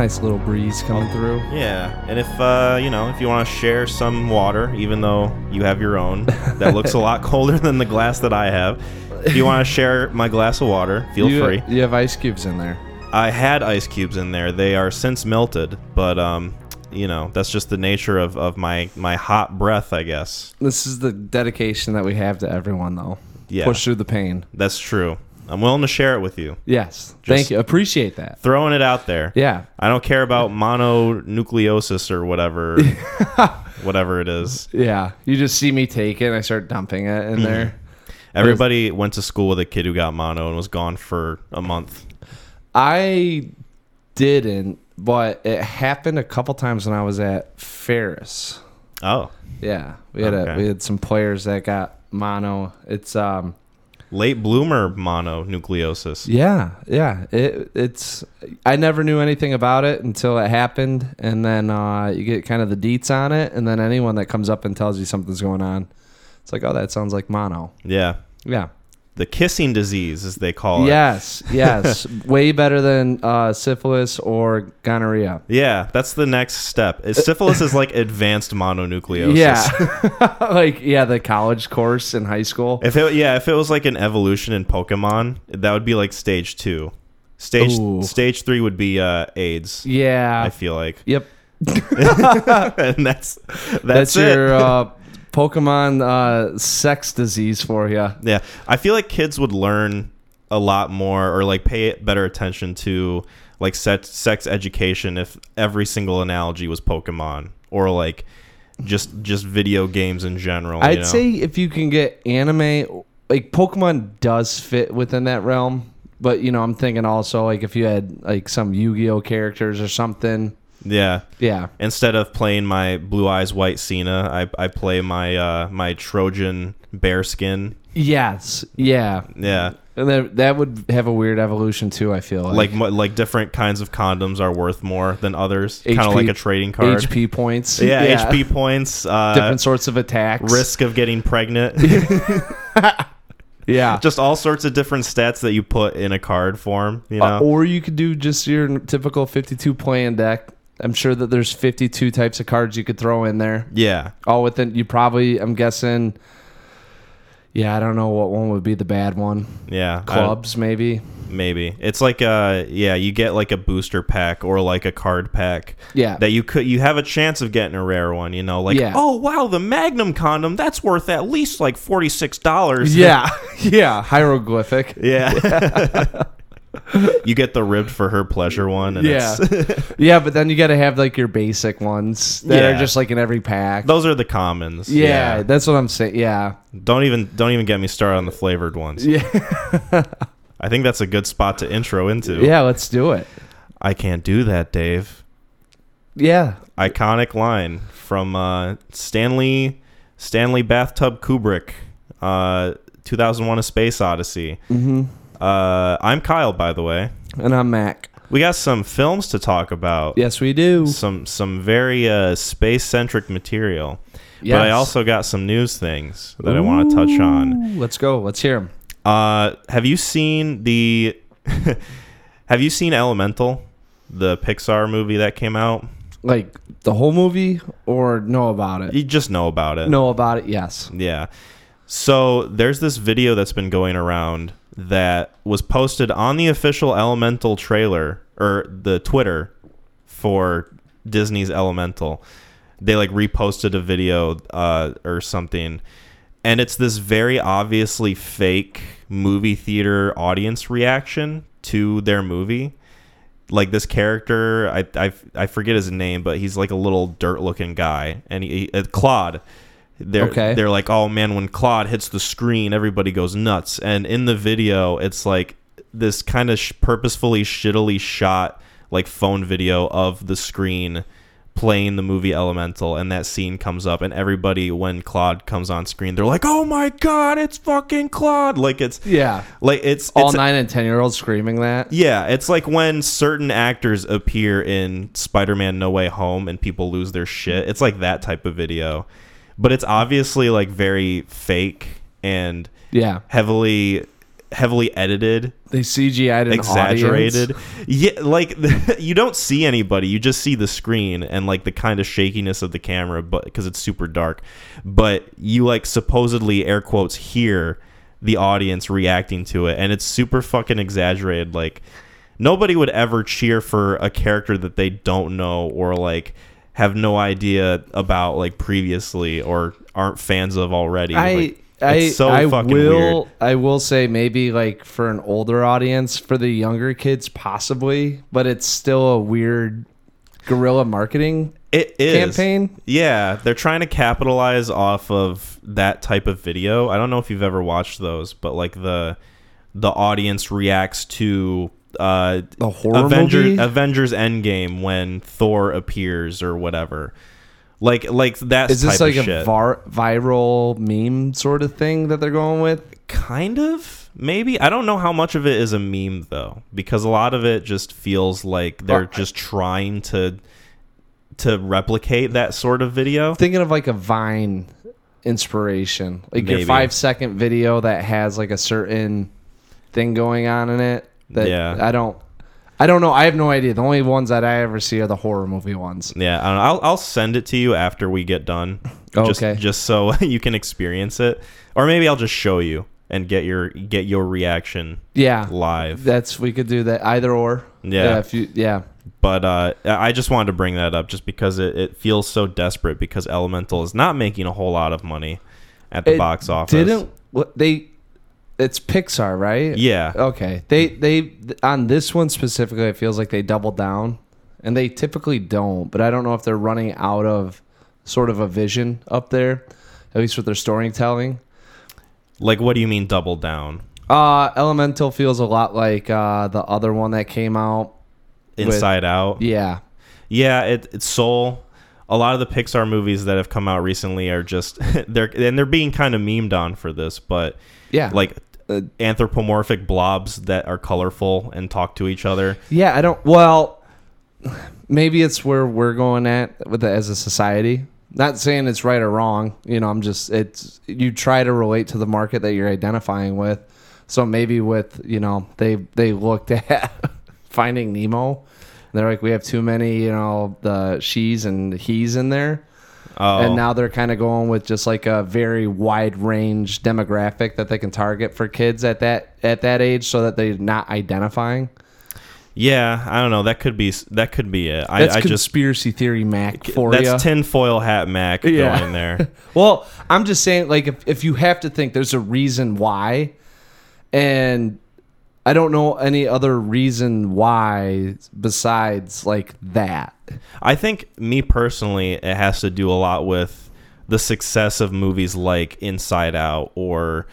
Nice little breeze coming through. Yeah, and if uh, you know, if you want to share some water, even though you have your own, that looks a lot colder than the glass that I have. If you want to share my glass of water, feel you, free. You have ice cubes in there. I had ice cubes in there. They are since melted, but um, you know, that's just the nature of, of my my hot breath, I guess. This is the dedication that we have to everyone, though. Yeah. Push through the pain. That's true. I'm willing to share it with you. Yes. Just- Thank you. Appreciate that. Throwing it out there. Yeah. I don't care about mononucleosis or whatever whatever it is. Yeah. You just see me take it and I start dumping it Mm-hmm. in there. Everybody went to school with a kid who got mono and was gone for a month. I didn't, but it happened a couple times when I was at Ferris. Oh. Yeah. We had a, we had some players that got mono. It's um Late bloomer mononucleosis. Yeah, yeah. It, it's I never knew anything about it until it happened, and then uh, you get kind of the deets on it, and then anyone that comes up and tells you something's going on, it's like, oh, that sounds like mono. Yeah. Yeah. The kissing disease, as they call it. Yes, yes. Way better than uh, syphilis or gonorrhea. Yeah, that's the next step. Syphilis is like advanced mononucleosis. Yeah, like yeah, the college course in high school. If it yeah, if it was like an evolution in Pokemon, that would be like stage two. Stage Ooh. stage three would be uh, AIDS. Yeah. I feel like, yep. and that's that's, That's, your uh, Pokemon uh, sex disease for you. Yeah, I feel like kids would learn a lot more or like pay better attention to like sex sex education if every single analogy was Pokemon or like just just video games in general. I'd you know? say if you can get anime, like Pokemon does fit within that realm. But you know, I'm thinking also like if you had like some Yu-Gi-Oh characters or something. Yeah. Yeah, Instead of playing my blue eyes white Cena, I, I play my uh, my Trojan bear skin. yes, yeah, Yeah, and that that would have a weird evolution too. I feel like, like like different kinds of condoms are worth more than others. Kind of like a trading card. HP points. Yeah, HP points. Uh, different sorts of attacks. risk of getting pregnant. yeah. just all sorts of different stats that you put in a card form. You know, Uh, or you could do just your typical 52 playing deck. I'm sure that there's 52 types of cards you could throw in there. yeah, all within you probably i'm guessing yeah i don't know what one would be the bad one yeah. I- clubs maybe maybe it's like uh yeah, you get like a booster pack or like a card pack. Yeah. that you could you have a chance of getting a rare one. You know, like Yeah. oh wow, the Magnum condom that's worth at least like forty six dollars. yeah yeah hieroglyphic yeah. you get the ribbed for her pleasure one. And yeah it's, yeah but then you got to have like your basic ones that Yeah. are just like in every pack those are the commons. yeah, that's what i'm saying yeah Don't even don't even get me started on the flavored ones. yeah I think that's a good spot to intro into. yeah let's do it I can't do that, Dave. yeah Iconic line from uh, Stanley Stanley Bathtub Kubrick, uh, 2001: A Space Odyssey. mm-hmm. Uh, I'm Kyle, by the way. and i'm mac We got some films to talk about. yes we do Some some very uh, space centric material. yes. But I also got some news things that I want to touch on. Let's go let's hear them Uh, have you seen the? have you seen Elemental, the Pixar movie that came out? like the whole movie or know about it You just know about it. know about it yes Yeah. So there's this video that's been going around that was posted on the official Elemental trailer or the Twitter for Disney's Elemental. They like reposted a video uh, or something, and it's this very obviously fake movie theater audience reaction to their movie. Like this character, I, I, I forget his name, but he's like a little dirt looking guy, and he, uh, Claude. They're Okay. they're like, oh man, when Claude hits the screen, everybody goes nuts. And in the video, it's like this kind of sh- purposefully shittily shot like phone video of the screen playing the movie Elemental, and that scene comes up, and everybody when Claude comes on screen, they're like, oh my god, it's fucking Claude! Like it's yeah like it's all it's, nine and ten year olds screaming that yeah, it's like when certain actors appear in Spider-Man No Way Home and people lose their shit. It's like that type of video. But it's obviously like very fake and yeah heavily heavily edited, They CGI'd an exaggerated. audience. Yeah, like you don't see anybody, you just see the screen and like the kind of shakiness of the camera, but because it's super dark. But you like supposedly air quotes hear the audience reacting to it, and it's super fucking exaggerated. Like nobody would ever cheer for a character that they don't know or like have no idea about like previously or aren't fans of already. I Like, I so I will weird. I will say maybe like for an older audience, for the younger kids possibly, but it's still a weird guerrilla marketing It is campaign. Yeah, they're trying to capitalize off of that type of video. I don't know if you've ever watched those, but like the the audience reacts to uh The horror Avengers movie? Avengers Endgame when Thor appears or whatever. Like like that Is this like a var- viral meme sort of thing that they're going with? kind of maybe i don't know how much of it is a meme though because a lot of it just feels like they're just trying to to replicate that sort of video Thinking of like a Vine inspiration, like Maybe. your five second video that has like a certain thing going on in it. That Yeah. I don't. I don't know. I have no idea. The only ones that I ever see are the horror movie ones. Yeah, I don't know. I'll I'll send it to you after we get done. Oh, Just okay. just so you can experience it, or maybe I'll just show you and get your get your reaction Yeah, live. that's we could do that either or. Yeah. if you yeah. But uh, I just wanted to bring that up just because it, it feels so desperate because Elemental is not making a whole lot of money at the It box office. Didn't they? It's Pixar, right? Yeah. Okay. They they on this one specifically, it feels like they doubled down, and they typically don't. But I don't know if they're running out of sort of a vision up there, at least with their storytelling. Like, what do you mean double down? Uh, Elemental feels a lot like uh, the other one that came out. With- Inside Out. Yeah. Yeah, it, it's Soul. A lot of the Pixar movies that have come out recently are just they're and they're being kind of memed on for this, but Yeah. like uh, anthropomorphic blobs that are colorful and talk to each other. Yeah, I don't. Well, maybe it's where we're going at with it as a society. Not saying it's right or wrong. You know, I'm just it's you try to relate to the market that you're identifying with. So maybe with you know they they looked at Finding Nemo. They're like we have too many you know the she's and he's in there. Oh, And now they're kind of going with just like a very wide range demographic that they can target for kids at that at that age, so that they're not identifying. yeah, I don't know. That could be that could be it. I, That's I just conspiracy theory, Mac, for you. that's tinfoil hat Mac Yeah. going there. well, I'm just saying, like, if, if you have to think there's a reason why, and I don't know any other reason why besides like that. I think me personally, it has to do a lot with the success of movies like Inside Out or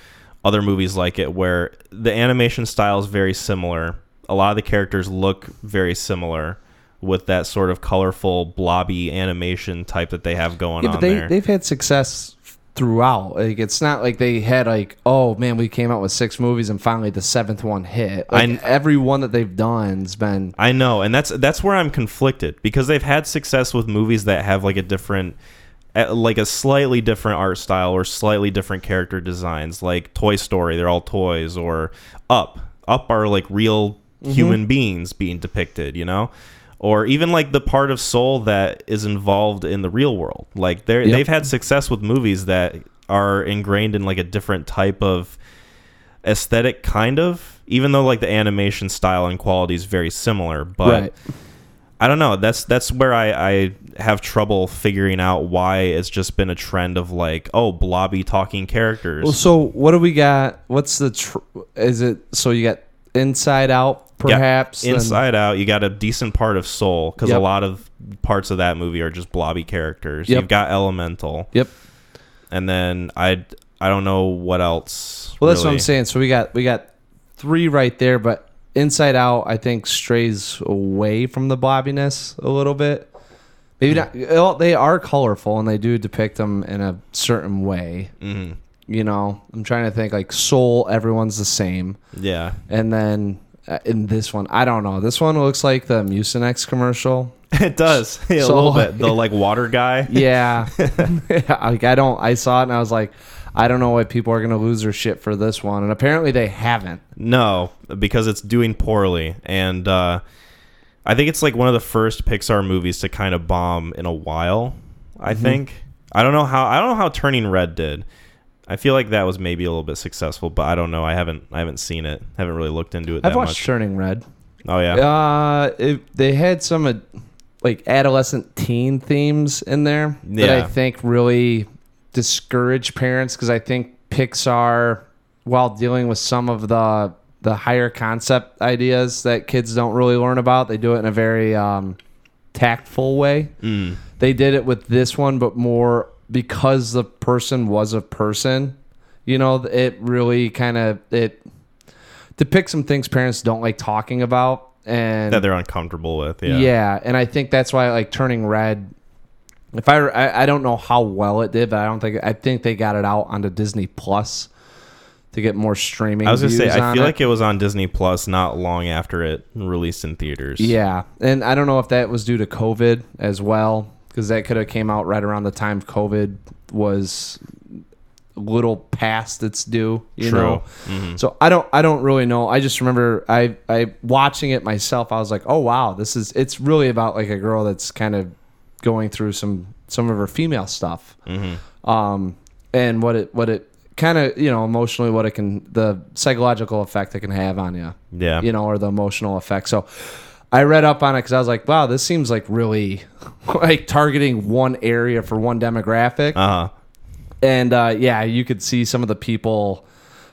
other movies like it, where the animation style is very similar. A lot of the characters look very similar with that sort of colorful, blobby animation type that they have going Yeah, on they there. they've had success throughout. Like, it's not like they had like, oh man, we came out with six movies and finally the seventh one hit. Like, I- every one that they've done's been I know, and that's that's where I'm conflicted because they've had success with movies that have like a different, uh, like a slightly different art style or slightly different character designs. Like Toy Story, they're all toys, or Up. Up are like real human beings being depicted, you know, or even like the part of Soul that is involved in the real world. Like they yep. they've had success with movies that are ingrained in like a different type of aesthetic kind of even though like the animation style and quality is very similar but right. i don't know that's that's where I, I have trouble figuring out why it's just been a trend of like oh blobby talking characters Well, so what do we got? What's the tr- is it? So you got Inside Out, perhaps. inside out you got a decent part of soul because a lot of parts of that movie are just blobby characters Yep. you've got elemental Yep. and then i i don't know what else Well, that's what I'm saying. So we got we got three right there, but Inside Out, I think strays away from the blobbiness a little bit. Maybe not. Well, they are colorful and they do depict them in a certain way. Mhm. You know, I'm trying to think like Soul. Everyone's the same, yeah and then uh, in this one, I don't know. This one looks like the Mucinex commercial. it does Yeah, a little bit the like water guy Yeah, like I don't. I saw it and I was like, I don't know why people are going to lose their shit for this one, and apparently they haven't. No, because it's doing poorly, and uh, I think it's like one of the first Pixar movies to kind of bomb in a while. I Mm-hmm. think I don't know how I don't know how Turning Red did. I feel like that was maybe a little bit successful, but I don't know. I haven't I haven't seen it. Haven't really looked into it that I've watched much. Turning Red. Oh yeah. Uh, it, they had some uh, like adolescent teen themes in there that I think really discourage parents because I think Pixar, while dealing with some of the the higher concept ideas that kids don't really learn about, they do it in a very um, tactful way. Mm. They did it with this one, but more because the person was a person. You know, it really kind of it depicts some things parents don't like talking about, and That they're uncomfortable with. yeah. Yeah. and I think that's why like turning red. If I, I I don't know how well it did, but I don't think I think they got it out onto Disney Plus to get more streaming. I was gonna say I feel it. like it was on Disney Plus not long after it released in theaters. Yeah, and I don't know if that was due to COVID as well, because that could have came out right around the time COVID was a little past its due. You True. know, Mhm. so I don't I don't really know. I just remember I I watching it myself. I was like, oh wow, this is it's really about like a girl that's kind of going through some some of her female stuff, Mhm. um, and what it what it kind of you know emotionally what it can the psychological effect it can have on you Yeah. you know, or the emotional effect. So I read up on it because I was like, wow, this seems like really like targeting one area for one demographic. Uh huh. and uh, yeah, you could see some of the people,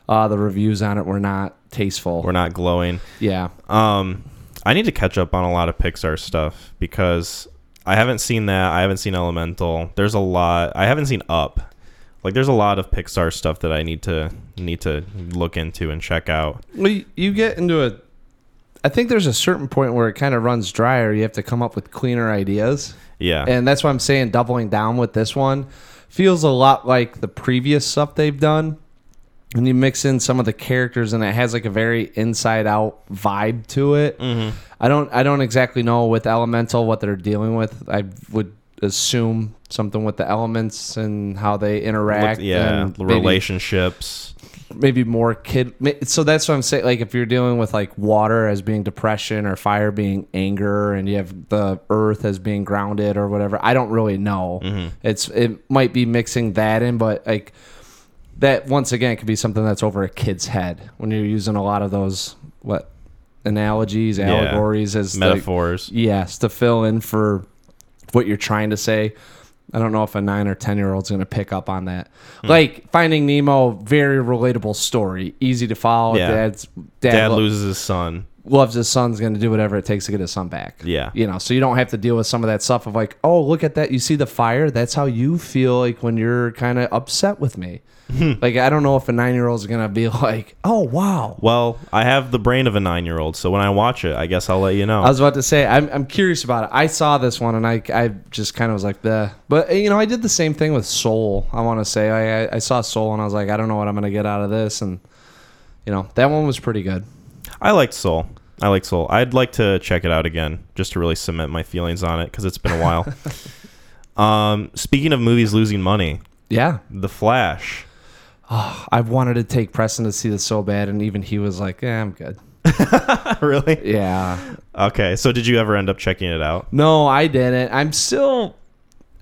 uh, the reviews on it were not tasteful. We're not glowing. yeah. Um, I need to catch up on a lot of Pixar stuff because I haven't seen that. I haven't seen Elemental. There's a lot. I haven't seen Up. Like, there's a lot of Pixar stuff that I need to need to look into and check out. Well, you, you get into a. I think there's a certain point where it kind of runs dry, or you have to come up with cleaner ideas. Yeah. And that's why I'm saying doubling down with this one feels a lot like the previous stuff they've done. And you mix in some of the characters, and it has like a very inside out vibe to it. mm-hmm. I don't, I don't exactly know with Elemental what they're dealing with. I would assume something with the elements and how they interact. yeah. Relationships. Maybe more kid so that's what i'm saying like if you're dealing with like water as being depression or fire being anger and you have the earth as being grounded or whatever i don't really know Mm-hmm. it's it might be mixing that in but like that once again could be something that's over a kid's head when you're using a lot of those what analogies allegories as like- Metaphors. yes to fill in for what you're trying to say i don't know if a nine or ten year old's going to pick up on that Hmm. like finding nemo very relatable story easy to follow Yeah. dad's dad, Dad lo- loses his son. Loves his son's going to do whatever it takes to get his son back Yeah. you know so you don't have to deal with some of that stuff of like oh look at that you see the fire that's how you feel like when you're kind of upset with me like i don't know if a nine year old's going to be like oh wow Well, I have the brain of a nine year old, so when I watch it, I guess I'll let you know. I was about to say I'm, I'm curious about it. I saw this one and I, I just kind of was like the, but uh, you know I did the same thing with Soul. I want to say I, I I saw Soul and I was like I don't know what I'm gonna get out of this and you know that one was pretty good. I liked Soul. I like Soul. I'd like to check it out again just to really cement my feelings on it because it's been a while. um, speaking of movies losing money, Yeah, The Flash. I've wanted to take Preston to see this so bad and even he was like, yeah, I'm good. really? Yeah, Okay. So did you ever end up checking it out? no, I didn't. I'm still.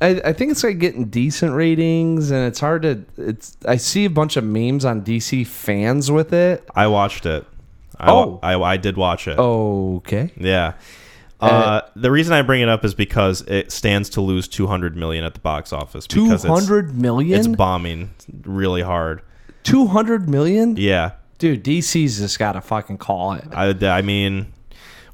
I, I think it's like getting decent ratings, and it's hard to. It's. I see a bunch of memes on DC fans with it. I watched it. I, Oh. I, I did watch it. Okay. Yeah. Uh, the reason I bring it up is because it stands to lose 200 million at the box office Two because it's, hundred million. it's bombing really hard. Two hundred million. Yeah. Dude, DC's just got to fucking call it. I, I mean,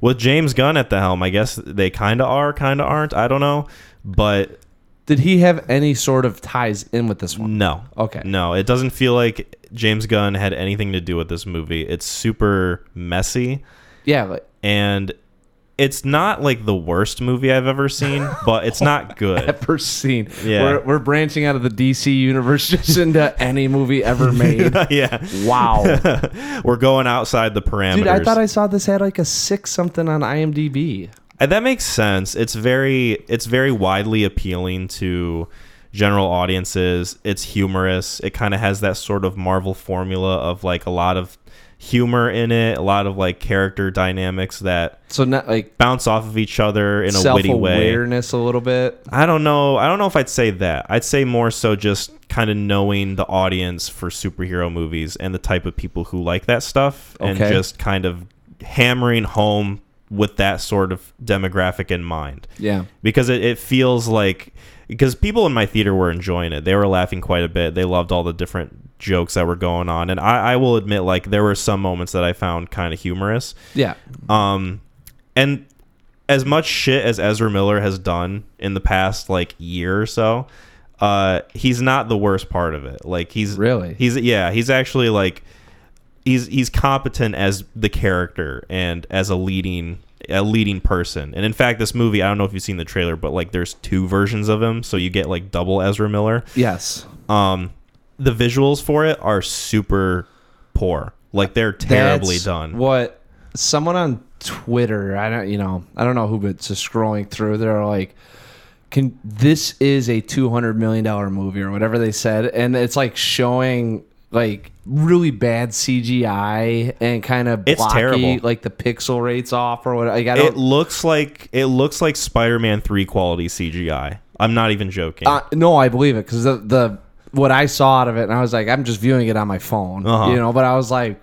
with James Gunn at the helm, I guess they kind of are, kind of aren't. I don't know, but Did he have any sort of ties in with this one? no, Okay. no, it doesn't feel like James Gunn had anything to do with this movie. It's super messy, Yeah, like, and it's not like the worst movie I've ever seen, but it's not good. ever seen. Yeah. We're, we're branching out of the DC universe just into any movie ever made. yeah, Wow. we're going outside the parameters. Dude, I thought I saw this had like a six something on IMDb. And that makes sense. It's very it's very widely appealing to general audiences. It's humorous. It kind of has that sort of Marvel formula of like a lot of humor in it, a lot of like character dynamics that So not like bounce off of each other in a witty way. awareness a little bit. I don't know. I don't know if I'd say that. I'd say more so just kind of knowing the audience for superhero movies and the type of people who like that stuff and just kind of hammering home with that sort of demographic in mind Yeah. because it, it feels like because people in my theater were enjoying it. They were laughing quite a bit. They loved all the different jokes that were going on. And i, I will admit like there were some moments that i found kind of humorous. Yeah. um and as much shit as ezra miller has done in the past like year or so uh he's not the worst part of it. Like he's Really? he's yeah he's actually like he's he's competent as the character and as a leading a leading person. And in fact, this movie, I don't know if you've seen the trailer, but like there's two versions of him, so you get like double Ezra Miller. Yes. Um the visuals for it are super poor. Like they're terribly That's done. What someone on Twitter, I don't, you know, I don't know who, but just scrolling through, they're like, "Can this is a two hundred million dollar movie or whatever they said?" And it's like showing like really bad CGI and kind of It's terrible. like the pixel rates off or what. Like, I don't. it looks like it looks like Spider-Man 3 quality CGI. I'm not even joking. Uh, no, I believe it because the the what I saw out of it, and I was like, I'm just viewing it on my phone, Uh-huh. you know. But I was like,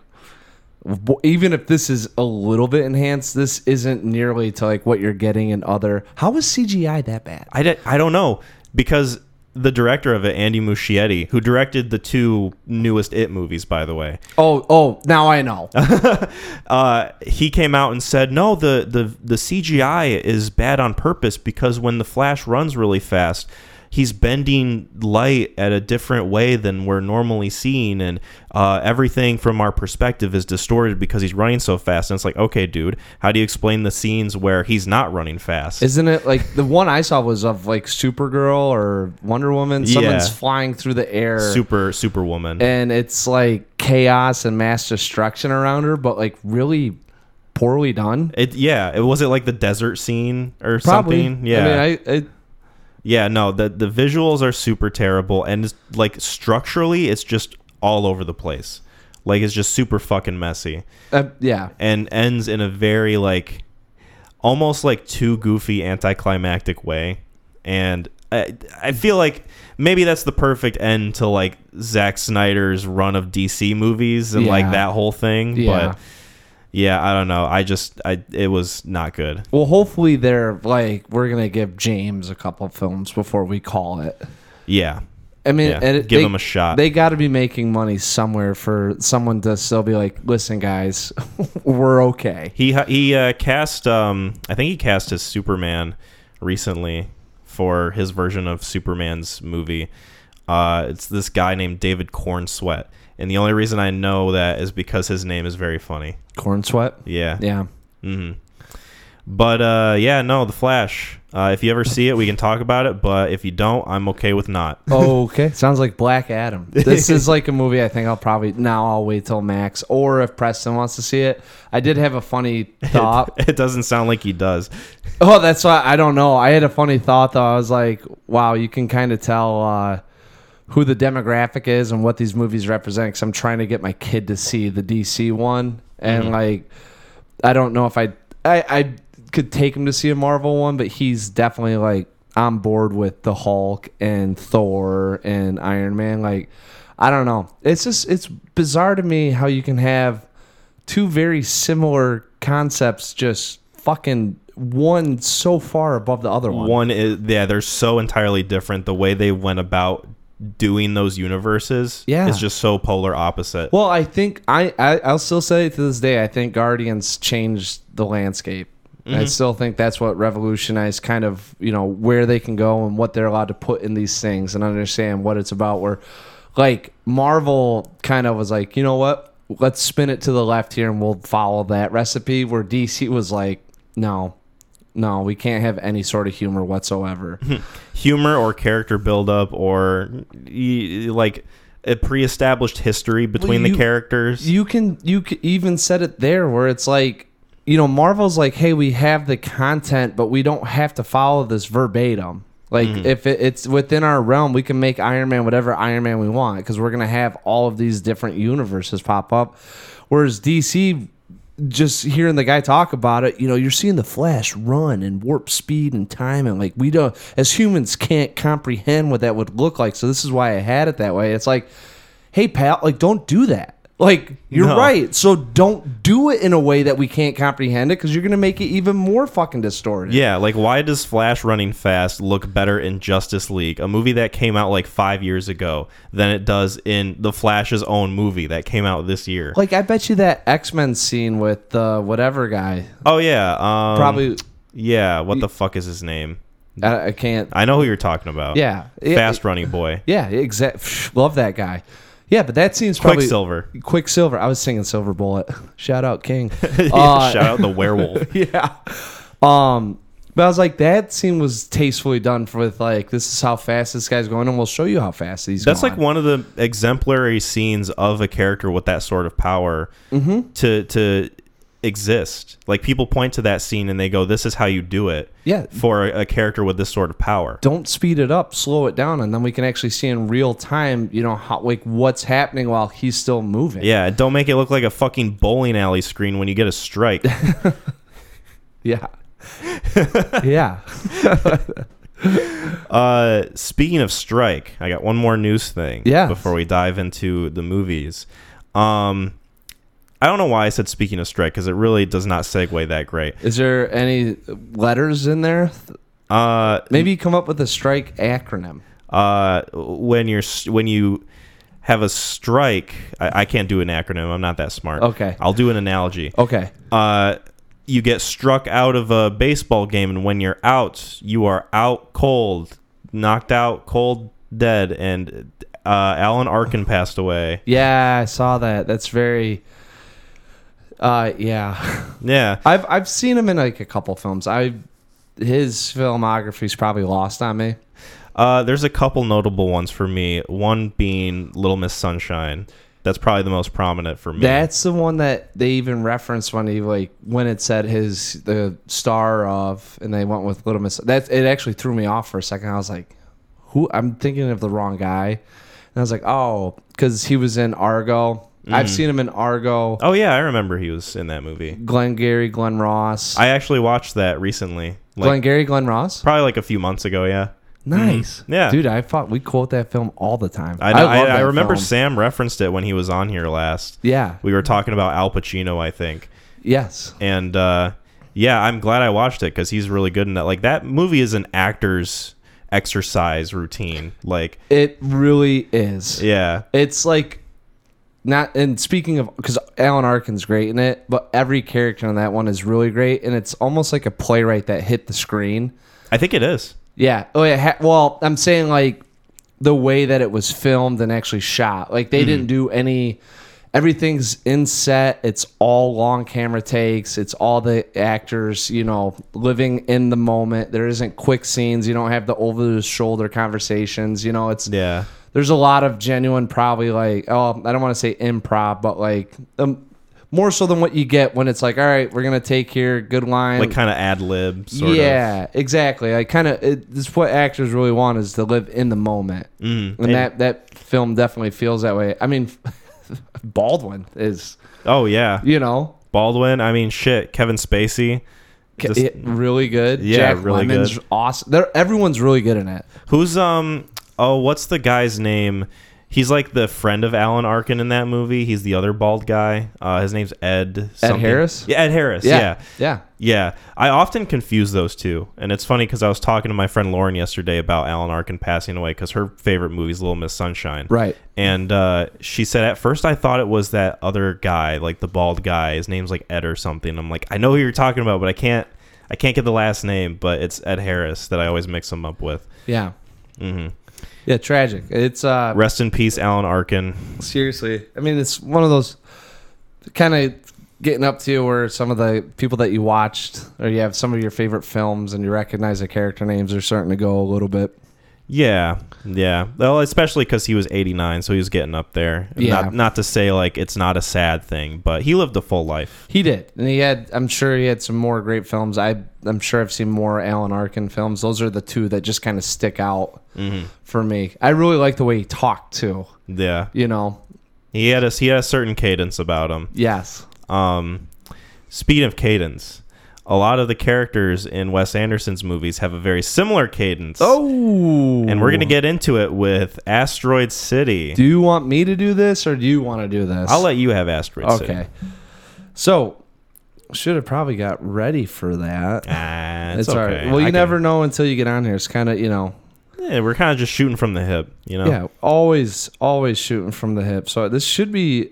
even if this is a little bit enhanced, this isn't nearly to like what you're getting in other. How is CGI that bad? I don't know because the director of it, Andy Muschietti, who directed the two newest It movies, by the way, Oh, oh, now I know. uh, he came out and said, "No, the, the the CGI is bad on purpose because when the Flash runs really fast." He's bending light at a different way than we're normally seeing, and uh, everything from our perspective is distorted because he's running so fast. And it's like, okay, dude, how do you explain the scenes where he's not running fast? Isn't it like the one I saw was of like Supergirl or Wonder Woman? Someone's Yeah. flying through the air. Super Superwoman. and it's like chaos and mass destruction around her, but like really poorly done. It yeah, it was it like the desert scene or Probably. something. Yeah, I mean, I, I yeah. No, the the visuals are super terrible, and like structurally, it's just all over the place. Like it's just super fucking messy, uh, yeah. and ends in a very like almost like too goofy anticlimactic way. And I I feel like maybe that's the perfect end to like Zack Snyder's run of DC movies and like that whole thing. Yeah. But yeah, I don't know. I just I it was not good. Well, hopefully they're like we're gonna give James a couple films before we call it. Yeah. I mean, Yeah, give they- them a shot. They got to be making money somewhere for someone to still be like, listen, guys, we're okay. He he uh, cast um I think he cast his Superman recently for his version of Superman's movie. Uh, it's this guy named David Corenswet, and the only reason I know that is because his name is very funny. Corn sweat. Yeah. Yeah. hmm But uh, yeah, no, the Flash. Uh, if you ever see it, we can talk about it. But if you don't, I'm okay with not. oh, Okay. Sounds like Black Adam. This is like a movie I think I'll probably now I'll wait till Max or if Preston wants to see it. I did have a funny thought. it doesn't sound like he does. Oh, that's why I don't know. I had a funny thought though. I was like, wow, you can kind of tell uh, who the demographic is and what these movies represent. Because I'm trying to get my kid to see the DC one, and mm-hmm. like, I don't know if I, I I could take him to see a Marvel one, but he's definitely like on board with the Hulk and Thor and Iron Man. Like, I don't know. It's just it's bizarre to me how you can have two very similar concepts just fucking one so far above the other one. One is yeah, they're so entirely different. The way they went about doing those universes Yeah. is just so polar opposite. Well, I think I, I I'll still say to this day I think Guardians changed the landscape. I mm-hmm. still think that's what revolutionized kind of you know where they can go and what they're allowed to put in these things and understand what it's about. Where like Marvel kind of was like, you know what, let's spin it to the left here and we'll follow that recipe. Where DC was like, no, no, we can't have any sort of humor whatsoever. Humor or character buildup or like a pre-established history between you- the characters. you can you can even said it there where it's like you know marvel's like hey we have the content but we don't have to follow this verbatim Like Mm-hmm. if it, it's within our realm, we can make Iron Man whatever Iron Man we want because we're gonna have all of these different universes pop up. Whereas DC, just hearing the guy talk about it, you know, you're seeing the Flash run and warp speed and time, and like we don't, as humans, can't comprehend what that would look like. So this is why I had it that way. It's like, hey pal, like don't do that. Like you're No. right. So don't do it in a way that we can't comprehend it because you're gonna make it even more fucking distorted. Yeah, like why does Flash running fast look better in Justice League, a movie that came out like five years ago, than it does in the Flash's own movie that came out this year? Like I bet you that X Men scene with the whatever guy oh yeah, um, probably Yeah, what the fuck is his name? I, I can't. I know who you're talking about. Yeah, fast running boy, Yeah, exact. Love that guy. Yeah, but that scene's probably Quicksilver. Quicksilver. I was singing Silver Bullet. Shout out King. Yeah, Uh, Shout out the werewolf. yeah. Um, but I was like, that scene was tastefully done for with like, this is how fast this guy's going, and we'll show you how fast he's. That's going. like one of the exemplary scenes of a character with that sort of power Mm-hmm. to to exist. Like people point to that scene and they go, "This is how you do it." Yeah. for a, a character with this sort of power. Don't speed it up, slow it down, and then we can actually see in real time, you know, how like what's happening while he's still moving. Yeah, don't make it look like a fucking bowling alley screen when you get a strike. Yeah. yeah. uh, speaking of strike, I got one more news thing. Yeah. Before we dive into the movies, um, I don't know why I said speaking of strike because it really does not segue that great. Is there any letters in there? Uh, Maybe you come up with a strike acronym. uh, when you're when you have a strike, I, I can't do an acronym. I'm not that smart. Okay. I'll do an analogy. Okay. uh, you get struck out of a baseball game, and when you're out, you are out cold, knocked out, cold, dead. And uh, Alan Arkin passed away. Yeah, I saw that. That's very. Uh, yeah. Yeah, I've I've seen him in like a couple films. I his filmography's probably lost on me. uh, there's a couple notable ones for me. One being Little Miss Sunshine. That's probably the most prominent for me. That's the one that they even referenced when he like when it said his the star of, and they went with Little Miss. That it actually threw me off for a second. I was like, who? I'm thinking of the wrong guy, and I was like, oh, because he was in Argo. I've seen him in Argo. oh yeah, I remember he was in that movie. Glengarry Glen Ross. I actually watched that recently, like Glengarry Glen Ross. probably like a few months ago. Yeah, Nice. Yeah. Dude, I thought we quote that film all the time. I know. I, love I, that remember film. Sam referenced it when he was on here last. Yeah. We were talking about Al Pacino, I think. Yes. and uh, yeah, I'm glad I watched it because he's really good in that. Like that movie is an actor's exercise routine. Like, It really is. yeah, It's like not and speaking of because Alan Arkin's great in it, but every character in that one is really great, and it's almost like a playwright that hit the screen. I think it is. Yeah. Oh yeah. Ha- well, I'm saying like the way that it was filmed and actually shot. Like they didn't mm-hmm. do any. Everything's in set. It's all long camera takes. It's all the actors, you know, living in the moment. There isn't quick scenes. You don't have the over the shoulder conversations. You know, it's Yeah, there's a lot of genuine, probably like oh, I don't want to say improv, but like um, more so than what you get when it's like, all right, we're gonna take here good line, like kind of ad lib. Sort of. yeah, exactly. Like kind of, it's what actors really want is to live in the moment, Mm. and that that film definitely feels that way. I mean, Baldwin is, Oh yeah, you know, Baldwin. I mean, shit. Kevin Spacey. Just- it- really good. Yeah, Jack really Lemmon's good. awesome. They're, everyone's really good in it. Who's um? Oh, what's the guy's name? He's like the friend of Alan Arkin in that movie. He's the other bald guy. Uh, his name's Ed. something. Harris? Yeah, Ed Harris. Yeah, yeah. yeah. Yeah, I often confuse those two, and it's funny because I was talking to my friend Lauren yesterday about Alan Arkin passing away because her favorite movie is Little Miss Sunshine. Right. And uh, she said at first I thought it was that other guy, like the bald guy. His name's like Ed or something. I'm like, I know who you're talking about, but I can't, I can't get the last name. But it's Ed Harris that I always mix him up with. Yeah, hmm yeah. Tragic. It's uh, Rest in peace, Alan Arkin. seriously. I mean, it's one of those kind of getting up to where some of the people that you watched or you have some of your favorite films and you recognize the character names are starting to go a little bit. Yeah, yeah. Well, especially because he was 89, so he was getting up there. Yeah. Not, not to say like it's not a sad thing, but he lived a full life. He did, and he had. I'm sure he had some more great films. I I'm sure I've seen more Alan Arkin films. Those are the two that just kind of stick out for me. I really like the way he talked too. Yeah, You know. he had a he had a certain cadence about him. Yes. Um, speed of cadence. A lot of the characters in Wes Anderson's movies have a very similar cadence. Oh. And we're going to get into it with Asteroid City. Do you want me to do this, or do you want to do this? I'll let you have Asteroid City. Okay. So, should have probably got ready for that. Ah, it's, It's okay. all right. Well, you I never can- know until you get on here. It's kind of, you know, Yeah, we're kind of just shooting from the hip, you know? yeah, always, always shooting from the hip. So this should be,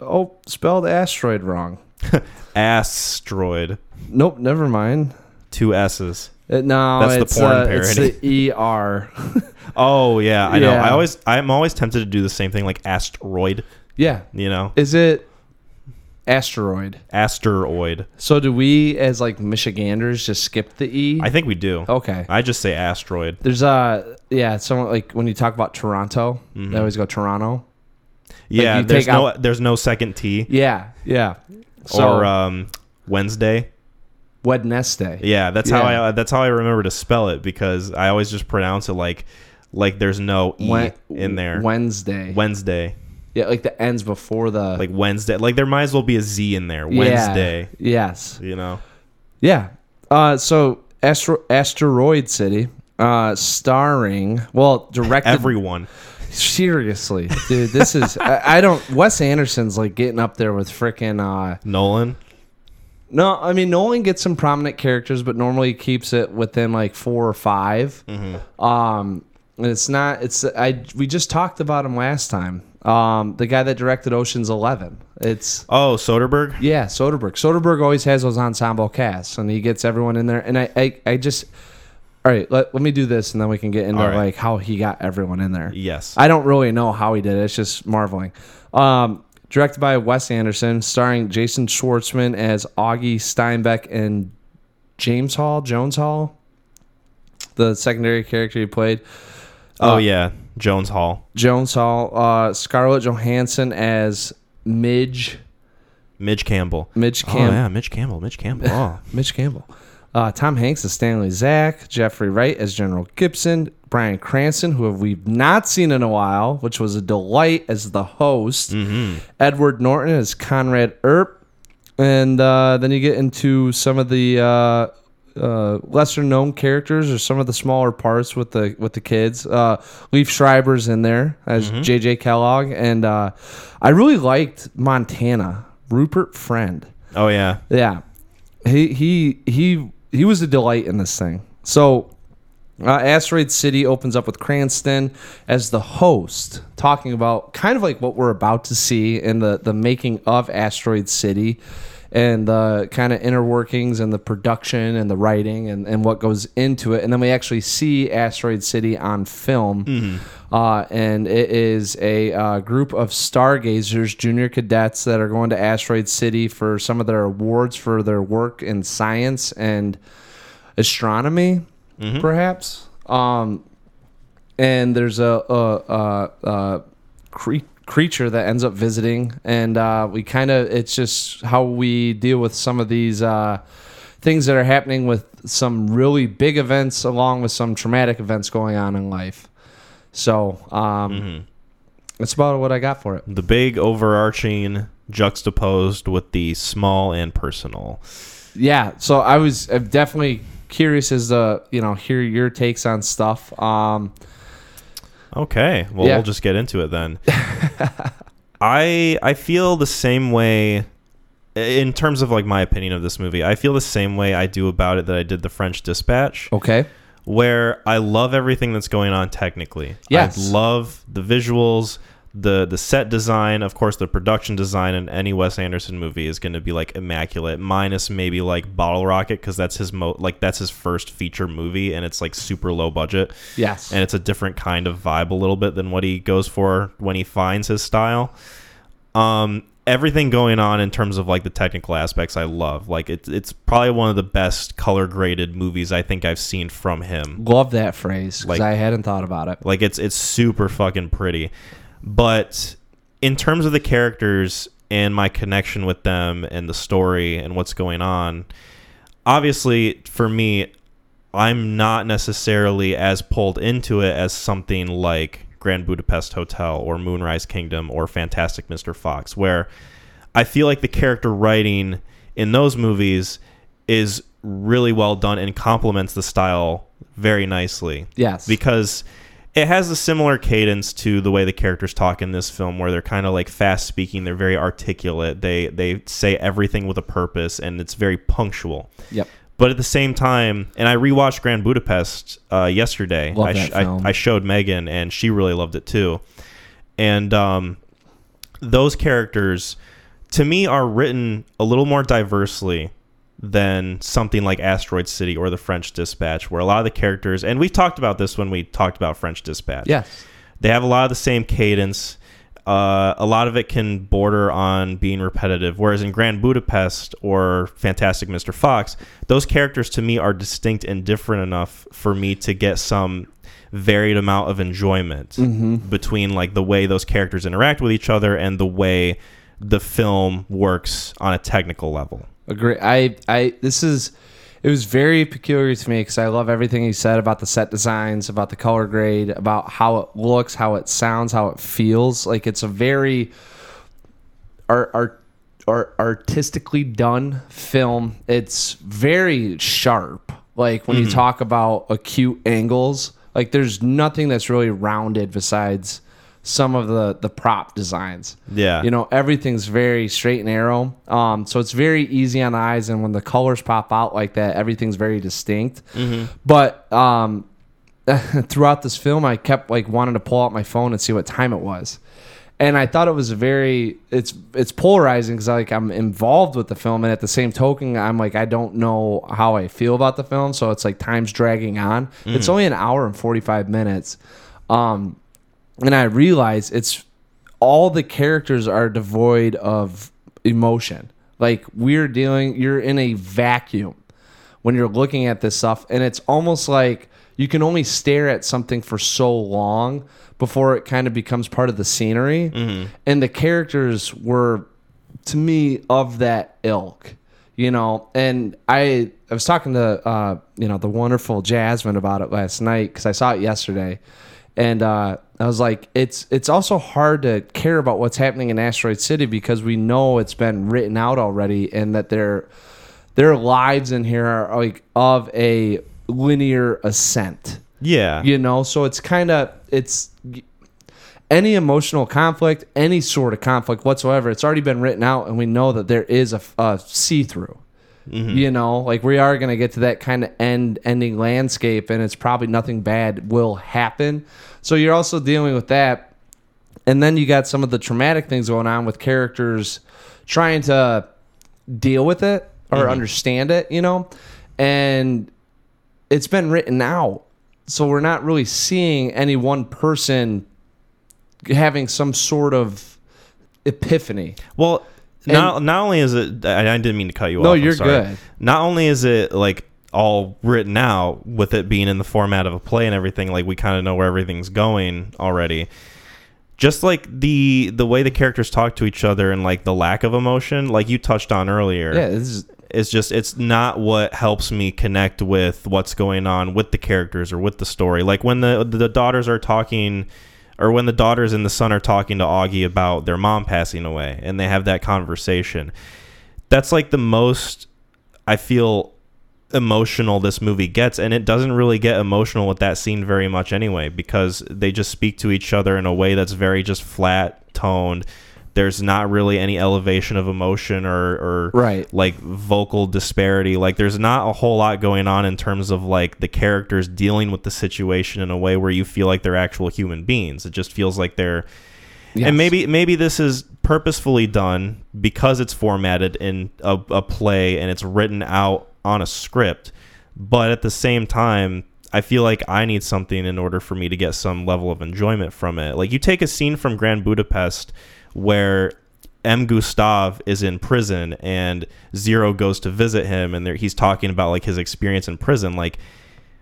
oh, spelled asteroid wrong. Asteroid. Nope, never mind. Two S's. Uh, no, That's the it's, porn uh, It's parody. the ER. Oh yeah, I know. Yeah. I always, I'm always tempted to do the same thing, like asteroid. yeah. You know, Is it asteroid? asteroid. So do we, as like Michiganders, just skip the E? I think we do. okay. I just say asteroid. There's a yeah, someone like when you talk about Toronto, Mm-hmm. they always go Toronto. Yeah, you there's no, out- there's no second T. Yeah, yeah. So or um, Wednesday. Wednesday. Yeah, that's how I that's how I remember to spell it because I always just pronounce it like like there's no e Wen- in there. Wednesday. Wednesday, yeah, like the ends before the like Wednesday, like there might as well be a Z in there. Yeah. Wednesday, Yes. you know. Yeah. Uh, so Astro- Asteroid City, uh, starring well directed. Everyone. seriously, dude, this is I, I don't. Wes Anderson's like getting up there with freaking. Uh, Nolan. No, I mean Nolan gets some prominent characters, but normally keeps it within like four or 5 Um, and it's not. It's I. We just talked about him last time. Um, the guy that directed Ocean's Eleven. It's Oh, Soderbergh. Yeah, Soderbergh. Soderbergh always has those ensemble casts, and he gets everyone in there. And I, I, I just, all right, let, let me do this, and then we can get into right. like how he got everyone in there. Yes. I don't really know how he did it. It's just marveling. Um, directed by Wes Anderson, starring Jason Schwartzman as Augie Steenbeck and James Hall, Jones Hall, the secondary character he played. oh uh, yeah, Jones Hall. Jones Hall, uh, Scarlett Johansson as Midge, Midge Campbell. Midge Oh yeah, Mitch Campbell. Mitch Campbell. Oh. Mitch Campbell. Uh, Tom Hanks as Stanley Zak, Jeffrey Wright as General Gibson, Bryan Cranston, who we've not seen in a while, which was a delight as the host, Edward Norton as Conrad Earp, and uh, then you get into some of the uh, uh, lesser known characters or some of the smaller parts with the with the kids. Uh, Liev Schreiber's in there as J.J. Kellogg, and uh, I really liked Montana, Rupert Friend. oh yeah. Yeah, he he he he was a delight in this thing. So, uh, Asteroid City opens up with Cranston as the host, talking about kind of like what we're about to see in the the making of Asteroid City, and the kind of inner workings and the production and the writing and, and what goes into it. And then we actually see Asteroid City on film. Uh, and it is a uh, group of stargazers, junior cadets that are going to Asteroid City for some of their awards for their work in science and astronomy, perhaps. Um, and there's a, a, a, a cre- creature that ends up visiting, and uh, we kind of it's just how we deal with some of these uh, things that are happening with some really big events, along with some traumatic events going on in life. So um, that's about what I got for it. The big overarching juxtaposed with the small and personal. Yeah, so I was I'm definitely curious as to you know hear your takes on stuff. Um, Okay, well Yeah. we'll just get into it then. I I feel the same way in terms of like my opinion of this movie. I feel the same way I do about it that I did the French Dispatch, okay, where I love everything that's going on technically. Yes. I love the visuals, the the set design, of course the production design in any Wes Anderson movie is going to be like immaculate minus maybe like Bottle Rocket cuz that's his mo like that's his first feature movie and it's like super low budget yes, and it's a different kind of vibe a little bit than what he goes for when he finds his style. Um, everything going on in terms of like the technical aspects I love. Like it's it's probably one of the best color graded movies I think I've seen from him. Love that phrase because Like- I hadn't thought about it. Like it's it's super fucking pretty. But in terms of the characters and my connection with them and the story and what's going on, obviously for me I'm not necessarily as pulled into it as something like Grand Budapest Hotel or Moonrise Kingdom or Fantastic Mr. Fox where I feel like the character writing in those movies is really well done and complements the style very nicely Yes. because it has a similar cadence to the way the characters talk in this film where they're kind of like fast speaking they're very articulate they they say everything with a purpose and it's very punctual yep. but at the same time and i rewatched grand budapest uh, yesterday I, that I. I showed megan and she really loved it too and um, those characters to me are written a little more diversely than something like Asteroid City or the French Dispatch, where a lot of the characters, and we've talked about this when we talked about French Dispatch. Yes. They have a lot of the same cadence. Uh, a lot of it can border on being repetitive. Whereas in Grand Budapest or Fantastic Mr. Fox, those characters to me are distinct and different enough for me to get some varied amount of enjoyment between like the way those characters interact with each other and the way the film works on a technical level. Agree. I, I, this is, it was very peculiar to me because I love everything he said about the set designs, about the color grade, about how it looks, how it sounds, how it feels. Like it's a very art, art, art artistically done film. It's very sharp. Like when you mm-hmm. talk about acute angles, like there's nothing that's really rounded besides some of the the prop designs. Yeah. You know, everything's very straight and narrow. Um, so it's very easy on the eyes, and when the colors pop out like that, everything's very distinct. But um, throughout this film, I kept like wanting to pull out my phone and see what time it was, and I thought it was very it's it's polarizing because like I'm involved with the film, and at the same token, I'm like I don't know how I feel about the film, so it's like time's dragging on. It's only an hour and forty five minutes. Um, and I realize it's all the characters are devoid of emotion. Like we're dealing, you're in a vacuum when you're looking at this stuff, and it's almost like you can only stare at something for so long before it kind of becomes part of the scenery. And the characters were, to me, of that ilk, you know. And I, I was talking to, uh, you know, the wonderful Jasmine about it last night because I saw it yesterday and uh, I was like, it's it's also hard to care about what's happening in Asteroid City because we know it's been written out already, and that their their lives in here are like of a linear ascent. Yeah. You know, so it's kind of it's any emotional conflict, any sort of conflict whatsoever. It's already been written out, and we know that there is a, a see through. Mm-hmm. You know, like we are going to get to that kind of end ending landscape, and it's probably nothing bad will happen. So you're also dealing with that, and then you got some of the traumatic things going on with characters trying to deal with it or mm-hmm. understand it. You know, and it's been written out, so we're not really seeing any one person having some sort of epiphany. Well, not not only is it, I, I didn't mean to cut you No, off. I'm you're sorry. good. Not only is it like all written out with it being in the format of a play and everything, like we kind of know where everything's going already. Just like the the way the characters talk to each other and like the lack of emotion, like you touched on earlier. Yeah, is it's just it's not what helps me connect with what's going on with the characters or with the story like when the the daughters are talking or when the daughters and the son are talking to Augie about their mom passing away and they have that conversation that's like the most I feel emotional this movie gets and it doesn't really get emotional with that scene very much anyway because they just speak to each other in a way that's very just flat toned there's not really any elevation of emotion or, or Right. like vocal disparity like there's not a whole lot going on in terms of like the characters dealing with the situation in a way where you feel like they're actual human beings it just feels like they're Yes. and maybe maybe this is purposefully done because it's formatted in a, a play and it's written out on a script but at the same time i feel like i need something in order for me to get some level of enjoyment from it like you take a scene from grand budapest where M. Gustave is in prison and Zero goes to visit him and there, he's talking about like his experience in prison. Like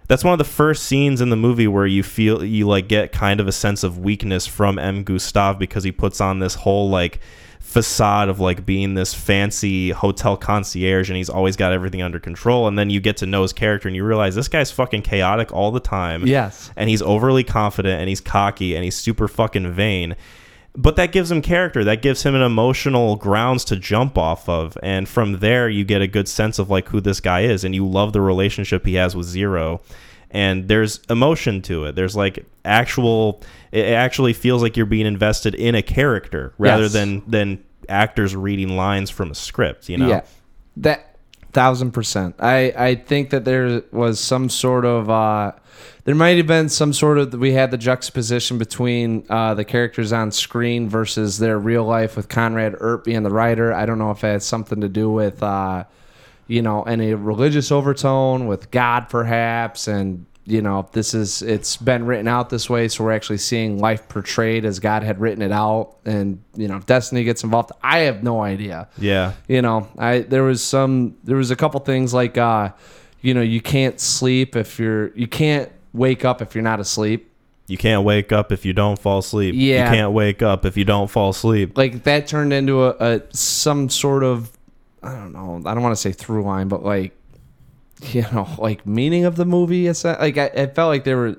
that's one of the first scenes in the movie where you feel you like get kind of a sense of weakness from M. Gustave because he puts on this whole like facade of like being this fancy hotel concierge and he's always got everything under control and then you get to know his character and you realize this guy's fucking chaotic all the time. Yes. and he's overly confident and he's cocky and he's super fucking vain. But that gives him character. That gives him an emotional grounds to jump off of. And from there you get a good sense of like who this guy is and you love the relationship he has with zero and there's emotion to it there's like actual it actually feels like you're being invested in a character rather Yes. than than actors reading lines from a script you know Yeah, that thousand percent. I I think that there was some sort of uh, there might have been some sort of we had the juxtaposition between uh, the characters on screen versus their real life with Conrad Earp being the writer. I don't know if it had something to do with uh, you know any religious overtone with God perhaps and. You know, if this is it's been written out this way, so we're actually seeing life portrayed as God had written it out, and you know, Destiny gets involved. I have no idea yeah you know i there was some there was a couple things like uh you know you can't sleep if you're you can't wake up if you're not asleep you can't wake up if you don't fall asleep Yeah. you can't wake up if you don't fall asleep like that turned into a, a some sort of i don't know. I don't want to say through line but like you know like meaning of the movie it's not- like I, I felt like there were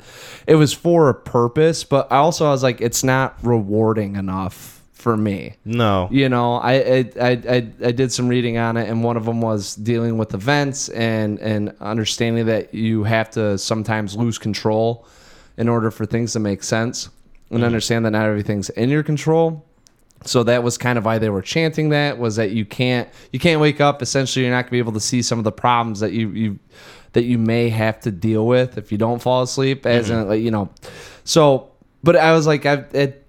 it was for a purpose but i also i was like it's not rewarding enough for me. No. You know I, I I I I did some reading on it and one of them was dealing with events and and understanding that you have to sometimes lose control in order for things to make sense and mm. understand that not everything's in your control so that was kind of why they were chanting that was that you can't you can't wake up. Essentially you're not going to be able to see some of the problems that you you that you may have to deal with if you don't fall asleep as mm-hmm. in like you know. So but i was like i it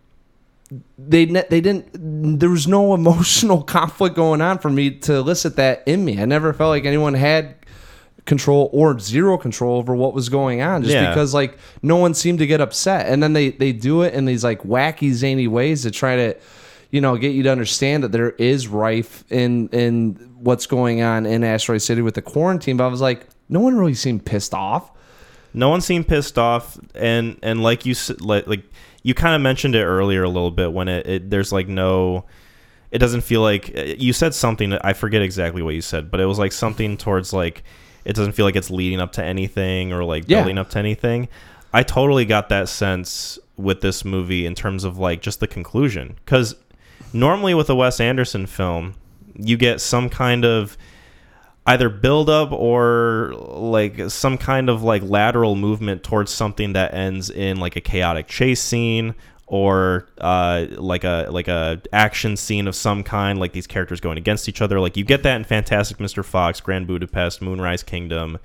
they they didn't there was no emotional conflict going on for me to elicit that in me. I never felt like anyone had control or zero control over what was going on just Yeah. because like no one seemed to get upset. And then they they do it in these like wacky zany ways to try to you know get you to understand that there is rife in in what's going on in asteroid city with the quarantine but i was like no one really seemed pissed off no one seemed pissed off and and like you like like you kind of mentioned it earlier a little bit when it, it there's like no it doesn't feel like uh, you said something i forget exactly what you said but it was like something towards like it doesn't feel like it's leading up to anything or like Yeah. building up to anything i totally got that sense with this movie in terms of like just the conclusion because normally with a wes anderson film you get some kind of either build up or like some kind of like lateral movement towards something that ends in like a chaotic chase scene or uh, like a like a action scene of some kind like these characters going against each other. Like you get that in fantastic mr fox grand budapest moonrise kingdom.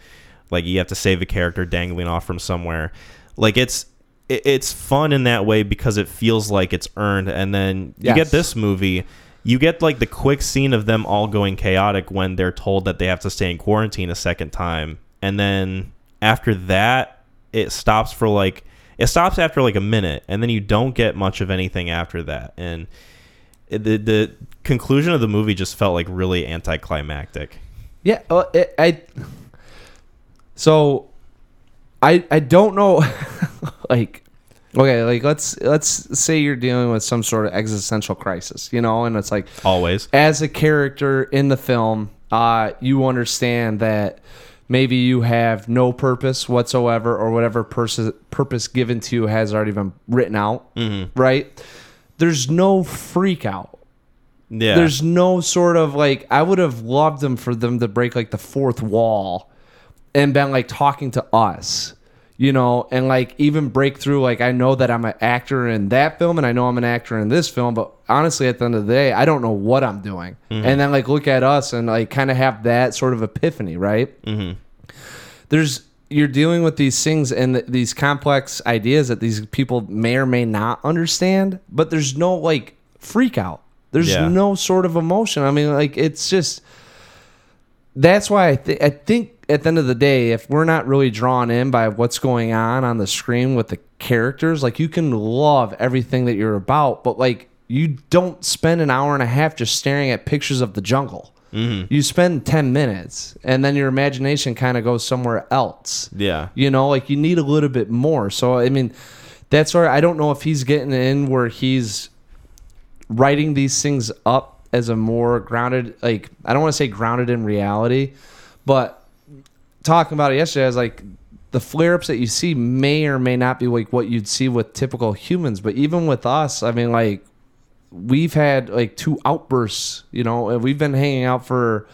Like you have to save a character dangling off from somewhere. Like it's it- it's fun in that way because it feels like it's earned. And then you Yes. get this movie you get like the quick scene of them all going chaotic when they're told that they have to stay in quarantine a second time. And then after that it stops for like it stops after like a minute. And then you don't get much of anything after that. And the the conclusion of the movie just felt like really anticlimactic. Yeah, uh, it, I. So, I I don't know, like, okay, like let's let's say you're dealing with some sort of existential crisis, you know, and it's like always. as a character in the film, uh, you understand that maybe you have no purpose whatsoever, or whatever pers- purpose given to you has already been written out, right? There's no freak out. Yeah. There's no sort of like I would have loved them for them to break like the fourth wall and been like talking to us, you know, and like even break through like I know that I'm an actor in that film and I know I'm an actor in this film, but honestly at the end of the day, I don't know what I'm doing. And then like look at us and like kind of have that sort of epiphany, right? Mm-hmm. There's you're dealing with these things and th- these complex ideas that these people may or may not understand, but there's no like freak out. There's Yeah. no sort of emotion. I mean, like it's just that's why I, th- I think at the end of the day, if we're not really drawn in by what's going on on the screen with the characters, like you can love everything that you're about, but like you don't spend an hour and a half just staring at pictures of the jungle. Mm-hmm. You spend 10 minutes and then your imagination kind of goes somewhere else. Yeah. You know, like you need a little bit more. So, I mean, that's where I don't know if he's getting in where he's writing these things up as a more grounded, like, I don't want to say grounded in reality, but talking about it yesterday, I was like, the flare ups that you see may or may not be like what you'd see with typical humans. But even with us, I mean, like, we've had like two outbursts, you know, and we've been hanging out for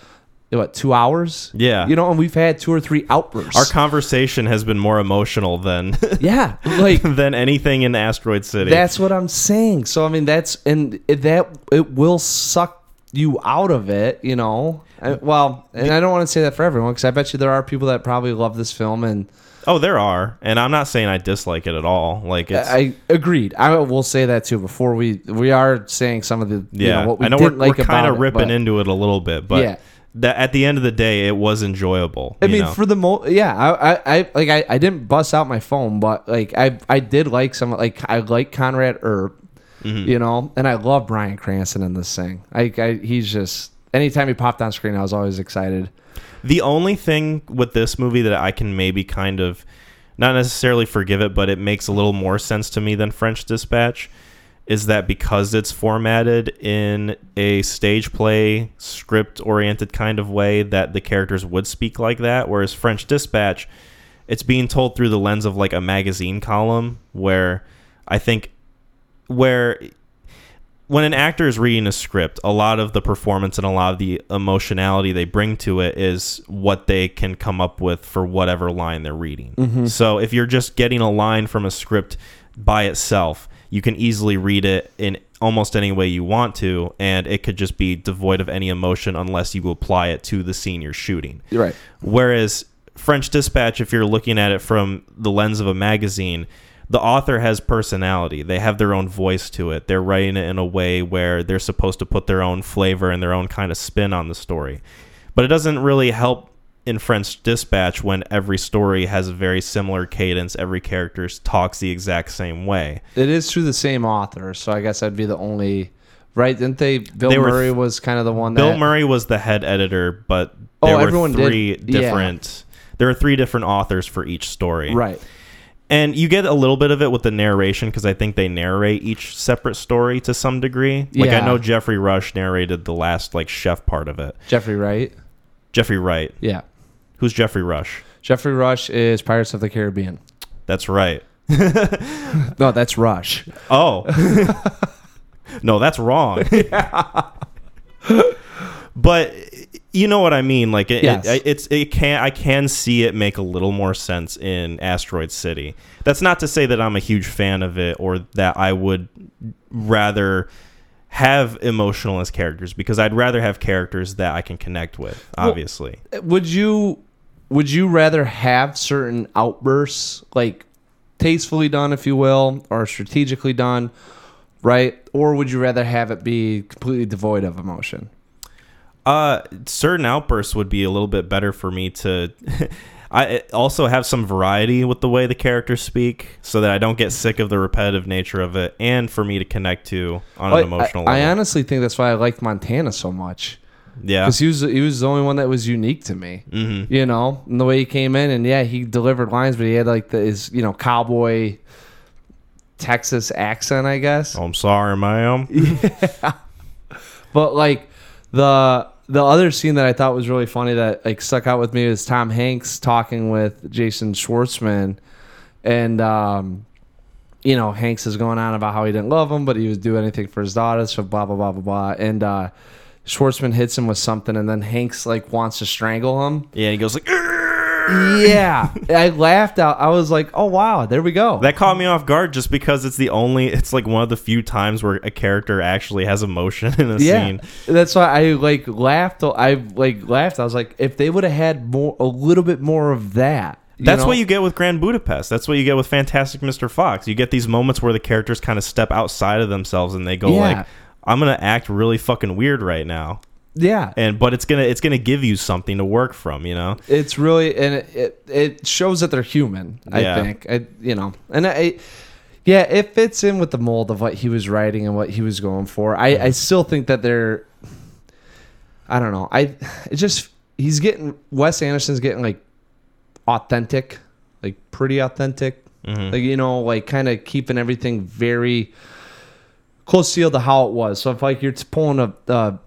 what, two hours? Yeah. You know, and we've had two or three outbursts. Our conversation has been more emotional than yeah. Like, than anything in Asteroid City. That's what I'm saying. So I mean, that's and that it will suck you out of it, you know. I, well, and I don't want to say that for everyone because I bet you there are people that probably love this film, and oh, there are, and I'm not saying I dislike it at all. Like it's I agreed. I will say that too. Before we we are saying some of the you yeah. know, what we I know didn't we're, like we're kind of ripping but- into it a little bit, but Yeah. that at the end of the day, it was enjoyable. I you mean, know? for the mo, yeah, I, I, I like, I, I didn't bust out my phone, but like, I, I did like some, like, I like Conrad Earp, Mm-hmm. you know, and I love Bryan Cranston in this thing. I, I, he's just anytime he popped on screen, I was always excited. The only thing with this movie that I can maybe kind of not necessarily forgive it, but it makes a little more sense to me than French Dispatch is that because it's formatted in a stage play script oriented kind of way that the characters would speak like that whereas French Dispatch it's being told through the lens of like a magazine column where I think where when an actor is reading a script, a lot of the performance and a lot of the emotionality they bring to it is what they can come up with for whatever line they're reading. Mm-hmm. So if you're just getting a line from a script by itself, you can easily read it in almost any way you want to, and it could just be devoid of any emotion unless you apply it to the scene you're shooting. Right. Whereas French Dispatch, if you're looking at it from the lens of a magazine, the author has personality. They have their own voice to it. They're writing it in a way where they're supposed to put their own flavor and their own kind of spin on the story. But it doesn't really help in French Dispatch when every story has a very similar cadence. Every character talks the exact same way. It is through the same author, so I guess I'd be the only, right? Didn't they? Bill They Murray was kind of the one that. Bill Murray was the head editor, but Oh, there were everyone did- three yeah. different. There are three different authors for each story. Right. And you get a little bit of it with the narration because I think they narrate each separate story to some degree. Like I know Geoffrey Rush narrated the last like chef part of it. Jeffrey Wright. Jeffrey Wright. Yeah. Who's Geoffrey Rush? Geoffrey Rush is Pirates of the Caribbean. That's right. No, that's Rush. Oh. no, that's wrong. but you know what I mean. Like it, Yes. it, it's it can I can see it make a little more sense in Asteroid City. That's not to say that I'm a huge fan of it or that I would rather have emotionalist characters because I'd rather have characters that I can connect with. Obviously, Would you would you rather have certain outbursts like tastefully done, if you will, or strategically done, right? Or would you rather have it be completely devoid of emotion? Uh, certain outbursts would be a little bit better for me to. I also have some variety with the way the characters speak, so that I don't get sick of the repetitive nature of it, and for me to connect to on an emotional I, I level. honestly think that's why I liked Montana so much yeah, because he was he was the only one that was unique to me. hmm You know, and the way he came in, and yeah, he delivered lines, but he had like the, his you know cowboy Texas accent, I guess. I'm sorry, ma'am. yeah. But like the the other scene that I thought was really funny that like stuck out with me was Tom Hanks talking with Jason Schwartzman, and um, you know Hanks is going on about how he didn't love him, but he would do anything for his daughter, so blah blah blah blah blah, and uh, Schwartzman hits him with something, and then Hanks like wants to strangle him. Yeah, he goes like. "Arr!" Yeah, I laughed out. I was like, oh wow, there we go. That caught me off guard just because it's the only, it's like one of the few times where a character actually has emotion in a yeah, scene. that's why I like laughed. I like laughed. I was like, if they would have had more, a little bit more of that. That's know? what you get with Grand Budapest. That's what you get with Fantastic Mr. Fox. You get these moments where the characters kind of step outside of themselves and they go Yeah. like, "I'm gonna act really fucking weird right now," Yeah, and but it's gonna it's gonna give you something to work from. You know? it's really and it, it it shows that they're human. I Yeah. think I you know, and I Yeah, it fits in with the mold of what he was writing and what he was going for. I, I still think that they're I don't know. I it just he's getting Wes Anderson's getting like authentic, like pretty authentic. Mhm. Like you know, like kind of keeping everything very close sealed to how it was. So if like you're pulling a uh,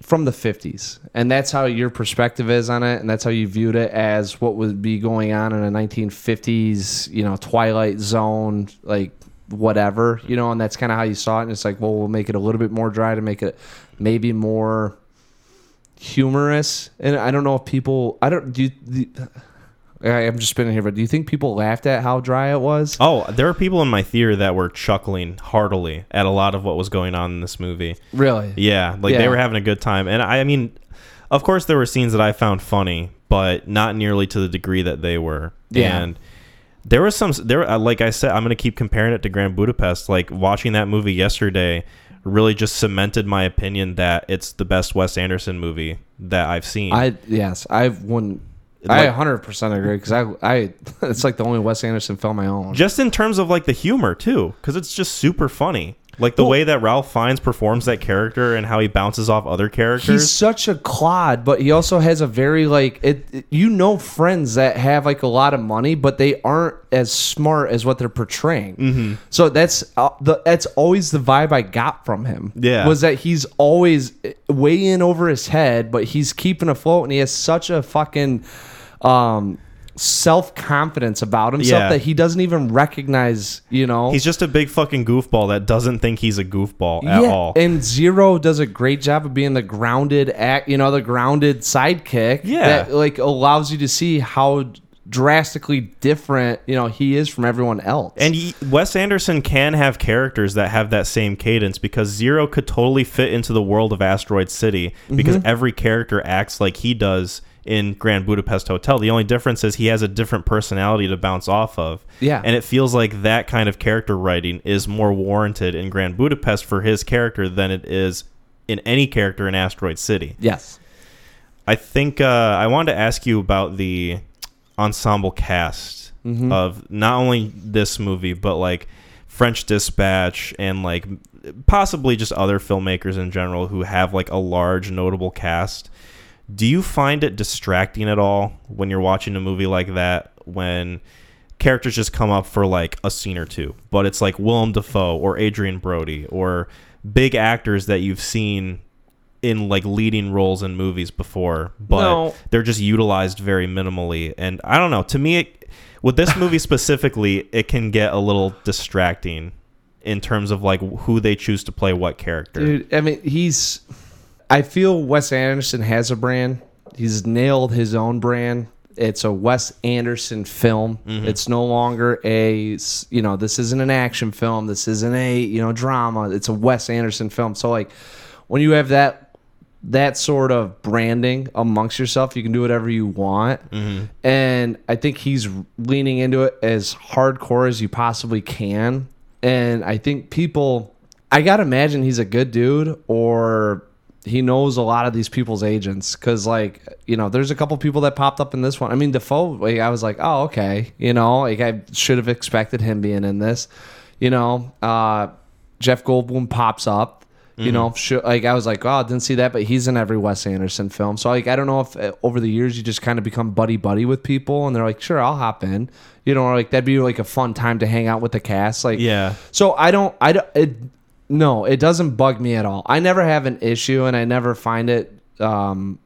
from the 50s and that's how your perspective is on it. And that's how you viewed it as what would be going on in a 1950s you know twilight zone like whatever you know and that's kind of how you saw it. And it's like well we'll make it a little bit more dry to make it maybe more humorous. And i don't know if people i don't do you, i'm just spinning here but do you think people laughed at how dry it was Oh, there are people in my theater that were chuckling heartily at a lot of what was going on in this movie. really Yeah, like Yeah. they were having a good time, and I, I mean, of course, there were scenes that I found funny, but not nearly to the degree that they were. Yeah. And there was some there, uh, like I said, I'm gonna keep comparing it to Grand Budapest. Like watching that movie yesterday really just cemented my opinion that it's the best Wes Anderson movie that I've seen. I yes, I wouldn't. I Like- 100% agree because I, I, it's like the only Wes Anderson film I own. just in terms of like the humor too, because it's just super funny. Like the Well- way that Ralph Fiennes performs that character and how he bounces off other characters. He's such a clod, but he also has a very like it, it- You know, friends that have like a lot of money, but they aren't as smart as what they're portraying. Mm-hmm. So that's uh, the that's always the vibe I got from him. Yeah. was that he's always way in over his head, but he's keeping afloat, and he has such a fucking um self confidence about himself Yeah. that he doesn't even recognize. You know, He's just a big fucking goofball that doesn't think he's a goofball at all. And Zero does a great job of being the grounded act, you know, the grounded sidekick. Yeah. That like allows you to see how drastically different, you know, he is from everyone else. And he, Wes Anderson can have characters that have that same cadence because Zero could totally fit into the world of Asteroid City because Mm-hmm. every character acts like he does in Grand Budapest Hotel. The only difference is he has a different personality to bounce off of. Yeah. And it feels like that kind of character writing is more warranted in Grand Budapest for his character than it is in any character in Asteroid City. yes. I think uh, I wanted to ask you about the ensemble cast Mm-hmm. of not only this movie, but like French Dispatch and like possibly just other filmmakers in general who have like a large notable cast. Do you find it distracting at all when you're watching a movie like that when characters just come up for like a scene or two, but it's like Willem Dafoe or Adrien Brody or big actors that you've seen in like leading roles in movies before, but No. they're just utilized very minimally. And I don't know. To me, it, with this movie specifically, it can get a little distracting in terms of like who they choose to play what character. Dude, I mean, he's I feel Wes Anderson has a brand. He's nailed his own brand. It's a Wes Anderson film. Mm-hmm. It's no longer a you know, this isn't an action film. This isn't a, you know, drama. It's a Wes Anderson film. So like when you have that that sort of branding amongst yourself, you can do whatever you want. Mm-hmm. And I think he's leaning into it as hardcore as you possibly can. And I think people, I got to imagine he's a good dude or he knows a lot of these people's agents. Cause, like, you know, there's a couple people that popped up in this one. I mean, Dafoe, like, I was like, oh, okay. You know, like, I should have expected him being in this. You know, uh, Jeff Goldblum pops up. You know, sure, like I was like, oh, I didn't see that, but he's in every Wes Anderson film. So like, I don't know if uh, over the years you just kind of become buddy buddy with people, and they're like, sure, I'll hop in. You know, like that'd be like a fun time to hang out with the cast. Like, Yeah. So I don't, I don't, it, no, it doesn't bug me at all. I never have an issue, and I never find it um,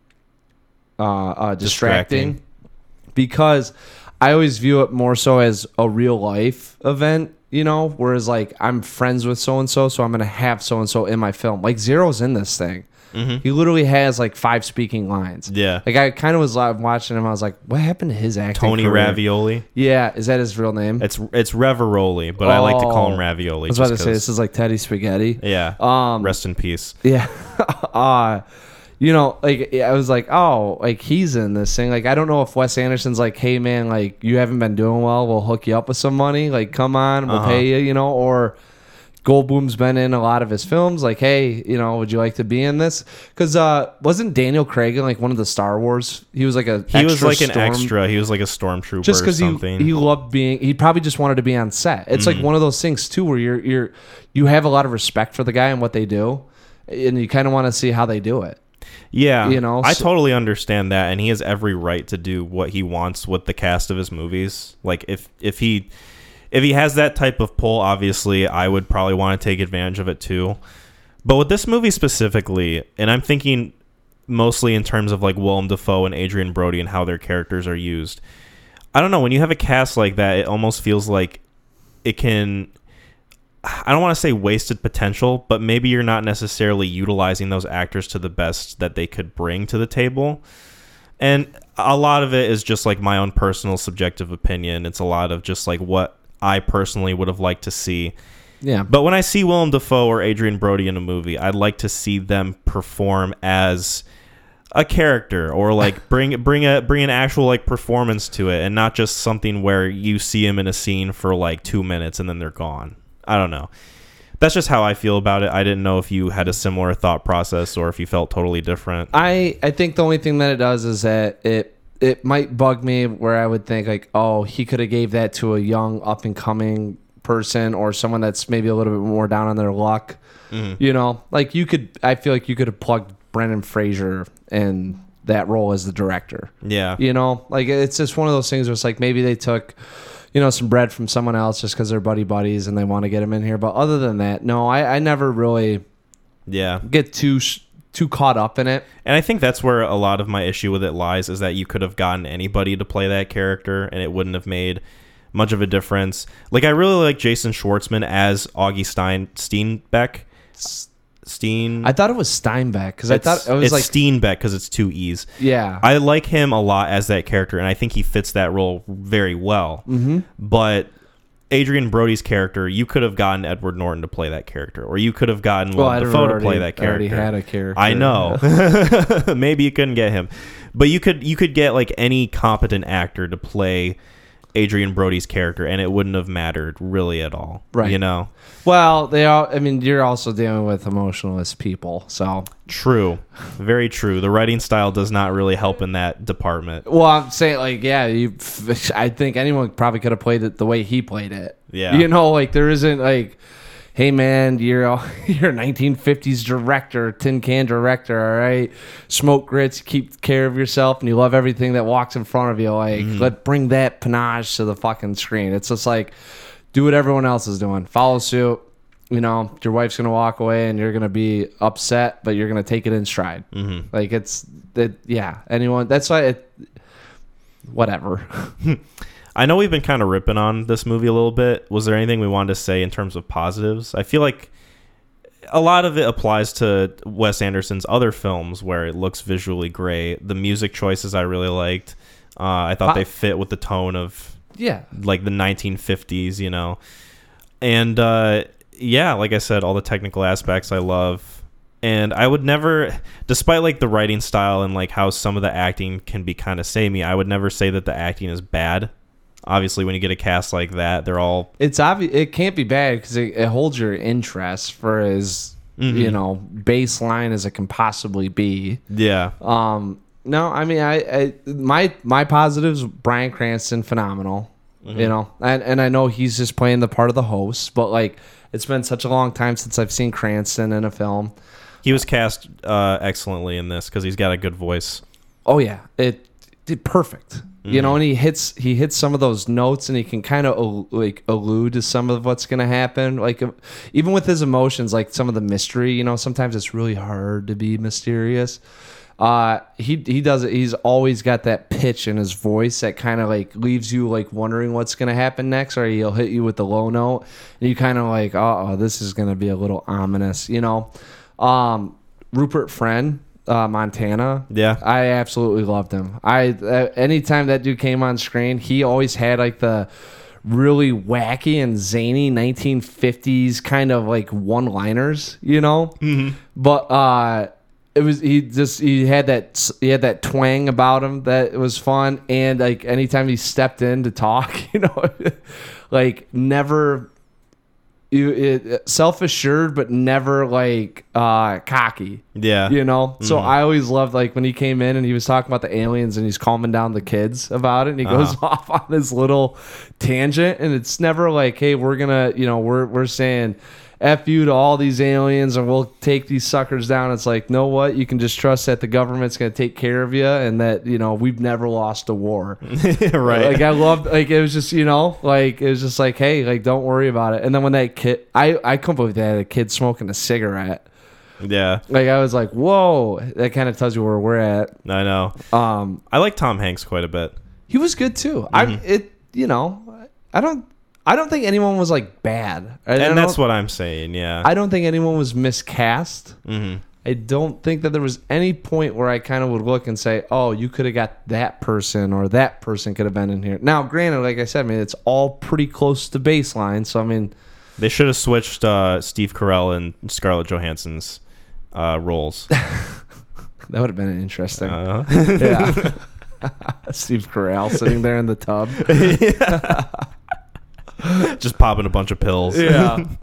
uh, uh, distracting, Distracting. because I always view it more so as a real life event. You know, whereas like I'm friends with so and so, so I'm gonna have so and so in my film. Like Zero's in this thing. He literally has like five speaking lines. Mm-hmm. Yeah. Like I kind of was watching him. I was like, what happened to his acting? Tony career? Ravioli. Yeah, is that his real name? It's it's Revolori, but I like to call him Oh. Ravioli. I was about to say this is like Teddy Spaghetti. yeah. Um, Rest in peace. Yeah. uh you know, like I was like, oh, like he's in this thing. Like I don't know if Wes Anderson's like, hey man, like you haven't been doing well, we'll hook you up with some money. Like come on, we'll Uh-huh. pay you, you know, or Goldblum's been in a lot of his films. Like, hey, you know, would you like to be in this? Because uh, wasn't Daniel Craig in like one of the Star Wars? He was like a He was like an extra. He was like a stormtrooper just because he he loved being. He probably just wanted to be on set. It's Mm-hmm. like one of those things too, where you're you're you have a lot of respect for the guy and what they do, and you kind of want to see how they do it. yeah, you know, I so- totally understand that, and he has every right to do what he wants with the cast of his movies. Like if if he if he has that type of pull, obviously, I would probably want to take advantage of it too. But with this movie specifically, and I'm thinking mostly in terms of like Willem Dafoe and Adrien Brody and how their characters are used. I don't know. When you have a cast like that, it almost feels like it can. I don't want to say wasted potential, but maybe you're not necessarily utilizing those actors to the best that they could bring to the table. And a lot of it is just like my own personal subjective opinion. It's a lot of just like what I personally would have liked to see. Yeah, But when I see Willem Dafoe or Adrien Brody in a movie, I'd like to see them perform as a character or like bring bring a bring an actual like performance to it and not just something where you see him in a scene for like 2 minutes and then they're gone. I don't know. That's just how I feel about it. I didn't know if you had a similar thought process or if you felt totally different. I I think the only thing that it does is that it it might bug me where I would think like, oh, he could have gave that to a young up and coming person or someone that's maybe a little bit more down on their luck. Mm-hmm. You know, like you could. I feel like you could have plugged Brendan Fraser in that role as the director. Yeah. You know, like it's just one of those things where it's like maybe they took, you know, some bread from someone else just because they're buddy buddies and they want to get him in here. But other than that, no, I, I never really Yeah. get too sh- too caught up in it. And I think that's where a lot of my issue with it lies is that you could have gotten anybody to play that character and it wouldn't have made much of a difference. Like I really like Jason Schwartzman as Augie Stein Steenbeck. Steen I thought it was Steinbeck because I thought it was it's like Steenbeck because it's two E's. yeah. I like him a lot as that character, and I think he fits that role very well. Mm-hmm. But Adrien Brody's character, you could have gotten Edward Norton to play that character, or you could have gotten Well, Willem Edward Dafoe to already- play that character. already had a character, I know. Maybe you couldn't get him, but you could. You could get like any competent actor to play Adrien Brody's character, and it wouldn't have mattered really at all. Right. You know. well, they all. I mean, you're also dealing with emotionless people, so. True. Very true. The writing style does not really help in that department. Well, I'm saying like, yeah, you. I think anyone probably could have played it the way he played it. Yeah. You know, like there isn't like, hey man, you're a, you're a 1950s director, tin can director, all right. Smoke grits, keep care of yourself, and you love everything that walks in front of you. Like, Mm-hmm. let bring that panache to the fucking screen. It's just like, do what everyone else is doing. Follow suit. You know, your wife's gonna walk away, and you're gonna be upset, but you're gonna take it in stride. Mm-hmm. Like it's that, yeah. Anyone. That's why it. Whatever. I know we've been kind of ripping on this movie a little bit. Was there anything we wanted to say in terms of positives? I feel like a lot of it applies to Wes Anderson's other films where it looks visually great. The music choices I really liked. Uh, I thought they fit with the tone of yeah. like the 1950s, you know. And uh, yeah, like I said, all the technical aspects I love. And I would never, despite like the writing style and like how some of the acting can be kind of samey, I would never say that the acting is bad. Obviously, when you get a cast like that, they're all it's obvious it can't be bad because it, it holds your interest for as Mm-hmm. you know baseline as it can possibly be yeah, um no i mean i, I my my positives bryan cranston phenomenal Mm-hmm. you know and, and i know he's just playing the part of the host but like it's been such a long time since i've seen cranston in a film he was cast uh, excellently in this because he's got a good voice. oh yeah it did perfect you know and he hits he hits some of those notes and he can kind of like allude to some of what's going to happen. Like uh, even with his emotions like some of the mystery you know sometimes it's really hard to be mysterious. Uh he he does it he's always got that pitch in his voice that kind of like leaves you like wondering what's going to happen next or he'll hit you with the low note and you kind of like oh this is going to be a little ominous you know? Um rupert friend uh, Montana. Yeah. I absolutely loved him. I uh, anytime that dude came on screen, he always had like the really wacky and zany 1950s kind of like one-liners, you know. Mm-hmm. But uh, it was he just he had that he had that twang about him that was fun, and like anytime he stepped in to talk, you know, like never you it, uh, self assured, but never like uh, cocky. Yeah. You know, so mm. I always loved like when he came in and he was talking about the aliens and he's calming down the kids about it and he goes uh-huh. off on this little tangent and it's never like, hey, we're gonna, you know, we're we're saying f you to all these aliens and we'll take these suckers down. It's like, know what? You can just trust that the government's gonna take care of you and that you know we've never lost a war. right. Like I loved, like it was just you know, like it was just like, hey, like don't worry about it. And then when that kid, I I couldn't believe they had a kid smoking a cigarette. yeah. Like I was like, whoa, that kind of tells you where we're at. I know. Um, I like Tom Hanks quite a bit. he was good too. I it, you know, I don't, I don't think anyone was like bad, I, I And that's what I'm saying. Yeah. I don't think anyone was miscast. hmm I don't think that there was any point where I kind of would look and say, "Oh, you could have got that person or that person could have been in here." Now, granted, like I said, I mean, it's all pretty close to baseline. So, I mean, They should have switched uh, Steve Carell and Scarlett Johansson's uh, roles. that would have been interesting. Uh, yeah. Steve Carell sitting there in the tub. just popping a bunch of pills. Yeah.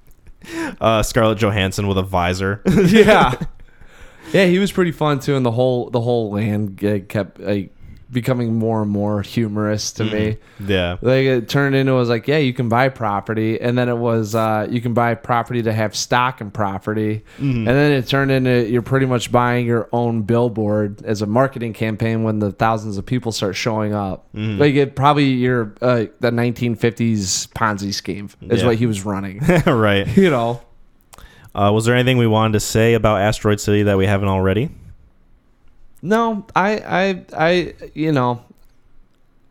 Uh, Scarlett Johansson with a visor. yeah. Yeah, he was pretty fun too, and the whole the whole land kept like becoming more and more humorous to me. yeah. Like it turned into it was like, yeah, you can buy property, and then it was uh, you can buy property to have stock in property, and then it turned into you're pretty much buying your own billboard as a marketing campaign when the thousands of people start showing up. Like it probably your uh, the 1950s Ponzi scheme is Yeah. what he was running. right. you know. Uh, was there anything we wanted to say about Asteroid City that we haven't already? No, I, I, I, you know,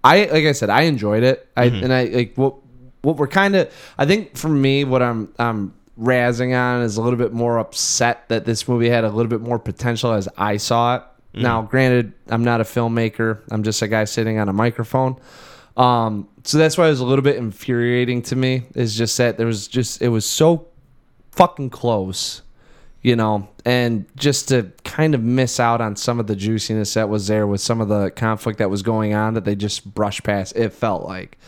I like I said, I enjoyed it. I and I like what what we're kind of. I think for me, what I'm I'm razzing on is a little bit more upset that this movie had a little bit more potential as I saw it. Now, granted, I'm not a filmmaker. I'm just a guy sitting on a microphone. Um, so that's why it was a little bit infuriating to me. Is just that there was just it was so fucking close you know, and just to kind of miss out on some of the juiciness that was there with some of the conflict that was going on that they just brushed past. It felt like,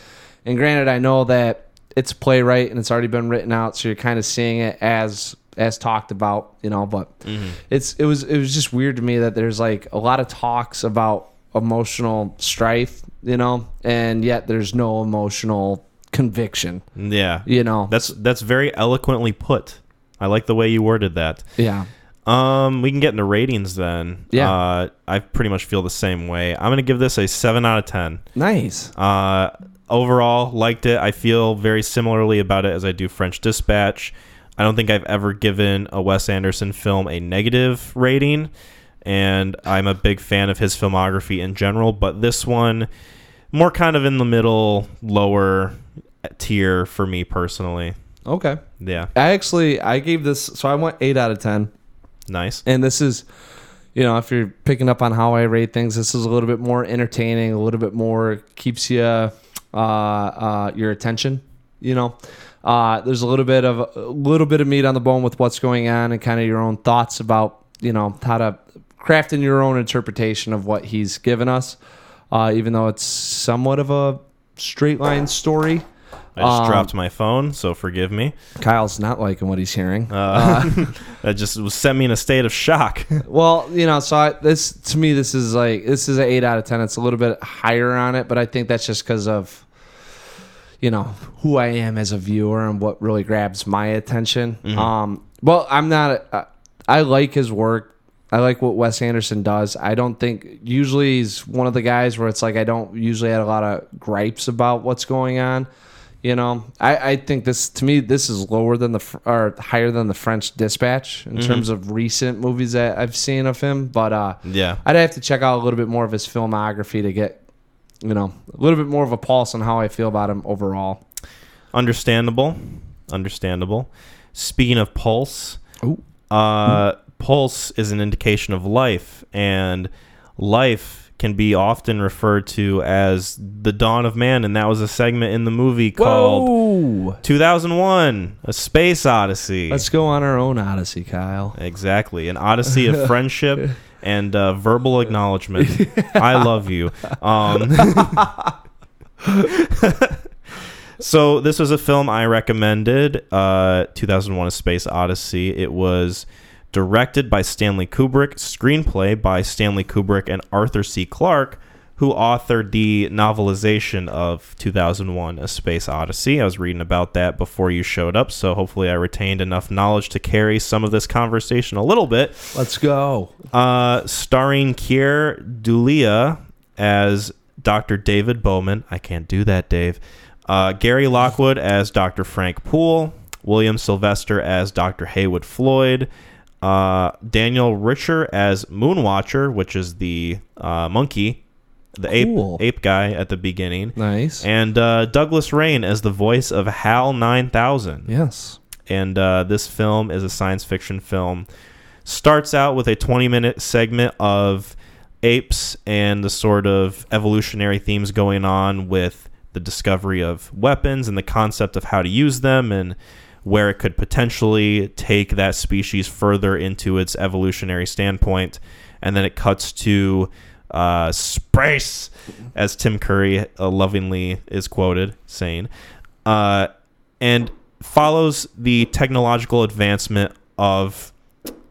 and granted, I know that it's a playwright and it's already been written out, so you're kind of seeing it as as talked about, you know. But mm-hmm. it's it was it was just weird to me that there's like a lot of talks about emotional strife, you know, and yet there's no emotional conviction, Yeah. you know. That's that's very eloquently put. I like the way you worded that. yeah, Um, we can get into ratings then. Yeah. Uh, I pretty much feel the same way. I'm gonna give this a seven out of ten. nice. Uh, overall, liked it. I feel very similarly about it as I do French Dispatch. I don't think I've ever given a Wes Anderson film a negative rating, and I'm a big fan of his filmography in general. But this one, more kind of in the middle, lower tier for me personally. Okay. Yeah, I actually I gave this so I went eight out of ten, nice. and this is, you know, if you're picking up on how I rate things, this is a little bit more entertaining, a little bit more keeps you uh, uh, your attention. You know, uh, there's a little bit of a little bit of meat on the bone with what's going on and kind of your own thoughts about you know how to crafting your own interpretation of what he's given us. Uh, even though it's somewhat of a straight line story, I just Um, dropped my phone, so forgive me. Kyle's not liking what he's hearing. Uh, that just was sent me in a state of shock. Well, you know, so I, this to me, this is like this is an eight out of ten. It's a little bit higher on it, but I think that's just because of you know who I am as a viewer and what really grabs my attention. Um, well, I'm not. Uh, I like his work. I like what Wes Anderson does. I don't think usually he's one of the guys where it's like I don't usually had a lot of gripes about what's going on. You know, I, I think this to me this is lower than the or higher than the French Dispatch in terms of recent movies that I've seen of him. But uh, yeah. I'd have to check out a little bit more of his filmography to get you know a little bit more of a pulse on how I feel about him overall. Understandable. Understandable. Speaking of pulse, Ooh. uh, pulse is an indication of life, and life can be often referred to as the dawn of man, and that was a segment in the movie called Whoa! 2001: A Space Odyssey. Let's go on our own odyssey, Kyle. Exactly. An odyssey of friendship and uh, verbal acknowledgement. I love you. Um, So this was a film I recommended, uh, 2001: A Space Odyssey. It was directed by Stanley Kubrick, screenplay by Stanley Kubrick and Arthur C. Clarke, who authored the novelization of 2001: A Space Odyssey. I was reading about that before you showed up, so hopefully I retained enough knowledge to carry some of this conversation a little bit. Let's go. Uh, starring Keir Dullea as Dr. David Bowman. I can't do that, Dave. Uh, Gary Lockwood as Dr. Frank Poole. William Sylvester as Dr. Heywood Floyd. Uh, Daniel Richter as Moonwatcher, which is the uh, monkey, the Cool. ape ape guy at the beginning, Nice. and uh, Douglas Rain as the voice of Hal 9000 yes. and uh, this film is a science fiction film. Starts out with a 20 minute segment of apes and the sort of evolutionary themes going on with the discovery of weapons and the concept of how to use them and where it could potentially take that species further into its evolutionary standpoint. And then it cuts to uh, space, as Tim Curry uh, lovingly is quoted saying. Uh, and follows the technological advancement of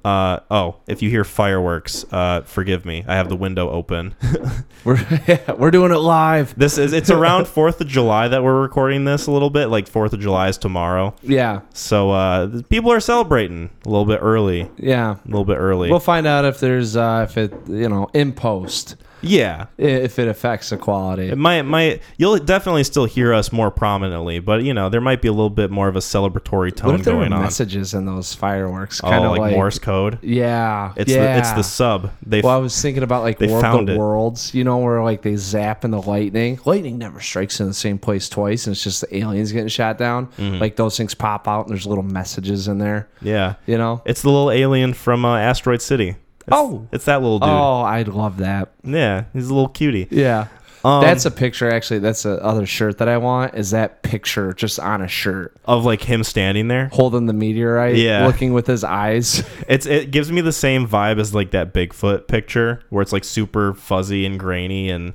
uh, oh if you hear fireworks uh, forgive me. I have the window open. We're we're doing it live. this is it's around fourth of july that we're recording this a little bit. Like fourth of july is tomorrow. Yeah. so uh, people are celebrating a little bit early. Yeah. a little bit early. We'll find out if there's uh, if it you know in post yeah if it affects the quality. it might might you'll definitely still hear us more prominently but you know there might be a little bit more of a celebratory What tone if there were going on messages in those fireworks? oh Kind of like, morse code Yeah. it's yeah. the it's the sub they Well, I was thinking about like They War of the it. Worlds, you know, where like they zap in the lightning. Lightning never strikes in the same place twice, and it's just the aliens getting shot down. Mm-hmm. Like those things pop out, and there's little messages in there. yeah You know? It's the little alien from uh, Asteroid City. It's, Oh. it's that little dude. Oh, I'd love that. Yeah, he's a little cutie. Yeah. Um, that's a picture. Actually, that's the other shirt that I want. Is that picture just on a shirt, of like him standing there. holding the meteorite, Yeah. looking with his eyes. It's it gives me the same vibe as like that Bigfoot picture where it's like super fuzzy and grainy and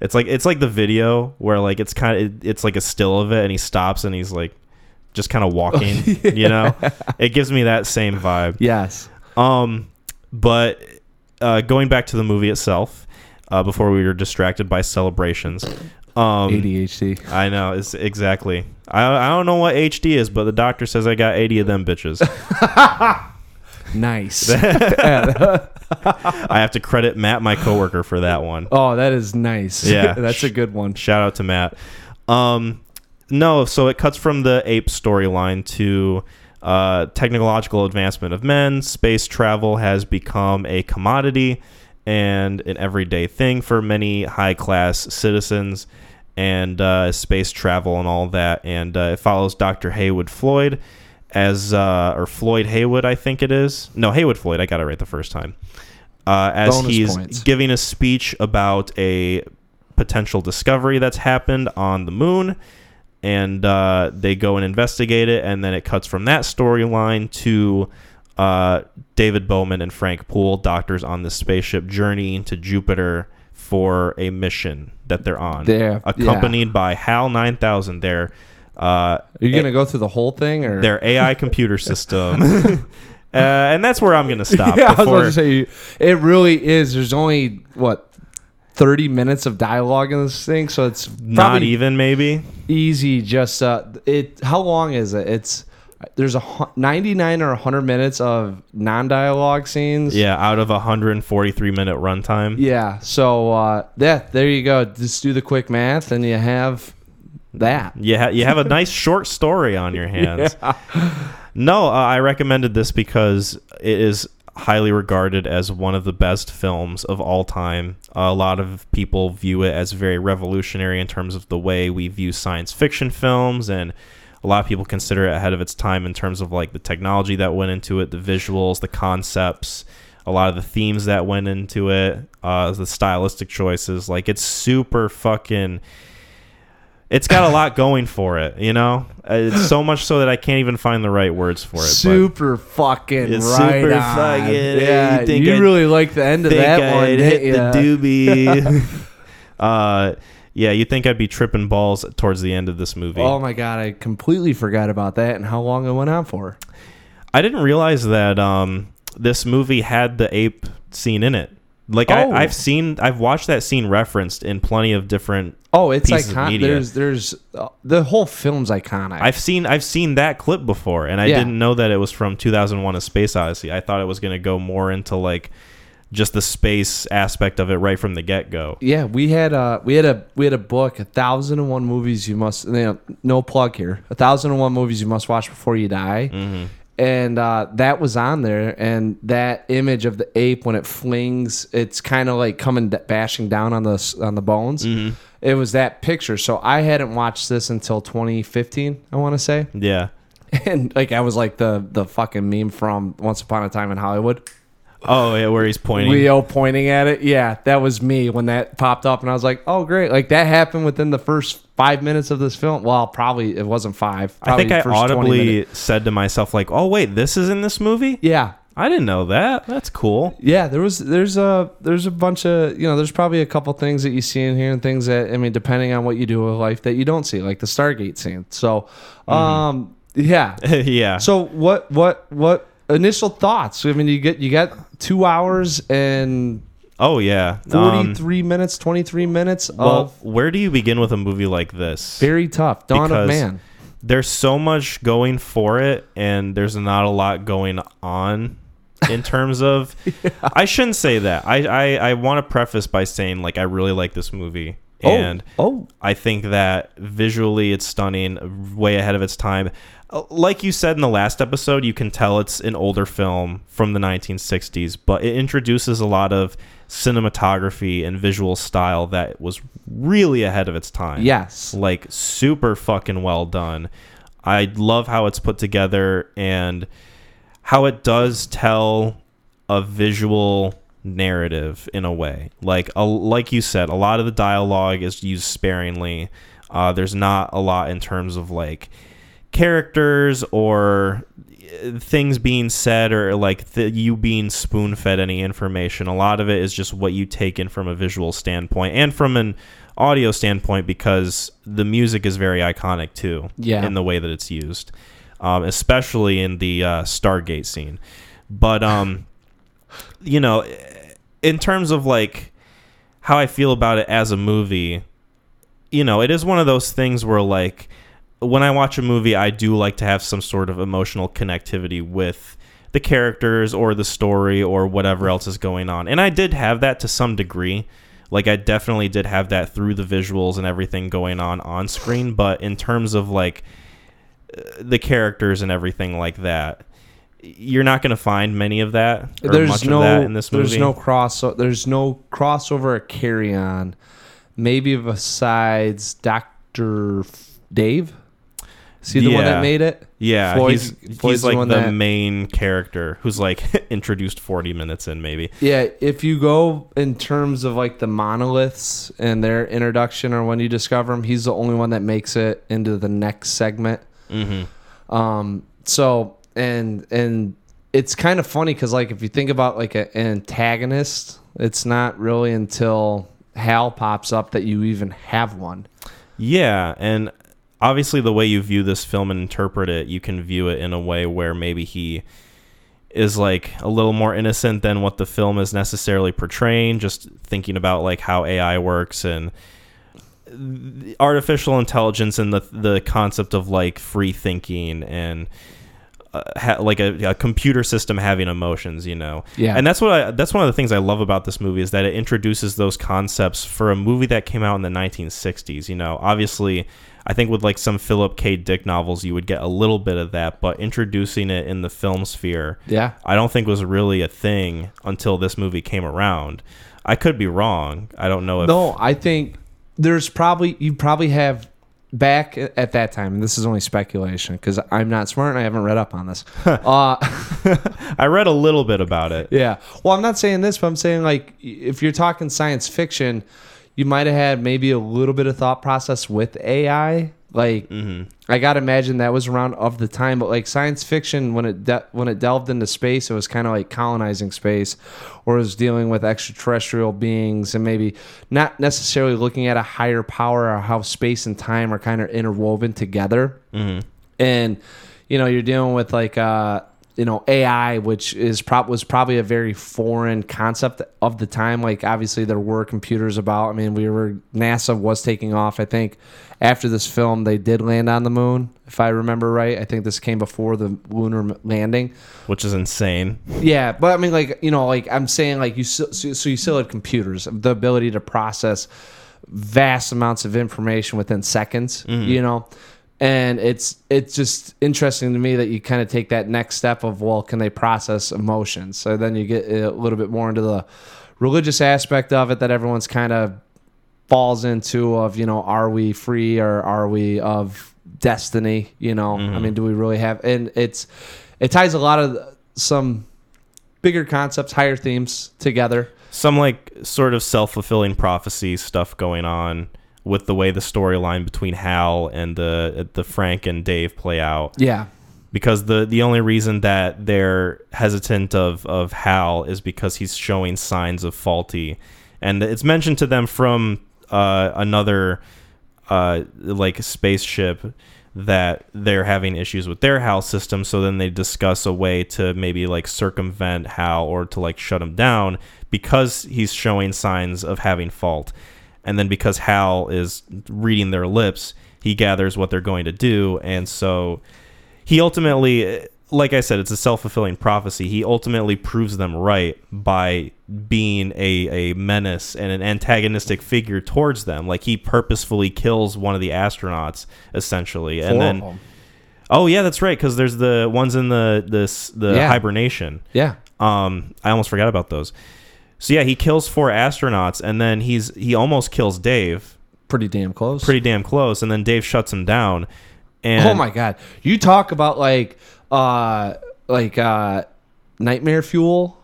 it's like it's like the video where like it's kind of it's like a still of it and he stops and he's like just kind of walking, you know. It gives me that same vibe. yes. Um, but uh, going back to the movie itself, uh, before we were distracted by celebrations. Um, ADHD. I know it's exactly. I I don't know what HD is, but the doctor says I got eighty of them bitches. Nice. I have to credit Matt, my coworker, for that one. oh, that is nice. Yeah. that's a good one. Shout out to Matt. Um, no, so it cuts from the ape storyline to uh, technological advancement of men. Space travel has become a commodity and an everyday thing for many high class citizens, and uh, space travel and all that. And uh, it follows Dr. Heywood Floyd as, uh, or Floyd Heywood, I think it is. No, Heywood Floyd. I got it right the first time. Uh, as Bonus he's points. giving a speech about a potential discovery that's happened on the moon and uh, they go and investigate it and then it cuts from that storyline to uh, david bowman and frank poole doctors on the spaceship journeying to jupiter for a mission that they're on. There, accompanied by hal 9000 their uh, Are you gonna go through the whole thing, or? their ai computer system. Uh, and that's where i'm gonna stop yeah, I was before- about to say it really is. There's only what thirty minutes of dialogue in this thing, so it's not even maybe easy. Just uh, it. How long is it? It's there's a 99 or 100 minutes of non-dialogue scenes. yeah out of a 143 minute runtime Yeah. So uh, yeah, there you go. Just do the quick math, and you have that. You, ha- you have a nice short story on your hands. No, uh, I recommended this because it is highly regarded as one of the best films of all time. a lot of people view it as very revolutionary in terms of the way we view science fiction films and a lot of people consider it ahead of its time in terms of like the technology that went into it, the visuals, the concepts, a lot of the themes that went into it, uh, the stylistic choices. Like it's super fucking it's got a lot going for it, you know. It's so much so that I can't even find the right words for it. Super fucking It's right super on. fucking- Yeah, you think you really like the end of that I'd one, hit didn't the doobie. uh, Yeah, you think I'd be tripping balls towards the end of this movie. Oh my god, I completely forgot about that and how long it went on for. I didn't realize that um, this movie had the ape scene in it. Like Oh. I, I've seen, I've watched that scene referenced in plenty of different. Oh, it's iconic. There's there's uh, the whole film's iconic. I've seen, I've seen that clip before, and I Yeah. didn't know that it was from 2001: A Space Odyssey. I thought it was going to go more into like just the space aspect of it right from the get go. yeah, we had a we had a we had a book, a thousand and one movies you must. You know, no plug here. A thousand and one movies you must watch before you die. Mm-hmm. And uh, that was on there, and that image of the ape when it flings, it's kind of like coming d- bashing down on the on the bones. Mm-hmm. It was that picture. So I hadn't watched this until 2015, I want to say. Yeah. and like I was like the the fucking meme from Once Upon a Time in Hollywood. Oh yeah, where he's pointing. Leo pointing at it. Yeah, that was me when that popped up, and I was like, "Oh, great!" Like that happened within the first five minutes of this film. Well, probably it wasn't five. I think I audibly said to myself like, "Oh wait, this is in this movie." Yeah, I didn't know that. That's cool. yeah. There was there's a there's a bunch of you know there's probably a couple things that you see in here and things that I mean depending on what you do with life that you don't see like the Stargate scene. So, Mm-hmm. um, yeah. yeah. So what what what initial thoughts? I mean, you get you got two hours and oh yeah. forty-three Um, minutes, twenty three minutes well, of where do you begin with a movie like this? very tough. Dawn Because- of Man. there's so much going for it and there's not a lot going on in terms of I shouldn't say that. I I, I want to preface by saying like I really like this movie and oh, I think that visually it's stunning, way ahead of its time. Uh, Like you said in the last episode, you can tell it's an older film from the 1960s, but it introduces a lot of cinematography and visual style that was really ahead of its time yes. like super fucking well done. I love how it's put together and how it does tell a visual narrative in a way. Like a, like you said, a lot of the dialogue is used sparingly. Uh, there's not a lot in terms of like characters or things being said or like the, you being spoon fed any information. A lot of it is just what you take in from a visual standpoint and from an audio standpoint because the music is very iconic too. Yeah. In the way that it's used, um, especially in the uh, Stargate scene. But um, you know, in terms of like how I feel about it as a movie, you know, it is one of those things where like when I watch a movie, I do like to have some sort of emotional connectivity with the characters or the story or whatever else is going on. And I did have that to some degree. Like I definitely did have that through the visuals and everything going on on screen, but in terms of like the characters and everything like that, you're not going to find many of that or There's much no of that in this movie. there's no cross there's no crossover or carry on. Maybe besides Doctor Dave. Is he the one that made it? Yeah, Floyd's- he's Floyd's he's the like one the that- main character who's like introduced 40 minutes in maybe. Yeah, if you go in terms of like the monoliths and their introduction or when you discover them, he's the only one that makes it into the next segment. Mm-hmm. Um, so and and it's kind of funny because like if you think about like a, an antagonist, it's not really until Hal pops up that you even have one. Yeah, and obviously the way you view this film and interpret it, you can view it in a way where maybe he is like a little more innocent than what the film is necessarily portraying, just thinking about like how AI works and artificial intelligence and the the concept of like free thinking and uh, ha- like a, a computer system having emotions, you know. Yeah. And that's what I that's one of the things I love about this movie is that it introduces those concepts for a movie that came out in the 1960s, you know. Obviously, I think with like some Philip K. Dick novels you would get a little bit of that, but introducing it in the film sphere, Yeah. I don't think was really a thing until this movie came around. I could be wrong. I don't know if No, I think there's probably you probably have back at that time. And this is only speculation because I'm not smart and I haven't read up on this. uh, I read a little bit about it. Yeah. Well, I'm not saying this, but I'm saying like if you're talking science fiction, you might have had maybe a little bit of thought process with AI Like hmm I gotta imagine that was around of the time, but like science fiction when it de- when it delved into space, it was kind of like colonizing space, or it was dealing with extraterrestrial beings, and maybe not necessarily looking at a higher power or how space and time are kind of interwoven together. hmm And you know, you're dealing with like uh, you know AI, which is prob was probably a very foreign concept of the time. Like obviously there were computers about. I mean, we were NASA was taking off. I think after this film, they did land on the moon, if I remember right. I think this came before the lunar landing. Which is insane. Yeah, but I mean, like you know, like I'm saying, like you so, so you still had computers, the ability to process vast amounts of information within seconds. Mm-hmm. You know, and it's it's just interesting to me that you kind of take that next step of well, can they process emotions? So then you get a little bit more into the religious aspect of it that everyone's kind of falls into of you know are we free or are we of destiny you know? I mm-hmm. mean do we really have and it's it ties a lot of some bigger concepts higher themes together. Some like sort of self fulfilling prophecy stuff going on with the way the storyline between Hal and the the Frank and Dave play out. yeah because the the only reason that they're hesitant of of Hal is because he's showing signs of faulty, and it's mentioned to them from uh, another uh, like spaceship that they're having issues with their Hal system. So then they discuss a way to maybe like circumvent Hal or to like shut him down because he's showing signs of having fault. And then because Hal is reading their lips, he gathers what they're going to do, and so he ultimately like i said it's a self-fulfilling prophecy. He ultimately proves them right by being a, a menace and an antagonistic figure towards them. Like he purposefully kills one of the astronauts essentially. And Four then of 'em. oh yeah that's right because there's the ones in the this the Yeah. hibernation. Yeah. Um i almost forgot about those so yeah he kills four astronauts and then he's he almost kills dave pretty damn close pretty damn close and then dave shuts him down and oh my god you talk about like uh like uh nightmare fuel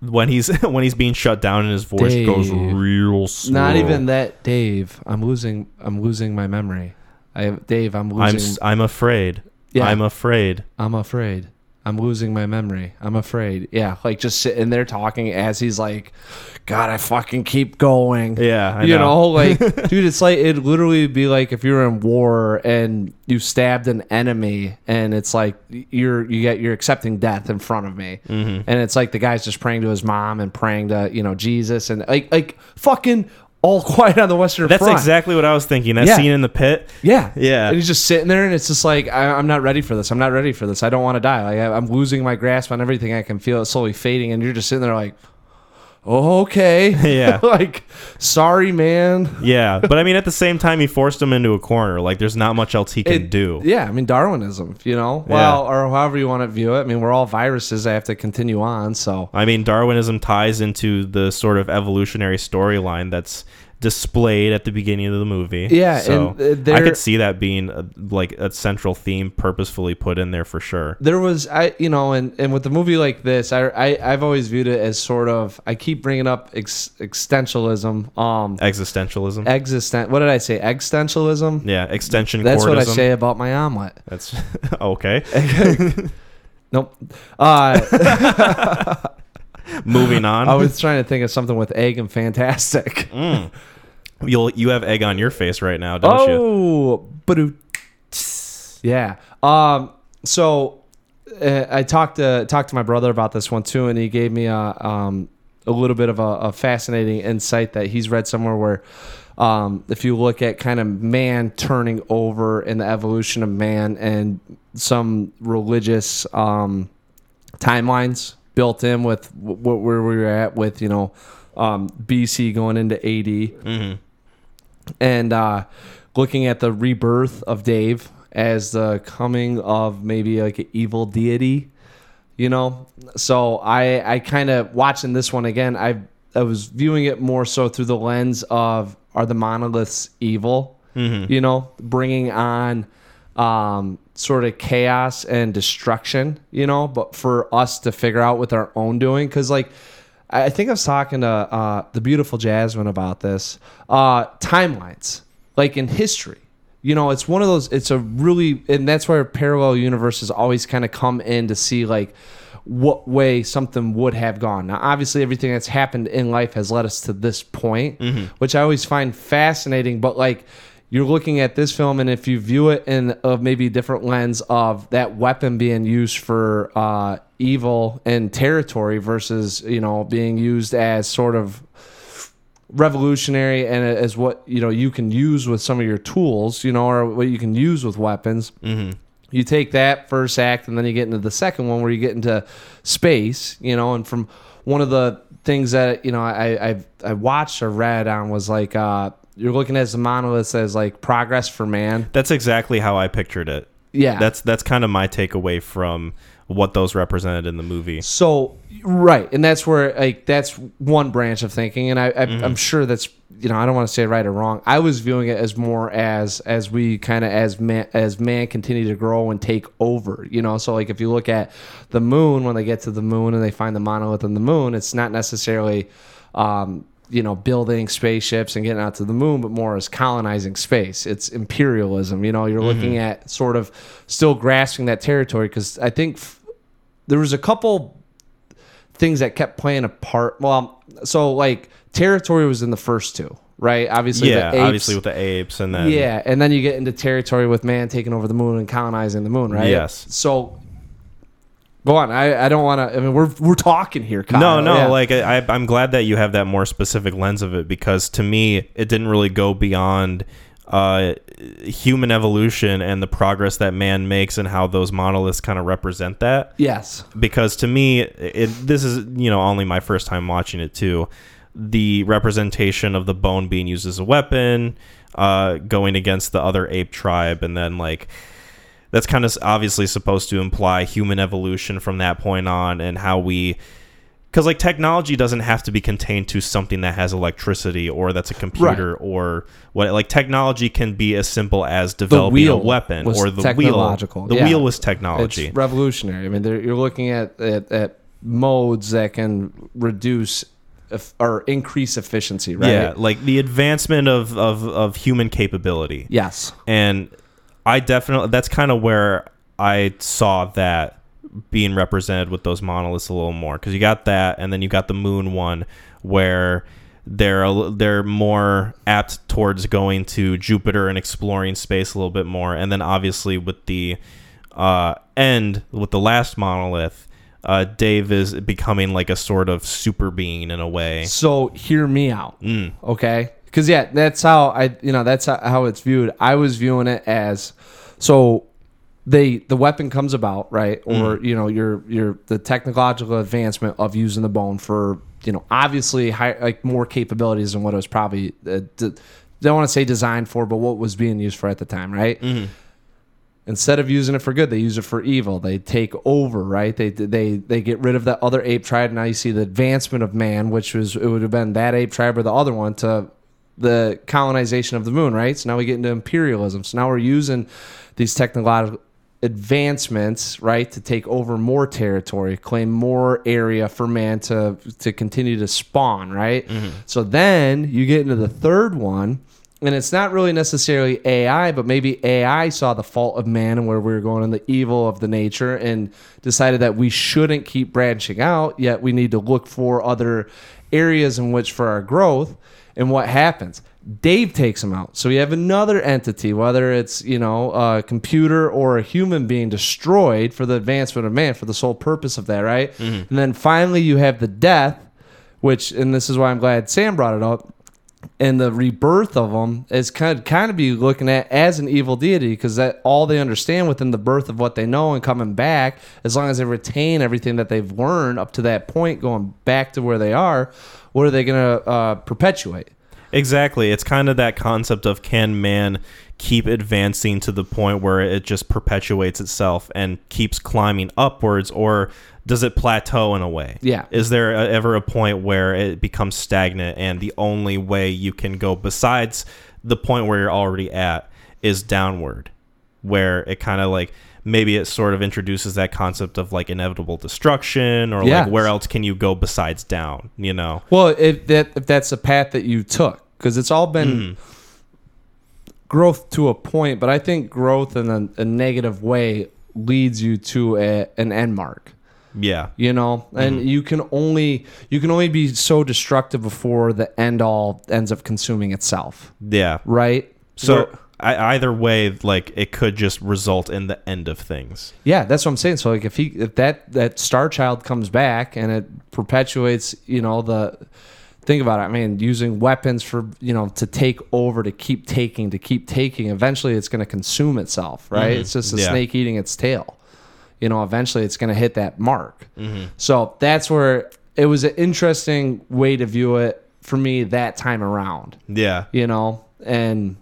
when he's when he's being shut down and his voice goes real slow. not even that dave i'm losing i'm losing my memory i dave i'm I'm losing s- I'm afraid. Yeah. I'm afraid. I'm afraid. I'm losing my memory. I'm afraid. Yeah, like just sitting there talking as he's like, God, I fucking keep going. Yeah, I you know. know, like, dude, it's like it'd literally be like if you were in war and you stabbed an enemy, and it's like you're you get you're accepting death in front of me, Mm-hmm. and it's like the guy's just praying to his mom and praying to you know Jesus and like like fucking all quiet on the Western That's Front. exactly what I was thinking. That Yeah. scene in the pit. Yeah, Yeah. And he's just sitting there, and it's just like I, I'm not ready for this. I'm not ready for this. I don't want to die. Like I, I'm losing my grasp on everything. I can feel it slowly fading, and you're just sitting there like, okay, Yeah. like sorry, man. Yeah, but I mean, at the same time, he forced him into a corner. Like, there's not much else he can It- do. Yeah, I mean Darwinism, you know. Yeah. Well, or however you want to view it. I mean, we're all viruses. I have to continue on. So I mean, Darwinism ties into the sort of evolutionary storyline that's displayed at the beginning of the movie. Yeah, so and, uh, I could see that being a, like a central theme purposefully put in there for sure. there was I you know and and with the movie like this I, I I've always viewed it as sort of I keep bringing up ex, existentialism um Existentialism. existent what did I say existentialism yeah, extension. That's what I say about my omelet. That's okay. Nope. Uh, Moving on. I was trying to think of something with egg and fantastic. You'll you have egg on your face right now, don't you? Oh, yeah. Um. So uh, I talked to talked to my brother about this one too, and he gave me a um a little bit of a, a fascinating insight that he's read somewhere where. Um, if you look at kind of man turning over in the evolution of man and some religious um, timelines built in with what where we were at with you know um, BC going into AD, Mm-hmm. and uh, looking at the rebirth of Dave as the coming of maybe like an evil deity, you know. So I I kind of watching this one again. I I was viewing it more so through the lens of are the monoliths evil, you know, bringing on um, sort of chaos and destruction, you know, but for us to figure out with our own doing, because like. I think I was talking to uh, the beautiful Jasmine about this. Uh, timelines, like in history, you know, it's one of those. It's a really, and that's where parallel universes always kind of come in to see like what way something would have gone. Now, obviously, everything that's happened in life has led us to this point, which I always find fascinating. But like, you're looking at this film, and if you view it in a maybe different lens of that weapon being used for uh, evil and territory versus you know being used as sort of revolutionary and as what you know you can use with some of your tools, you know, or what you can use with weapons. Mm-hmm. You take that first act, and then you get into the second one where you get into space, you know, and from one of the things that you know I I, I watched or read on was like uh, you're looking at the monoliths as like progress for man. That's exactly how I pictured it. Yeah, That's that's kind of my takeaway from what those represented in the movie. So right, and that's where like that's one branch of thinking, and I, I I'm sure that's you know I don't want to say right or wrong. I was viewing it as more as as we kind of as man as man continue to grow and take over. You know, so like if you look at the moon when they get to the moon and they find the monolith on the moon, it's not necessarily. Um, you know, building spaceships and getting out to the moon, but more as colonizing space. It's imperialism. You know, you're looking mm-hmm. at sort of still grasping that territory because I think f- there was a couple things that kept playing a part. Well, so like territory was in the first two, right? Obviously, yeah, the apes, obviously with the apes and then yeah, and then you get into territory with man taking over the moon and colonizing the moon, right? Yes. So go on. I, I don't want to. I mean, we're we're talking here. Kyle. No, no, Yeah. like I, I'm glad that you have that more specific lens of it because to me, it didn't really go beyond uh, human evolution and the progress that man makes and how those monoliths kind of represent that. yes, Because to me, it, this is you know only my first time watching it too. The representation of the bone being used as a weapon, uh, going against the other ape tribe, and then like that's kind of obviously supposed to imply human evolution from that point on and how we because like technology doesn't have to be contained to something that has electricity or that's a computer or what like technology can be as simple as developing a weapon or the technological, wheel the yeah. wheel was technology it's revolutionary. I mean, you're looking at, at at modes that can reduce or increase efficiency, right? yeah like the advancement of, of of human capability Yes. and i definitely that's kind of where i saw that being represented with those monoliths a little more because you got that and then you got the moon one where they're a, they're more apt towards going to jupiter and exploring space a little bit more and then obviously with the uh, end with the last monolith uh, dave is becoming like a sort of super being in a way So hear me out, Mm. okay? Because yeah, that's how I, you know, that's how, it's viewed. I was viewing it as so they the weapon comes about right, or Mm. you know, your your the technological advancement of using the bone for you know obviously high, like more capabilities than what it was probably. Uh, d- don't want to say designed for, but what was being used for at the time, right? Mm-hmm. instead of using it for good, they use it for evil. They take over, right? They they they get rid of that other ape tribe. Now you see the advancement of man, which was it would have been that ape tribe or the other one to the colonization of the moon, right? So now we get into imperialism. So now we're using these technological advancements, right, to take over more territory, claim more area for man to to continue to spawn, right? Mm-hmm. So then you get into the third one, and it's not really necessarily AI, but maybe AI saw the fault of man and where we were going and the evil of the nature and decided that we shouldn't keep branching out, yet we need to look for other areas in which for our growth. And what happens? Dave takes him out. So you have another entity, whether it's, you know, a computer or a human being destroyed for the advancement of man, for the sole purpose of that, right? Mm-hmm. And then finally you have the death, which, and this is why I'm glad Sam brought it up, and the rebirth of them is kind of, kind of be looking at as an evil deity because that all they understand within the birth of what they know and coming back as long as they retain everything that they've learned up to that point going back to where they are what are they going to uh, perpetuate Exactly. It's kind of that concept of can man keep advancing to the point where it just perpetuates itself and keeps climbing upwards, or does it plateau in a way? Yeah. Is there a, ever a point where it becomes stagnant and the only way you can go besides the point where you're already at is downward, where it kind of like maybe it sort of introduces that concept of like inevitable destruction or like where else can you go besides down, you know? well if that if that's a path that you took because it's all been mm. growth to a point, but I think growth in a, a negative way leads you to a, an end mark. Yeah. You know, and you can only you can only be so destructive before the end all ends up consuming itself, Yeah. right? So I, either way, like it could just result in the end of things. Yeah, that's what I'm saying. So like if he if that that star child comes back and it perpetuates, you know, the think about it. I mean, using weapons for, you know, to take over, to keep taking, to keep taking, eventually it's going to consume itself, right? Mhm. It's just a Yeah. snake eating its tail. You know, eventually it's going to hit that mark. Mm-hmm. So that's where it was an interesting way to view it for me that time around Yeah. you know and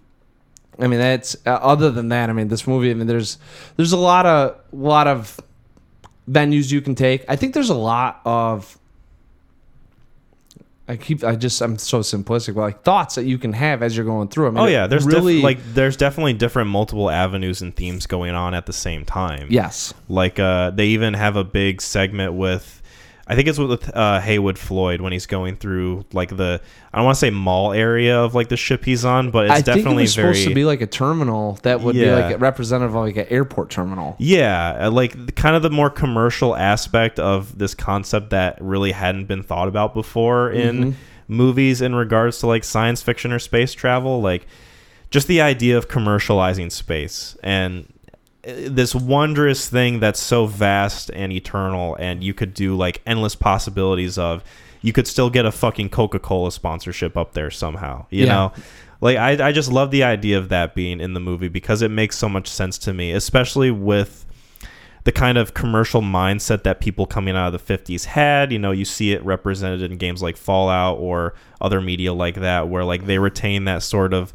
i mean that's uh, other than that i mean this movie i mean there's there's a lot of lot of venues you can take i think there's a lot of i keep i just i'm so simplistic but like thoughts that you can have as you're going through i mean Oh yeah, there's really really like there's definitely different multiple avenues and themes going on at the same time. yes Like uh they even have a big segment with I think it's with uh Heywood Floyd when he's going through like the I don't want to say mall area of like the ship he's on, but it's i think it definitely was very supposed to be like a terminal that would be like a representative of like an airport terminal Yeah, uh, like the- kind of the more commercial aspect of this concept that really hadn't been thought about before in Mhm. movies in regards to like science fiction or space travel. Like just the idea of commercializing space and this wondrous thing that's so vast and eternal, and you could do like endless possibilities of. You could still get a fucking Coca Cola sponsorship up there somehow, you Yeah. know? Like I, I just love the idea of that being in the movie because it makes so much sense to me, especially with the kind of commercial mindset that people coming out of the 50s had. You know, you see it represented in games like Fallout or other media like that, where like they retain that sort of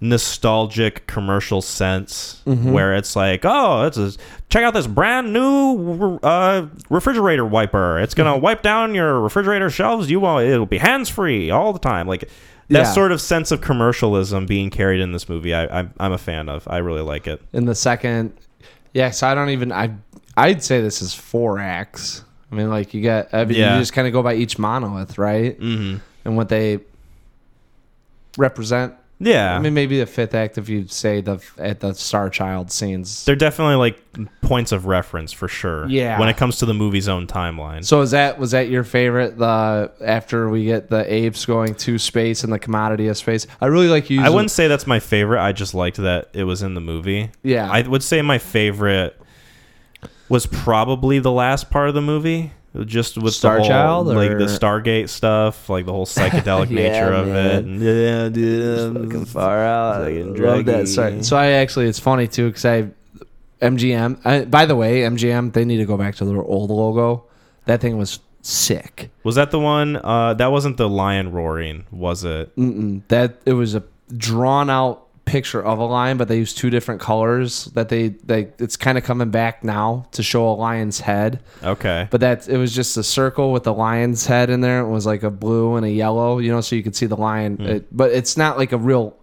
nostalgic commercial sense Mhm. where it's like oh it's a, check out this brand new uh, refrigerator wiper it's gonna wipe down your refrigerator shelves you want it'll be hands free all the time like that Yeah. sort of sense of commercialism being carried in this movie I, I'm, I'm a fan of i really like it in the second yeah so i don't even i i'd say this is four acts i mean like you got I mean, Yeah. you just kind of go by each monolith right mm-hmm. and what they represent yeah i mean maybe the fifth act if you say the at the star child scenes they're definitely like points of reference for sure Yeah. when it comes to the movie's own timeline so is that was that your favorite the after we get the apes going to space and the commodity of space i really like you I wouldn't say that's my favorite. I just liked that it was in the movie. yeah I would say my favorite was probably the last part of the movie, just with Star the whole, Child, like the Stargate stuff, like the whole psychedelic Yeah, nature of it. man. Yeah, dude, fucking far out. Love that. Sorry. So I actually, it's funny too because I, MGM. I, by the way, MGM they need to go back to their old logo. That thing was sick. Was that the one? Uh, that wasn't the lion roaring, was it? Mm-mm. That it was a drawn out picture of a lion, but they use two different colors. That they they it's kind of coming back now to show a lion's head. Okay. But that it was just a circle with the lion's head in there. It was like a blue and a yellow, you know, so you could see the lion. It, but it's not like a real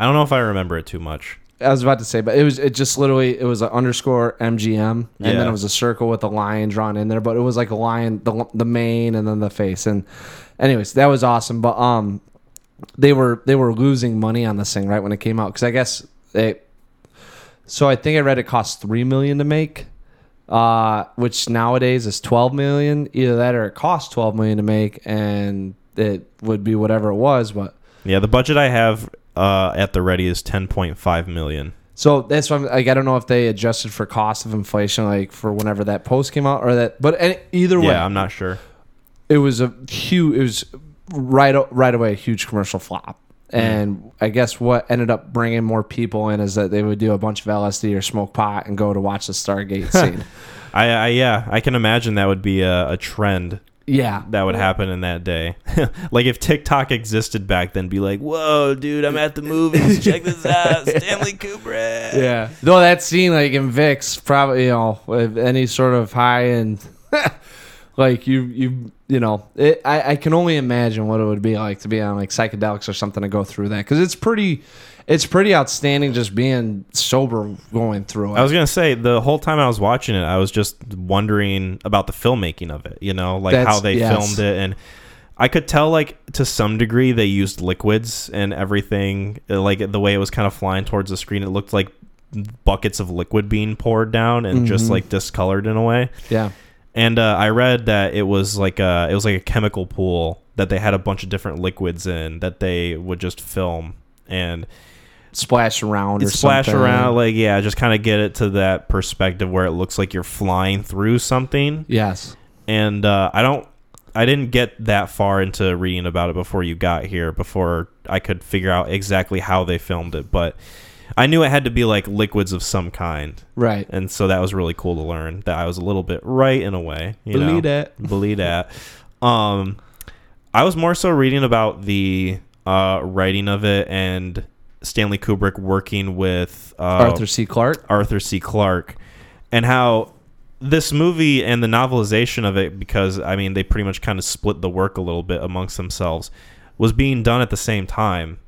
I don't know if I remember it too much. I was about to say, but it was it just literally it was an underscore MGM, and then it was a circle with a lion drawn in there. But it was like a lion, the the mane, and then the face. And anyways, that was awesome. But um, they were they were losing money on this thing right when it came out because I guess they. So I think I read it cost three million to make, uh, which nowadays is twelve million. Either that or it cost twelve million to make, and it would be whatever it was, but. Yeah, the budget I have uh, at the ready is 10.5 million. So that's why I'm, like I don't know if they adjusted for cost of inflation, like for whenever that post came out, or that. But either way, Yeah, I'm not sure. it was a huge. It was right right away a huge commercial flop. Mm-hmm. And I guess what ended up bringing more people in is that they would do a bunch of LSD or smoke pot and go to watch the Stargate scene. I, I yeah, I can imagine that would be a, a trend yeah, that would happen in that day. like if TikTok existed back then, be like, "Whoa, dude, I'm at the movies. Check this out, Stanley Kubrick." yeah. Though that scene, like in Vix, probably you know, with any sort of high and like you, you, you know, it, I, I can only imagine what it would be like to be on like psychedelics or something to go through that because it's pretty, it's pretty outstanding just being sober going through it. I was gonna say the whole time I was watching it, I was just wondering about the filmmaking of it. You know, like That's- how they yes. filmed it, and I could tell like to some degree they used liquids and everything. uh, Like the way it was kind of flying towards the screen, it looked like buckets of liquid being poured down and just Mhm. like discolored in a way. Yeah. And uh, I read that it was like a it was like a chemical pool that they had a bunch of different liquids in that they would just film and Splash around or splash something. around like yeah, just kind of get it to that perspective where it looks like you're flying through something. Yes. And uh, I don't I didn't get that far into reading about it before you got here before I could figure out exactly how they filmed it, but I knew it had to be like liquids of some kind. Right. And so that was really cool to learn that I was a little bit right in a way. You know? Believe that. believe that. Um, I was more so reading about the uh, writing of it and Stanley Kubrick working with uh, Arthur C. Clarke. Arthur C. Clarke and how this movie and the novelization of it, because I mean they pretty much kind of split the work a little bit amongst themselves, was being done at the same time,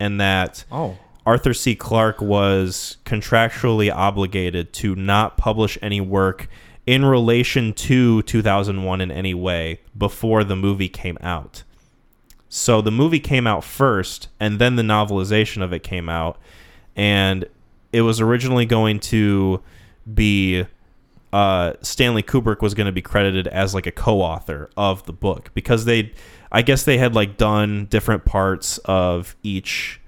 and that Oh. Arthur C. Clarke was contractually obligated to not publish any work in relation to 2001 in any way before the movie came out. So the movie came out first, and then the novelization of it came out, and it was originally going to be uh, Stanley Kubrick was going to be credited as like a co-author of the book because they, I guess they had like done different parts of each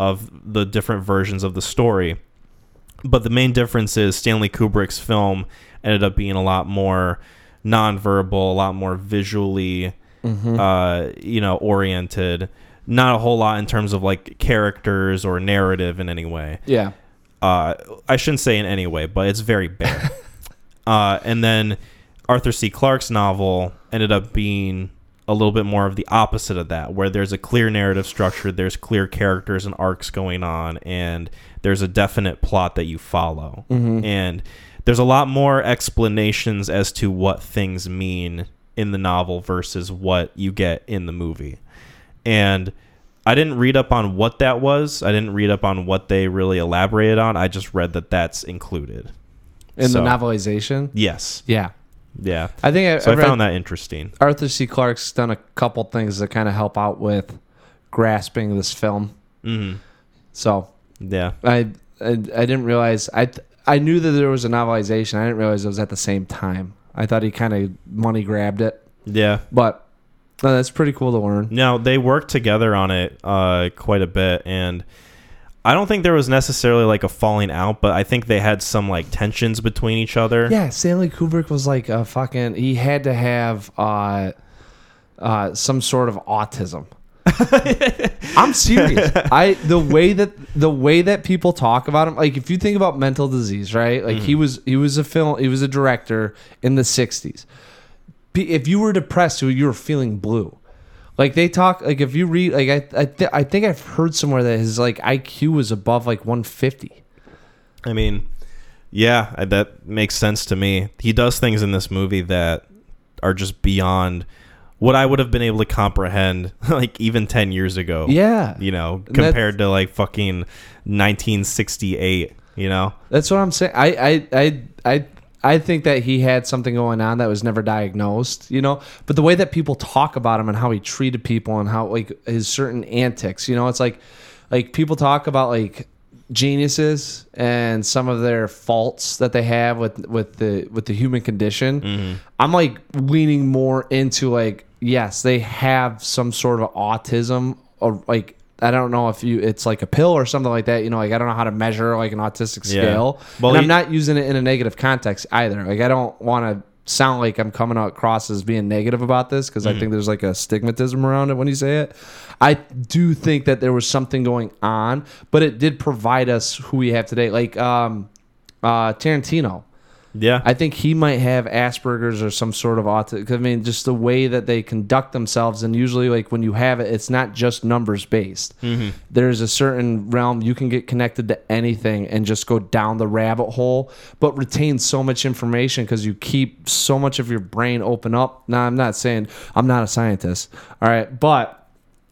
of the different versions of the story. But the main difference is Stanley Kubrick's film ended up being a lot more nonverbal, a lot more visually, uh, you know, oriented. Not a whole lot in terms of like characters or narrative in any way. Yeah. Uh, I shouldn't say in any way, but it's very bare. uh, and then Arthur C. Clarke's novel ended up being a little bit more of the opposite of that, where there's a clear narrative structure, there's clear characters and arcs going on, and there's a definite plot that you follow. Mm-hmm. And there's a lot more explanations as to what things mean in the novel versus what you get in the movie. And I didn't read up on what that was. I didn't read up on what they really elaborated on. I just read that that's included. In So- the novelization. Yes. Yeah. Yeah. I think I, So I, I found that interesting. Arthur C. Clarke's done a couple things that kind of help out with grasping this film. hmm So Yeah. I, I I didn't realize I I knew that there was a novelization. I didn't realize it was at the same time. I thought he kind of money grabbed it, Yeah. but no, that's pretty cool to learn. Now they worked together on it uh, quite a bit, and I don't think there was necessarily like a falling out, but I think they had some like tensions between each other. Yeah, Stanley Kubrick was like a fucking. He had to have uh, uh, some sort of autism. I'm serious. I the way that the way that people talk about him, like if you think about mental disease, right? Like he was he was a film he was a director in the '60s. If you were depressed, you were feeling blue. Like they talk, like if you read, like I I, th- I think I've heard somewhere that his like IQ was above like 150. I mean, yeah, I- that makes sense to me. He does things in this movie that are just beyond what I would have been able to comprehend, like even ten years ago. Yeah, you know, compared to like fucking 1968. You know, That's what I'm saying. I, I, I, I, I think that he had something going on that was never diagnosed, you know. But the way that people talk about him and how he treated people and how like his certain antics, you know, it's like, like people talk about like geniuses and some of their faults that they have with with the with the human condition. Mm-hmm. I'm like leaning more into like yes, they have some sort of autism or like I don't know if you it's like a pill or something like that. You know, like I don't know how to measure like an autistic Yeah. scale. Well, and I'm not using it in a negative context either. Like I don't want to sound like I'm coming across as being negative about this because I think there's like a stigmatism around it when you say it. I do think that there was something going on, but it did provide us who we have today. Like um, uh, Tarantino. Yeah, I think he might have Asperger's or some sort of autism. I mean, just the way that they conduct themselves, and usually, like when you have it, it's not just numbers based. Mm-hmm. There's a certain realm you can get connected to anything and just go down the rabbit hole, but retain so much information because you keep so much of your brain open up. Now, I'm not saying I'm not a scientist, all right, but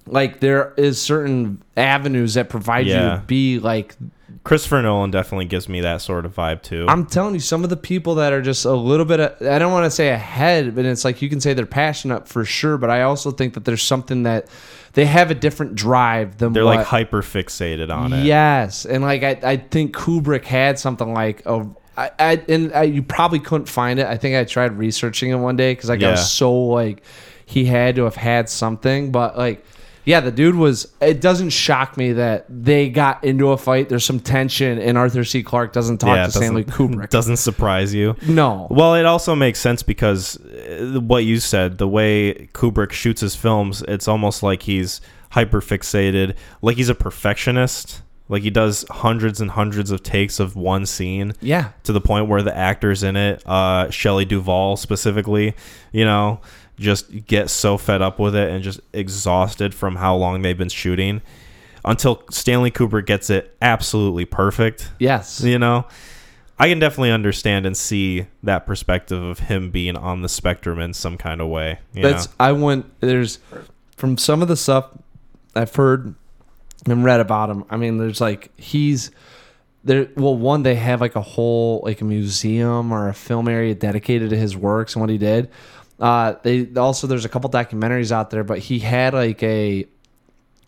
like there is certain avenues that provide you to be like Christopher Nolan definitely gives me that sort of vibe too. I'm telling you, some of the people that are just a little bit, I don't want to say ahead, but it's like you can say they're passionate for sure. But I also think that there's something that they have a different drive than They're what, like hyper fixated on it. Yes, and like I, I think Kubrick had something like a. I, I and I, you probably couldn't find it. I think I tried researching it one day because like I Yeah. was so like he had to have had something, but like yeah, the dude was. It doesn't shock me that they got into a fight. There's some tension, and Arthur C. Clarke doesn't talk Yeah, to it Stanley Kubrick. Doesn't surprise you. no, Well, it also makes sense because uh, what you said, the way Kubrick shoots his films, it's almost like he's hyper fixated, like he's a perfectionist. Like he does hundreds and hundreds of takes of one scene yeah, to the point where the actors in it, uh, Shelley Duvall specifically, you know, just get so fed up with it and just exhausted from how long they've been shooting until Stanley Kubrick gets it absolutely perfect yes, you know i can definitely understand and see that perspective of him being on the spectrum in some kind of way you That's know? I went there's from some of the stuff I've heard and read about him. I mean, there's like he's there. Well, one they have like a whole like a museum or a film area dedicated to his works and what he did. Uh, they also there's a couple documentaries out there, but he had like a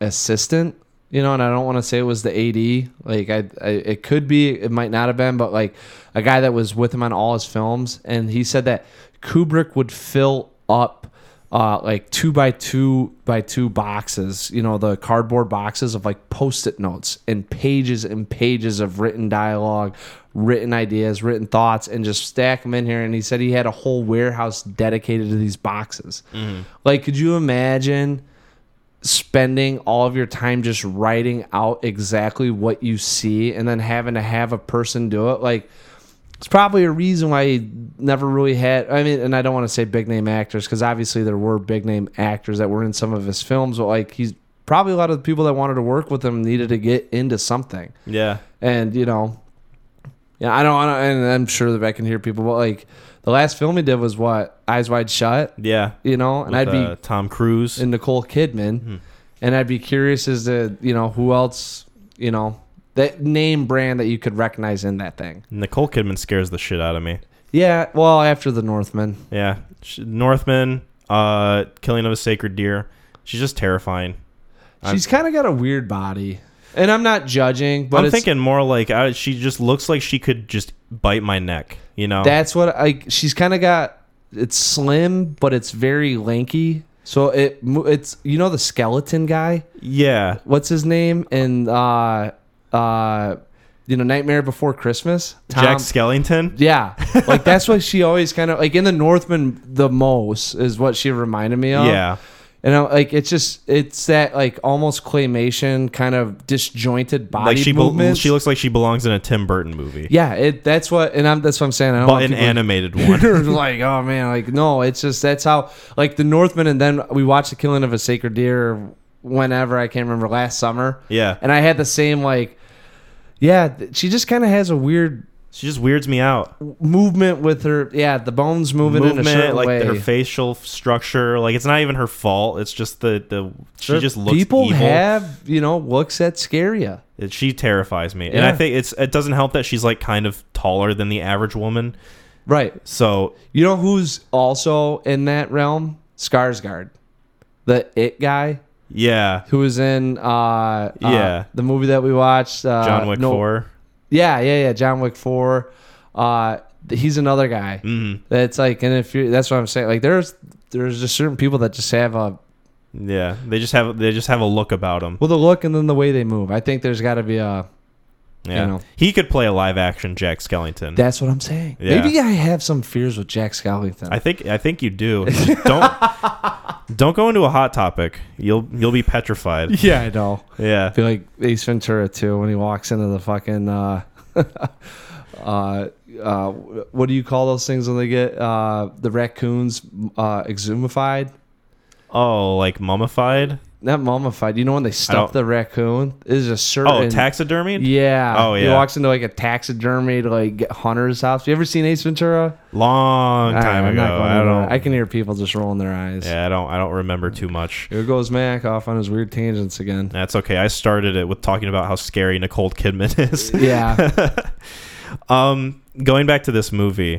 assistant, you know, and I don't want to say it was the AD. Like I, I, it could be, it might not have been, but like a guy that was with him on all his films, and he said that Kubrick would fill up. Uh, like two by two by two boxes, you know, the cardboard boxes of like post-it notes and pages and pages of written dialogue, written ideas, written thoughts, and just stack them in here. And he said he had a whole warehouse dedicated to these boxes. Mm-hmm. Like, could you imagine spending all of your time just writing out exactly what you see and then having to have a person do it like it's probably a reason why he never really had i mean and i don't want to say big name actors because obviously there were big name actors that were in some of his films but like he's probably a lot of the people that wanted to work with him needed to get into something yeah and you know yeah i don't, I don't and i'm sure that i can hear people but like the last film he did was what? Eyes wide shut? Yeah. You know and With, i'd be uh, tom cruise. And Nicole Kidman, and I'd be curious as to you know who else you know that name brand that you could recognize in that thing. nicole kidman scares the shit out of me. Yeah, well, after the Northman, yeah. Northman uh killing of a sacred deer. She's just terrifying. She's kind of got a weird body, and I'm not judging, but i'm thinking more like uh, she just looks like she could just bite my neck you know that's what I. she's kind of got. It's slim, but it's very lanky. So it it's you know the skeleton guy. yeah What's his name? And uh uh you know Nightmare Before Christmas. jack skellington Yeah, like that's what she always kind of like in the Northman the most is what she reminded me of. yeah and I, like it's just it's that like almost claymation kind of disjointed body like she movements. she looks like she belongs in a tim burton movie yeah, it that's what and I'm that's what I'm saying. I don't but want an people- animated one like, oh man, like no, it's just that's how like the Northman, and then we watched the killing of a sacred deer whenever I can't remember last summer, yeah and I had the same like, yeah, th- she just kind of has a weird she just weirds me out movement with her, yeah, the bones moving in a certain like way. her facial structure. Like it's not even her fault. It's just the the she just looks people evil. have you know looks that scare you. It- she terrifies me, and I think it's it doesn't help that she's like kind of taller than the average woman. Right. So You know who's also in that realm? Skarsgård, the it guy yeah, who was in uh, uh, Yeah. the movie that we watched uh, John Wick no- four. Yeah, yeah, yeah. John Wick four. Uh, he's another guy. Mm, That's like, and if you, that's what I'm saying. Like, there's there's just certain people that just have a yeah, they just have they just have a look about them. well the look and then the way they move. I think there's got to be a. Yeah, know. he could play a live action Jack Skellington. That's what I'm saying. Yeah. Maybe I have some fears with Jack Skellington. I think I think you do. Don't don't go into a hot topic. You'll you'll be petrified. yeah, I know. Yeah. I feel like Ace Ventura too when he walks into the fucking uh, uh, uh, what do you call those things when they get uh, the raccoons uh, exhumified? Oh, like mummified. Not mummified. You know when they stuff the raccoon? Is a certain Oh, taxidermied? Yeah. Oh, yeah. He walks into like a taxidermy to like get hunter's house. You ever seen Ace Ventura? Long time I'm ago. not going I don't. I can hear people just rolling their eyes. yeah, I don't. I don't remember too much. Here goes Mac off on his weird tangents again. That's okay. I started it with talking about how scary Nicole Kidman is. Yeah. um, going back to this movie,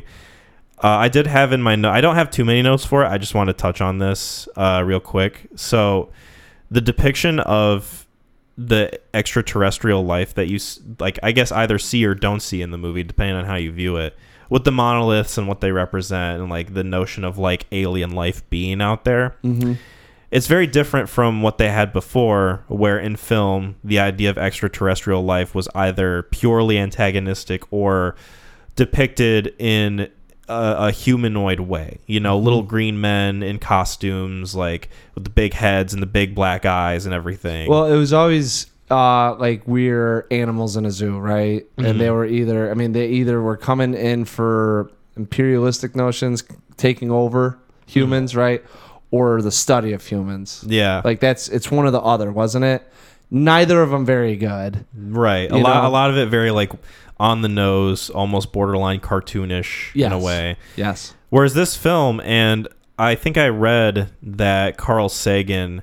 uh, I did have in my no- I don't have too many notes for it. I just want to touch on this uh, real quick. So, the depiction of the extraterrestrial life that you like, I guess either see or don't see in the movie, depending on how you view it, with the monoliths and what they represent, and like the notion of like alien life being out there. Hmm it's very different from what they had before, where in film the idea of extraterrestrial life was either purely antagonistic or depicted in a, a humanoid way. You know, little mm-hmm. green men in costumes, like with the big heads and the big black eyes and everything. Well, it was always uh, like we're animals in a zoo, right? And they mm-hmm. were either, I mean, they either were coming in for imperialistic notions, taking over humans, mm-hmm. right? Or the study of humans. yeah, Like that's, it's one or the other, wasn't it? Neither of them very good. right. A lot, know- a lot of it very like on the nose, almost borderline cartoonish in a way. Yes. Whereas this film, and I think I read that Carl Sagan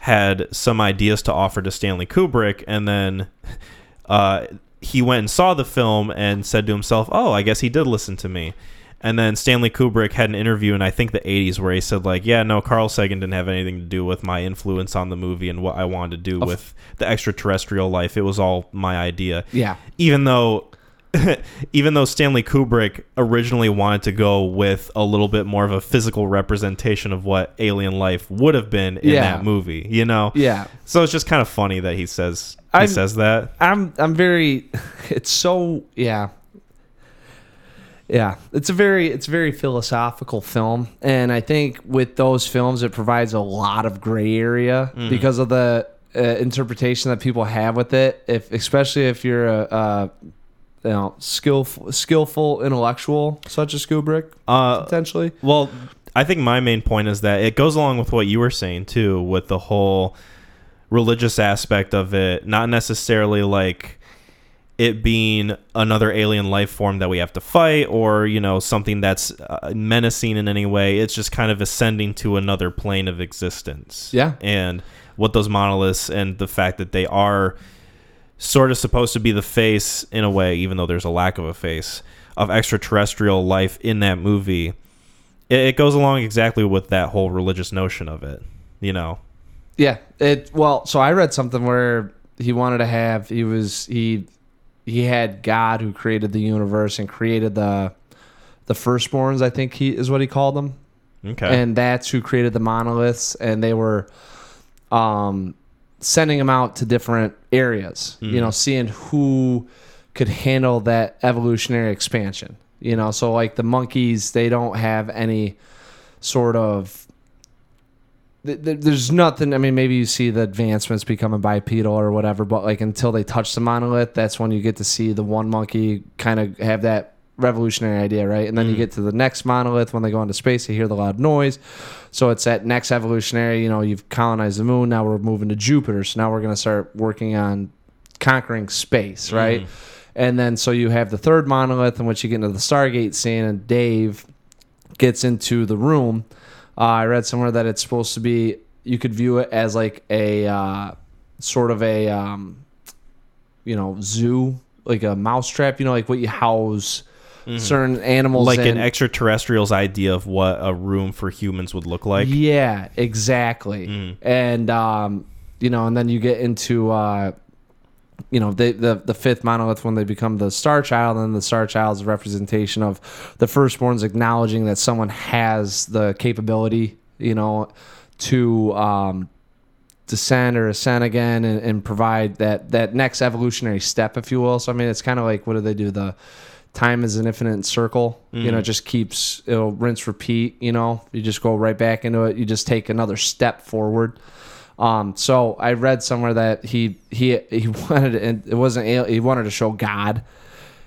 had some ideas to offer to Stanley Kubrick, and then uh, he went and saw the film and said to himself, "Oh, I guess he did listen to me." And then Stanley Kubrick had an interview in I think the 80s where he said like, "Yeah, no, Carl Sagan didn't have anything to do with my influence on the movie and what I wanted to do with the extraterrestrial life. It was all my idea." Yeah. even though even though Stanley Kubrick originally wanted to go with a little bit more of a physical representation of what alien life would have been in Yeah. that movie, you know. Yeah. So it's just kind of funny that he says he I'm- says that. I'm I'm very it's so yeah. Yeah, it's a very it's a very philosophical film and I think with those films it provides a lot of gray area because of the uh, interpretation that people have with it. If especially if you're a uh, you know skillful skillful intellectual such as Kubrick Uh, potentially. well, I think my main point is that it goes along with what you were saying too, with the whole religious aspect of it, not necessarily like it being another alien life form that we have to fight or you know something that's uh, menacing in any way it's just kind of ascending to another plane of existence Yeah. and what those monoliths and the fact that they are sort of supposed to be the face in a way even though there's a lack of a face of extraterrestrial life in that movie it, it goes along exactly with that whole religious notion of it you know Yeah. It well, so I read something where he wanted to have he was he he had God who created the universe and created the the firstborns, I think he is what he called them. okay And that's who created the monoliths and they were um sending them out to different areas, you know, seeing who could handle that evolutionary expansion. You know, so like the monkeys, they don't have any sort of th- th- there's nothing. I mean, maybe you see the advancements becoming bipedal or whatever, but like until they touch the monolith, that's when you get to see the one monkey kind of have that revolutionary idea, right? And then you mm. get to the next monolith when they go into space, you hear the loud noise. So it's that next evolutionary. You know, you've colonized the moon. Now we're moving to Jupiter. So now we're going to start working on conquering space, mm. right? And then so you have the third monolith in which you get into the Stargate scene, and Dave gets into the room. Uh, I read somewhere that it's supposed to be you could view it as like a uh, sort of a um, you know zoo, like a mousetrap. You know, like what you house certain animals, like in. an extraterrestrial's idea of what a room for humans would look like yeah, exactly. Mm. And um, you know, and then you get into uh, you know the, the the fifth monolith when they become the star child, and the star child's a representation of the firstborns acknowledging that someone has the capability, you know, to um, descend or ascend again and, and provide that that next evolutionary step, if you will. So I mean, it's kind of like what do they do? The time is an infinite circle you know it just keeps it'll rinse repeat you know? You just go right back into it. You just take another step forward um so i read somewhere that he he he wanted and it wasn't he wanted to show god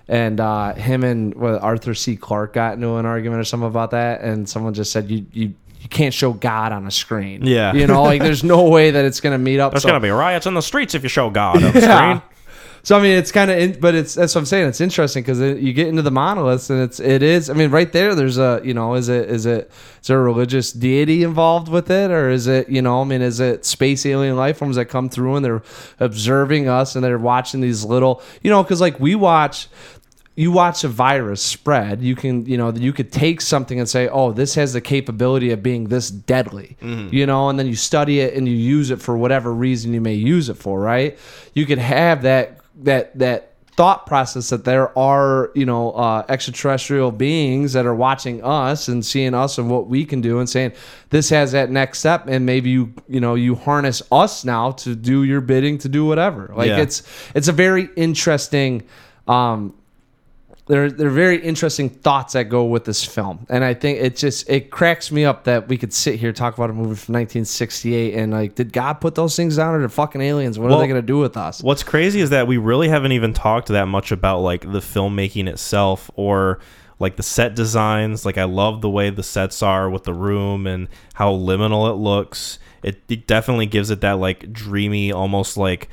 and uh him and what, arthur c clarke got into an argument or something about that and someone just said you you you can't show God on a screen. Yeah. you know, like there's no way that it's gonna meet up. There's So- gonna be riots in the streets if you show God on the Yeah. So I mean, it's kind of, but it's that's what I'm saying. It's interesting because it, you get into the monoliths, and it's it is. I mean, right there, there's a you know, is it is it is there a religious deity involved with it, or is it you know, I mean, is it space alien life forms that come through and they're observing us and they're watching these little, you know, because like we watch. You watch a virus spread, you can, you know, you could take something and say, "Oh, this has the capability of being this deadly," mm-hmm. you know, and then you study it and you use it for whatever reason you may use it for, right? You could have that that that thought process that there are you know uh, extraterrestrial beings that are watching us and seeing us and what we can do and saying this has that next step and maybe you you know you harness us now to do your bidding to do whatever like Yeah. it's it's a very interesting um there, there are very interesting thoughts that go with this film and i think it just it cracks me up that we could sit here talk about a movie from 1968 and like did god put those things down or did fucking aliens what are they going to do with us What's crazy is that we really haven't even talked that much about like the filmmaking itself or like the set designs. Like I love the way the sets are with the room and how liminal it looks. It, it definitely gives it that like dreamy, almost like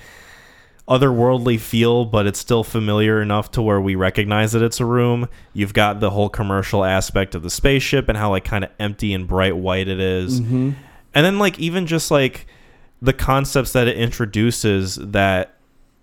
otherworldly feel, but it's still familiar enough to where we recognize that it's a room. You've got the whole commercial aspect of the spaceship and how like kind of empty and bright white it is. Mm-hmm. And then like even just like the concepts that it introduces that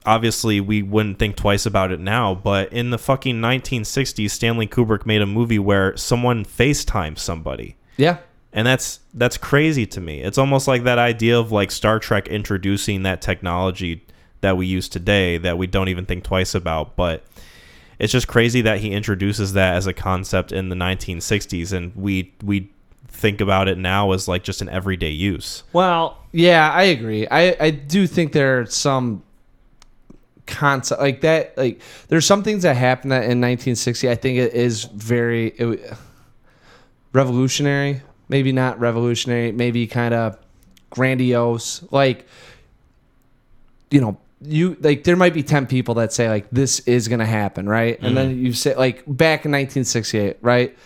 obviously we wouldn't think twice about it now, but in the fucking 1960s Stanley Kubrick made a movie where someone FaceTimes somebody. yeah And that's that's crazy to me. It's almost like that idea of like Star Trek introducing that technology that we use today that we don't even think twice about, but it's just crazy that he introduces that as a concept in the 1960s and we we think about it now as like just an everyday use. Well, yeah, I agree. I, I do think there are some concept like that. Like there's some things that happened that in 1960. I think it is very it, revolutionary. Maybe not revolutionary. Maybe kind of grandiose. Like you know. You like there might be 10 people that say like this is going to happen, right? And then mm-hmm. you say like back in 1968, right?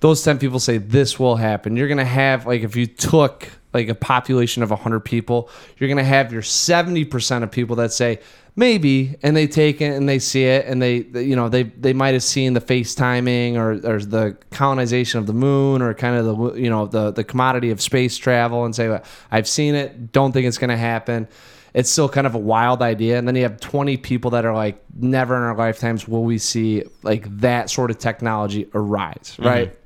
those 10 people say this will happen you're going to have like if you took like a population of 100 people you're going to have your 70% of people that say maybe and they take it and they see it and they, they- you know they they might have seen the FaceTiming or or the colonization of the moon or kind of the you know the the commodity of space travel and say I've seen it don't think it's going to happen it's still kind of a wild idea and then you have 20 people that are like never in our lifetimes will we see like that sort of technology arise mm-hmm. right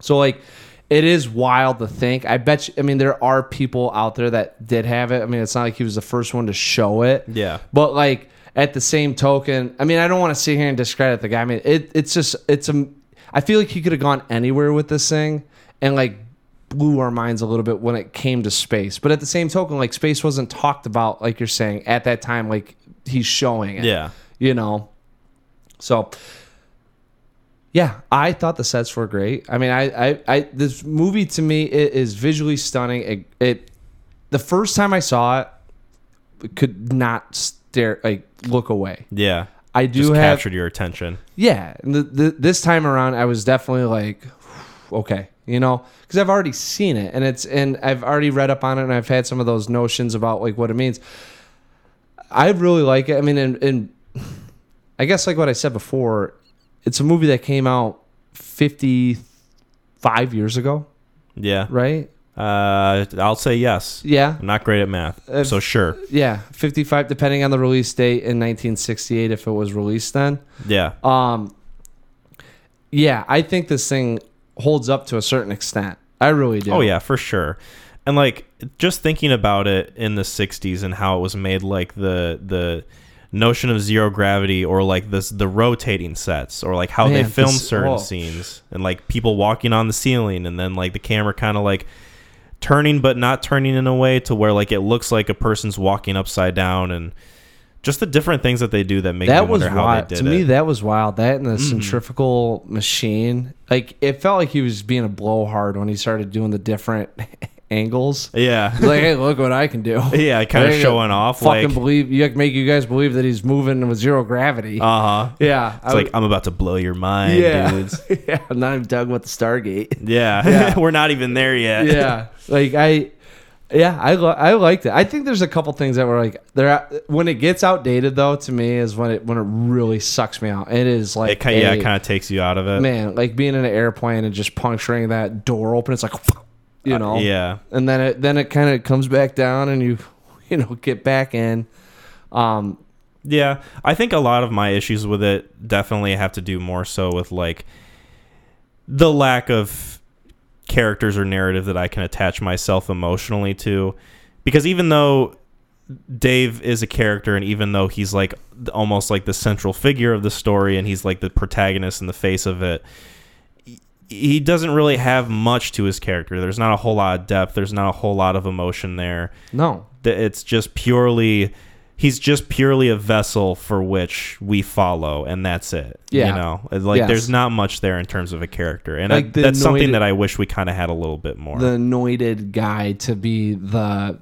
so like it is wild to think. I bet you, I mean there are people out there that did have it. I mean it's not like he was the first one to show it. Yeah. But like at the same token, I mean I don't want to sit here and discredit the guy. I mean it it's just it's a I feel like he could have gone anywhere with this thing and like blew our minds a little bit when it came to space. But at the same token like space wasn't talked about like you're saying at that time like he's showing it Yeah. you know. So yeah, I thought the sets were great. I mean, I, I, I this movie to me it is visually stunning. It, it the first time I saw it, could not stare like look away. Yeah. I do Just have captured your attention. yeah. And the, the, this time around, I was definitely like, okay, you know, because I've already seen it and it's and I've already read up on it and I've had some of those notions about like what it means. I really like it. I mean, and, and I guess like what I said before, it's a movie that came out fifty five years ago, Yeah. right? Uh, I'll say yes. Yeah, I'm not great at math, If- so sure. yeah, fifty five, depending on the release date in nineteen sixty eight, if it was released then. Yeah. Um, yeah, I think this thing holds up to a certain extent. I really do. Oh yeah, for sure. And like just thinking about it in the 60s and how it was made like the the notion of zero gravity or like this the rotating sets or like how they Man, film this- certain oh. scenes and like people walking on the ceiling and then like the camera kind of like turning but not turning in a way to where like it looks like a person's walking upside down and just the different things that they do that make that me was wonder how wild. they To did me, it. Mm-hmm. that was wild. That and the centrifugal machine, like it felt like he was being a blowhard when he started doing the different angles. Yeah. Like, hey, look what I can do. yeah, kind of showing off. Fucking Like, believe you make you guys believe that he's moving with zero gravity. uh huh. yeah, It's like, I'm about to blow your mind, yeah, dudes. yeah. I'm not even talking about the Stargate. Yeah. Yeah. We're not even there yet. yeah, like I, yeah, I li- I liked it. I think there's a couple things that were like there when it gets outdated though. To me, is when it when it really sucks me out. It is like It kind yeah, it kind of takes you out of it. man, like being in an airplane and just puncturing that door open. It's like, you know, Uh, yeah. and then it then it kind of comes back down and you you know get back in. Um, Yeah, I think a lot of my issues with it definitely have to do more so with like the lack of characters or narrative that I can attach myself emotionally to. Because even though Dave is a character and even though he's like almost like the central figure of the story and he's like the protagonist and the face of it, he- he doesn't really have much to his character. There's not a whole lot of depth, there's not a whole lot of emotion there no, it's just purely he's just purely a vessel for which we follow and that's it Yeah. you know like Yes. there's not much there in terms of a character and Like I, that's something that i wish we kind of had a little bit more the anointed guy to be the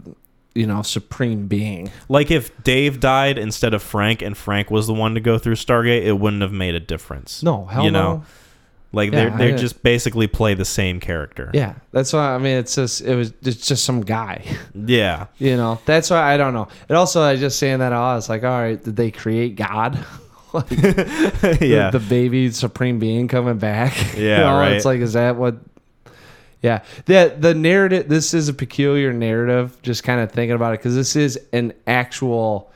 you know supreme being. like if dave died instead of frank and frank was the one to go through stargate it wouldn't have made a difference No, hell you no. know like Yeah, they're they I- just basically play the same character Yeah, that's why. I mean, it's just it was it's just some guy. yeah You know, that's why I don't know. And also, I just saying that out. It's like, all right, did they create God? like, yeah the, the baby supreme being coming back. Yeah, You know, right. It's like, is that what? Yeah, the the narrative. This is a peculiar narrative. Just kind of thinking about it because this is an actual,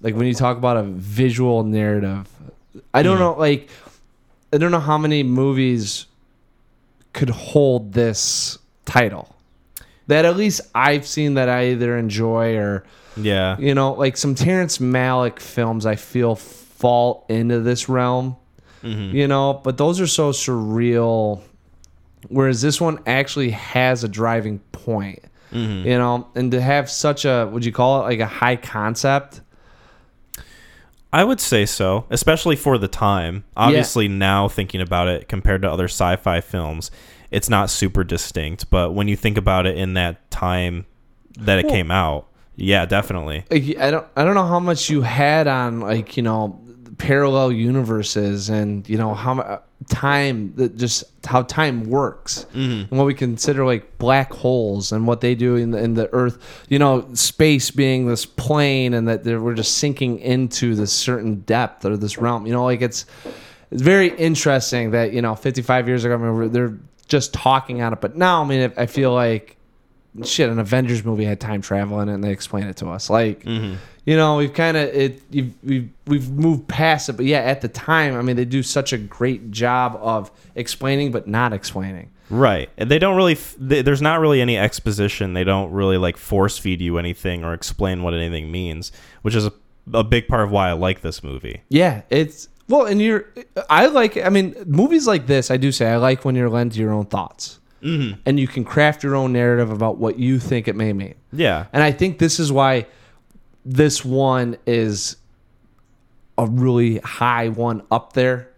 like when you talk about a visual narrative. I don't Mm. know, like, I don't know how many movies could hold this title. That at least I've seen that I either enjoy or yeah you know, like some Terrence Malick films I feel fall into this realm. Mhm. You know, but those are so surreal. Whereas this one actually has a driving point. Mhm. You know, and to have such a would you call it like a high concept? I would say so, especially for the time. Obviously, now thinking about it compared to other sci fi films, it's not super distinct. But when you think about it in that time that it Well- came out, yeah, definitely. Uh, I don't I don't know how much you had on like, you know, parallel universes and, you know, how much time that just how time works. Mm-hmm. and what we consider like black holes and what they do in the, in the earth you know space being this plane and that we're just sinking into this certain depth or this realm you know like it's it's very interesting that you know 55 years ago I mean, we're- they're just talking on it but now i mean i feel like shit an avengers movie had time travel in it and they explain it to us like Mm-hmm. you know we've kind of it you've, we've we've moved past it but yeah at the time i mean they do such a great job of explaining but not explaining Right. And they don't really, f- th- there's not really any exposition. They don't really like force feed you anything or explain what anything means, which is a, a big part of why I like this movie. Yeah, it's well, and you're. I like. I mean, movies like this. I do say I like when you're led to your own thoughts, Mm-hmm. and you can craft your own narrative about what you think it may mean. Yeah. And I think this is why this one is a really high one up there,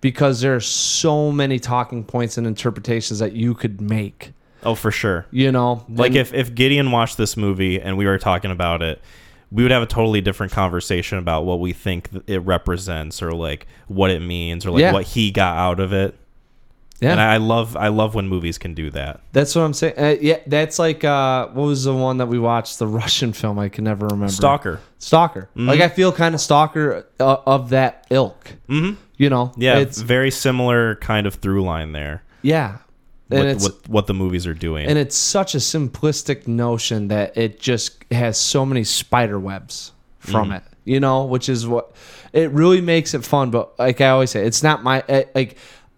because there are so many talking points and interpretations that you could make. Oh, for sure. You know, Like And- if, if Gideon watched this movie and we were talking about it, we would have a totally different conversation about what we think it represents or like what it means or like Yeah. what he got out of it. Yeah, And I love I love when movies can do that. that's what I'm saying. Uh, yeah, that's like uh, what was the one that we watched? The Russian film. I can never remember. Stalker. Stalker. Mm-hmm. Like I feel kind of Stalker uh, of that ilk. Mm-hmm. You know. Yeah, It's very similar kind of through line there. yeah. And With, it's with what the movies are doing. and it's such a simplistic notion that it just has so many spider webs from Mm-hmm. it. You know, which is what it really makes it fun. But like I always say, it's not my like.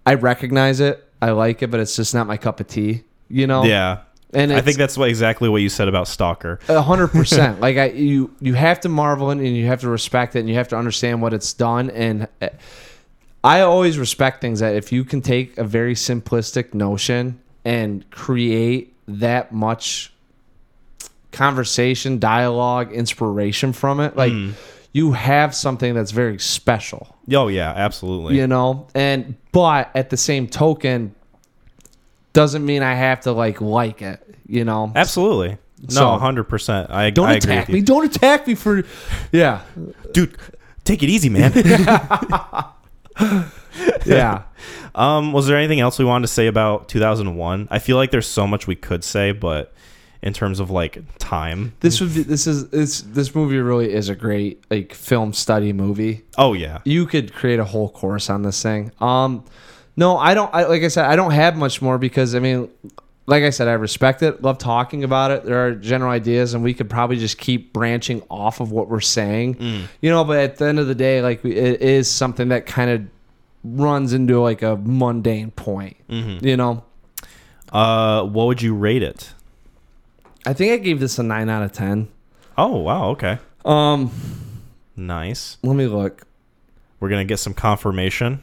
I recognize it. I like it, but it's just not my cup of tea. You know. yeah. And I think that's what exactly what you said about Stalker. A hundred percent. Like I, you, you have to marvel in, and you have to respect it, and you have to understand what it's done. And uh, I always respect things that if you can take a very simplistic notion and create that much conversation, dialogue, inspiration from it, like you have something that's very special Oh yeah, absolutely. you know and but at the same token doesn't mean I have to like like it. You know, Absolutely. No, hundred percent. I don't I attack me. Don't attack me for, yeah, dude. Take it easy, man. yeah. um, was there anything else we wanted to say about 2001? I feel like there's so much we could say, but in terms of like time, This would be. This is. This. This movie really is a great like film study movie. oh yeah, you could create a whole course on this thing. Um, no, I don't. I, like I said, I don't have much more because I mean, like I said, I respect it, love talking about it. There are general ideas, and we could probably just keep branching off of what we're saying, you know. But at the end of the day, like it is something that kind of runs into like a mundane point, you know. Uh, what would you rate it? I think I gave this a nine out of ten. Oh wow, okay, Um, nice. let me look We're gonna get some confirmation.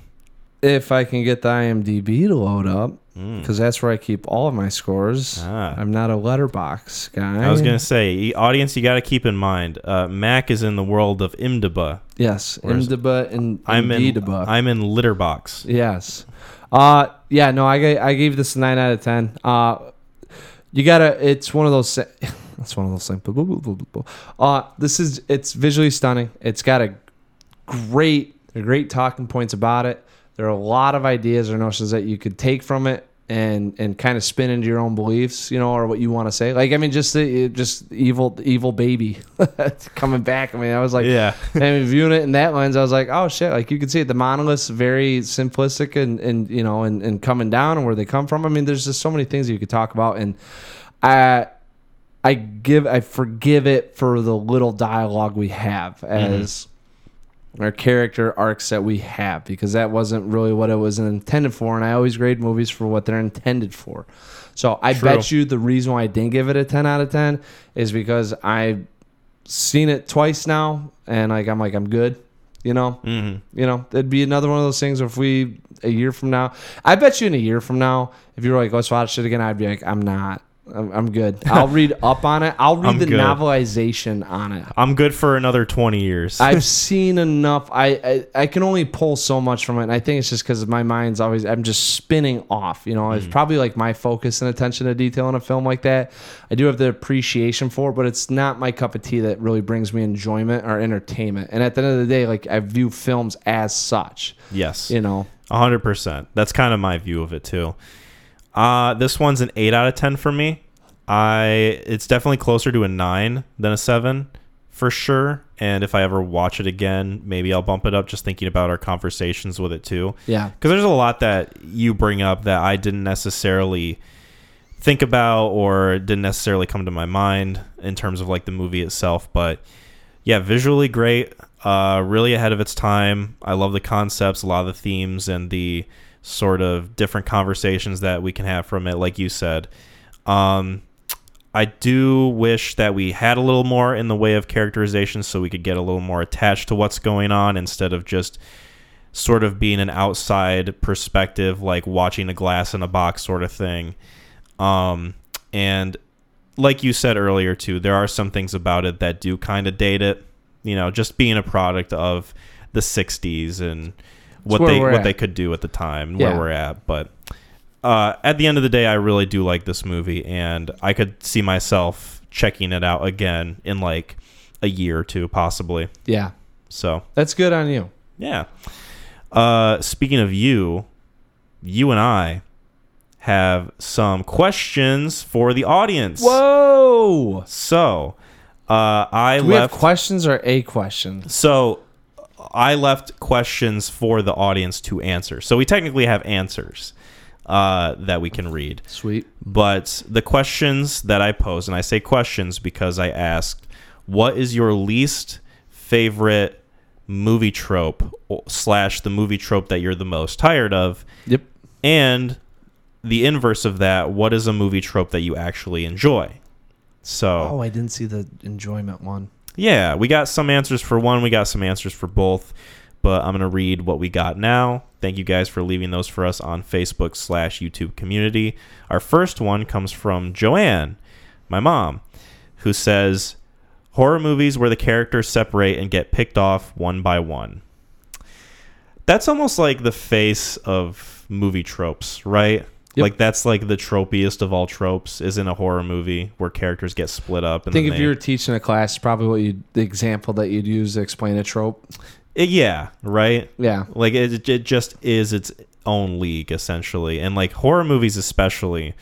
if I can get the IMDb to load up because that's where I keep all of my scores. Ah. I'm not a Letterboxd guy. I was gonna say, audience, you got to keep in mind, uh, Mac is in the world of IMDb. yes, IMDb and I'm in. Indeedaba. I'm in Letterboxd. yes. Uh, yeah, no, I gave, I gave this a nine out of ten. Uh, you gotta. It's one of those. It's one of those things. Uh, this is. It's visually stunning. It's got a great, great talking points about it. There are a lot of ideas or notions that you could take from it and and kind of spin into your own beliefs, you know, or what you want to say. Like, I mean, just the just evil, evil baby coming back. I mean, I was like, Yeah. and I mean, viewing it in that lens, I was like, oh shit! Like you can see it. The monolith's very simplistic and and you know and, and coming down and where they come from. I mean, there's just so many things you could talk about, and I I give I forgive it for the little dialogue we have mm-hmm. as our character arcs that we have because that wasn't really what it was intended for, and I always grade movies for what they're intended for. So I True. bet you the reason why I didn't give it a ten out of ten is because I've seen it twice now, and like I'm like I'm good. You know, hmm you know, it'd be another one of those things. If we a year from now, I bet you in a year from now, if you were like, let's watch it again, I'd be like, I'm not. I'm, I'm good. I'll read up on it. I'll read I'm the good. novelization on it. I'm good for another 20 years. I've seen enough. I, I I can only pull so much from it, and I think it's just because my mind's always. I'm just spinning off. You know, Mm. it's probably like my focus and attention to detail in a film like that. I do have the appreciation for it, but it's not my cup of tea that really brings me enjoyment or entertainment. And at the end of the day, like I view films as such. yes. You know, A hundred percent. That's kind of my view of it too. Uh, this one's an eight out of ten for me. I it's definitely closer to a nine than a seven for sure. And if I ever watch it again, maybe I'll bump it up. Just thinking about our conversations with it too, yeah, because there's a lot that you bring up that I didn't necessarily think about or didn't necessarily come to my mind in terms of like the movie itself. But yeah, visually great, uh, really ahead of its time. I love the concepts, a lot of the themes, and the sort of different conversations that we can have from it. Like you said, um, I do wish that we had a little more in the way of characterization, so we could get a little more attached to what's going on instead of just sort of being an outside perspective, like watching a glass in a box sort of thing. Um, and like you said earlier too, there are some things about it that do kind of date it. You know, just being a product of the '60s and what they what at. they could do at the time, Yeah. where we're at. But uh, at the end of the day, I really do like this movie, and I could see myself checking it out again in like a year or two, possibly. yeah, So that's good on you. yeah. Uh, speaking of you, you and I have some questions for the audience. Whoa! So, uh, I Do we have left. questions or a question? so, I left questions for the audience to answer. So we technically have answers uh, that we can read. Sweet. But the questions that I posed, and I say questions because I asked, what is your least favorite movie trope slash the movie trope that you're the most tired of? Yep. And the inverse of that, what is a movie trope that you actually enjoy? So, Oh, I didn't see the enjoyment one. Yeah, we got some answers for one, we got some answers for both, but I'm gonna read what we got now. Thank you guys for leaving those for us on Facebook slash YouTube community. Our first one comes from Joanne, my mom, who says horror movies where the characters separate and get picked off one by one. That's almost like the face of movie tropes, right? Yep. Like that's like the tropiest of all tropes is in a horror movie where characters get split up. I And think if they- you were teaching a class, probably what you the example that you'd use to explain a trope. Uh, yeah, right. Yeah. Like it, it just is its own league essentially, and like horror movies especially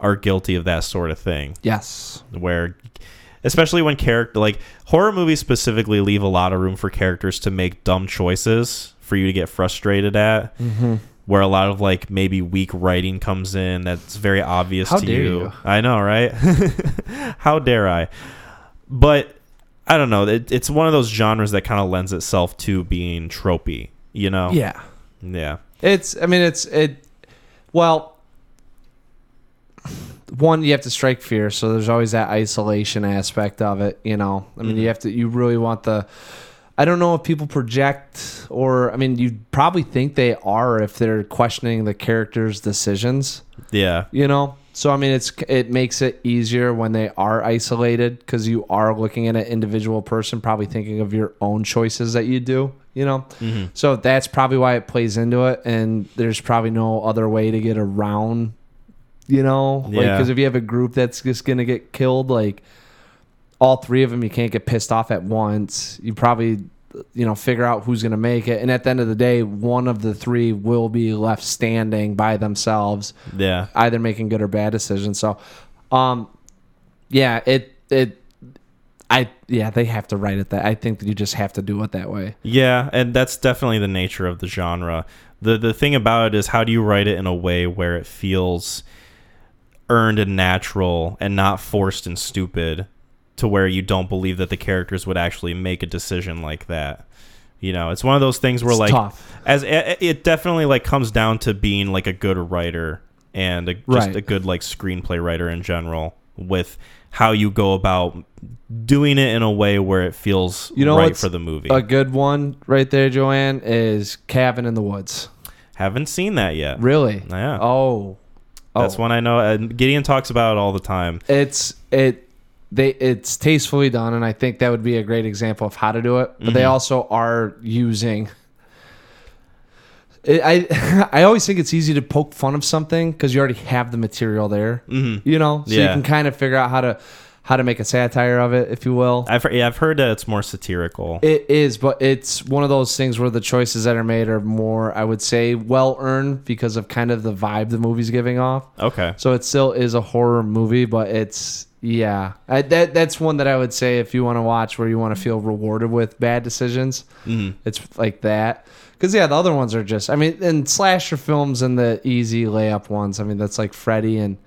are guilty of that sort of thing. Yes. where especially when character like horror movies specifically leave a lot of room for characters to make dumb choices for you to get frustrated at Mm-hmm. Where a lot of like maybe weak writing comes in that's very obvious How to you. you. I know, right? How dare I? But I don't know. It, it's one of those genres that kind of lends itself to being tropey, you know? Yeah. Yeah. It's. I mean, it's it. Well, one you have to strike fear, so there's always that isolation aspect of it. You know, I mean, Mhm. you have to. You really want the. I don't know if people project, or I mean, you probably think they are if they're questioning the character's decisions. Yeah. You know, so I mean, it's it makes it easier when they are isolated because you are looking at an individual person, probably thinking of your own choices that you do. You know, hmm so that's probably why it plays into it, and there's probably no other way to get around. You know, like because if you have a group that's just gonna get killed, like all three of them, you can't get pissed off at once. You probably, you know, figure out who's gonna make it, and at the end of the day, one of the three will be left standing by themselves, Yeah. either making good or bad decisions. So, um, yeah, it it. I yeah, they have to write it that. I think that you just have to do it that way. Yeah, and that's definitely the nature of the genre. The the thing about it is how do you write it in a way where it feels earned and natural and not forced and stupid to where you don't believe that the characters would actually make a decision like that. You know, it's one of those things where It's like tough. as it, it definitely like comes down to being like a good writer and a, just Right. a good like screenplay writer in general with how you go about doing it in a way where it feels You know right for the movie. A good one right there, Joanne, is Cabin in the Woods. Haven't seen that yet. Really? Yeah. Oh. Oh. That's one I know. And Gideon talks about it all the time. It's it they it's tastefully done and I think that would be a great example of how to do it. But they Mhm. also are using it, I I always think it's easy to poke fun of something because you already have the material there. hmm You know, so you can kind of figure out how to how to make a satire of it, if you will. I've heard, yeah, I've heard that it's more satirical. It is, but it's one of those things where the choices that are made are more, I would say, well earned because of kind of the vibe the movie's giving off. okay. So it still is a horror movie, but it's yeah, I, that that's one that I would say if you want to watch where you want to feel rewarded with bad decisions, hmm it's like that. Because yeah, the other ones are just, I mean, and slasher films and the easy layup ones. I mean, that's like Freddy and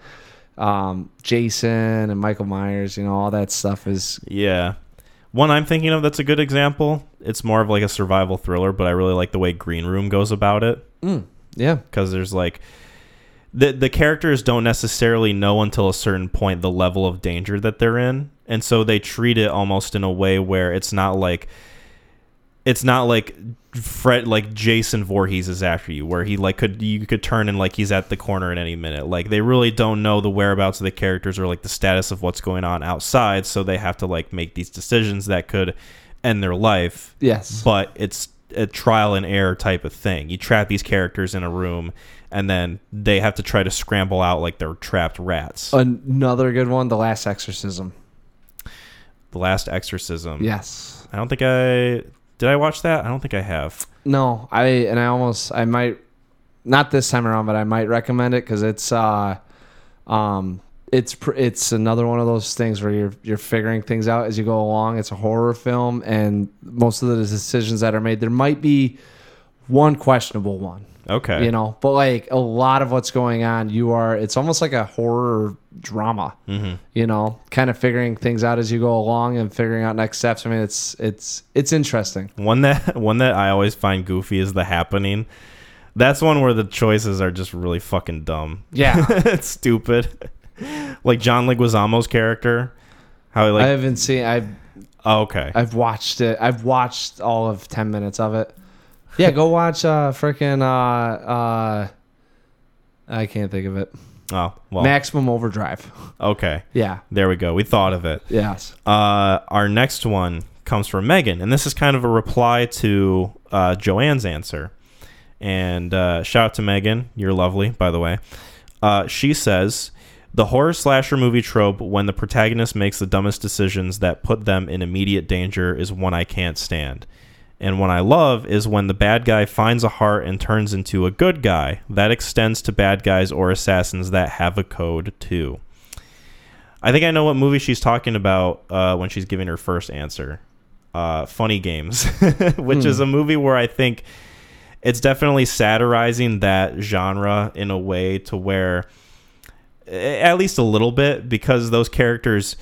um, Jason and Michael Myers. You know, all that stuff is Yeah. One I'm thinking of that's a good example. It's more of like a survival thriller, but I really like the way Green Room goes about it mm, yeah, because there's like the the characters don't necessarily know until a certain point the level of danger that they're in, and so they treat it almost in a way where it's not like it's not like Fred like Jason Voorhees is after you, where he like could you could turn and like he's at the corner at any minute. Like they really don't know the whereabouts of the characters or like the status of what's going on outside, so they have to like make these decisions that could end their life. yes, But it's a trial and error type of thing. You trap these characters in a room, and then they have to try to scramble out like they're trapped rats. another good one, The Last Exorcism. the Last Exorcism. Yes. I don't think I did. I watch that. I don't think I have. No, I and I almost I might not this time around, but I might recommend it because it's uh um it's it's another one of those things where you're you're figuring things out as you go along. It's a horror film, and most of the decisions that are made, there might be one questionable one, Okay. you know, but like a lot of what's going on, you are. It's almost like a horror drama, hmm you know, kind of figuring things out as you go along and figuring out next steps. I mean, it's it's it's interesting. One that one that I always find goofy is the happening. That's one where the choices are just really fucking dumb. Yeah. it's stupid. like John Leguizamo's character, how he like, I haven't seen. I oh, okay. I've watched it. I've watched all of ten minutes of it. Yeah, go watch uh freaking uh uh I can't think of it. oh well. Maximum Overdrive. okay. Yeah. There we go. We thought of it. Yes. Uh, our next one comes from Megan, and this is kind of a reply to uh, Joanne's answer. And uh, shout out to Megan. You're lovely, by the way. Uh, she says the horror slasher movie trope when the protagonist makes the dumbest decisions that put them in immediate danger is one I can't stand. And what I love is when the bad guy finds a heart and turns into a good guy. That extends to bad guys or assassins that have a code too. I think I know what movie she's talking about uh, when she's giving her first answer. Uh, Funny Games, which is a movie where I think it's definitely satirizing that genre in a way to where at least a little bit because those characters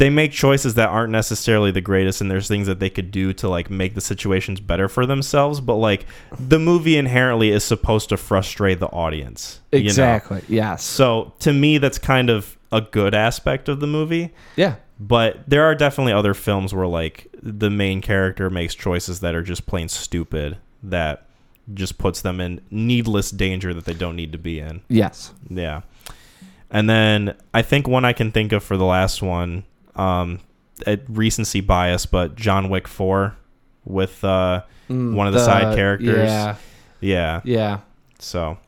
they make choices that aren't necessarily the greatest and there's things that they could do to like make the situations better for themselves but like the movie inherently is supposed to frustrate the audience you know? Exactly. Yes. so to me that's kind of a good aspect of the movie Yeah. but there are definitely other films where like the main character makes choices that are just plain stupid that just puts them in needless danger that they don't need to be in Yes. yeah. And then I think one I can think of for the last one, um, at recency bias, but John Wick 4 with uh, Mm, one of the, side characters. Yeah. Yeah. Yeah. So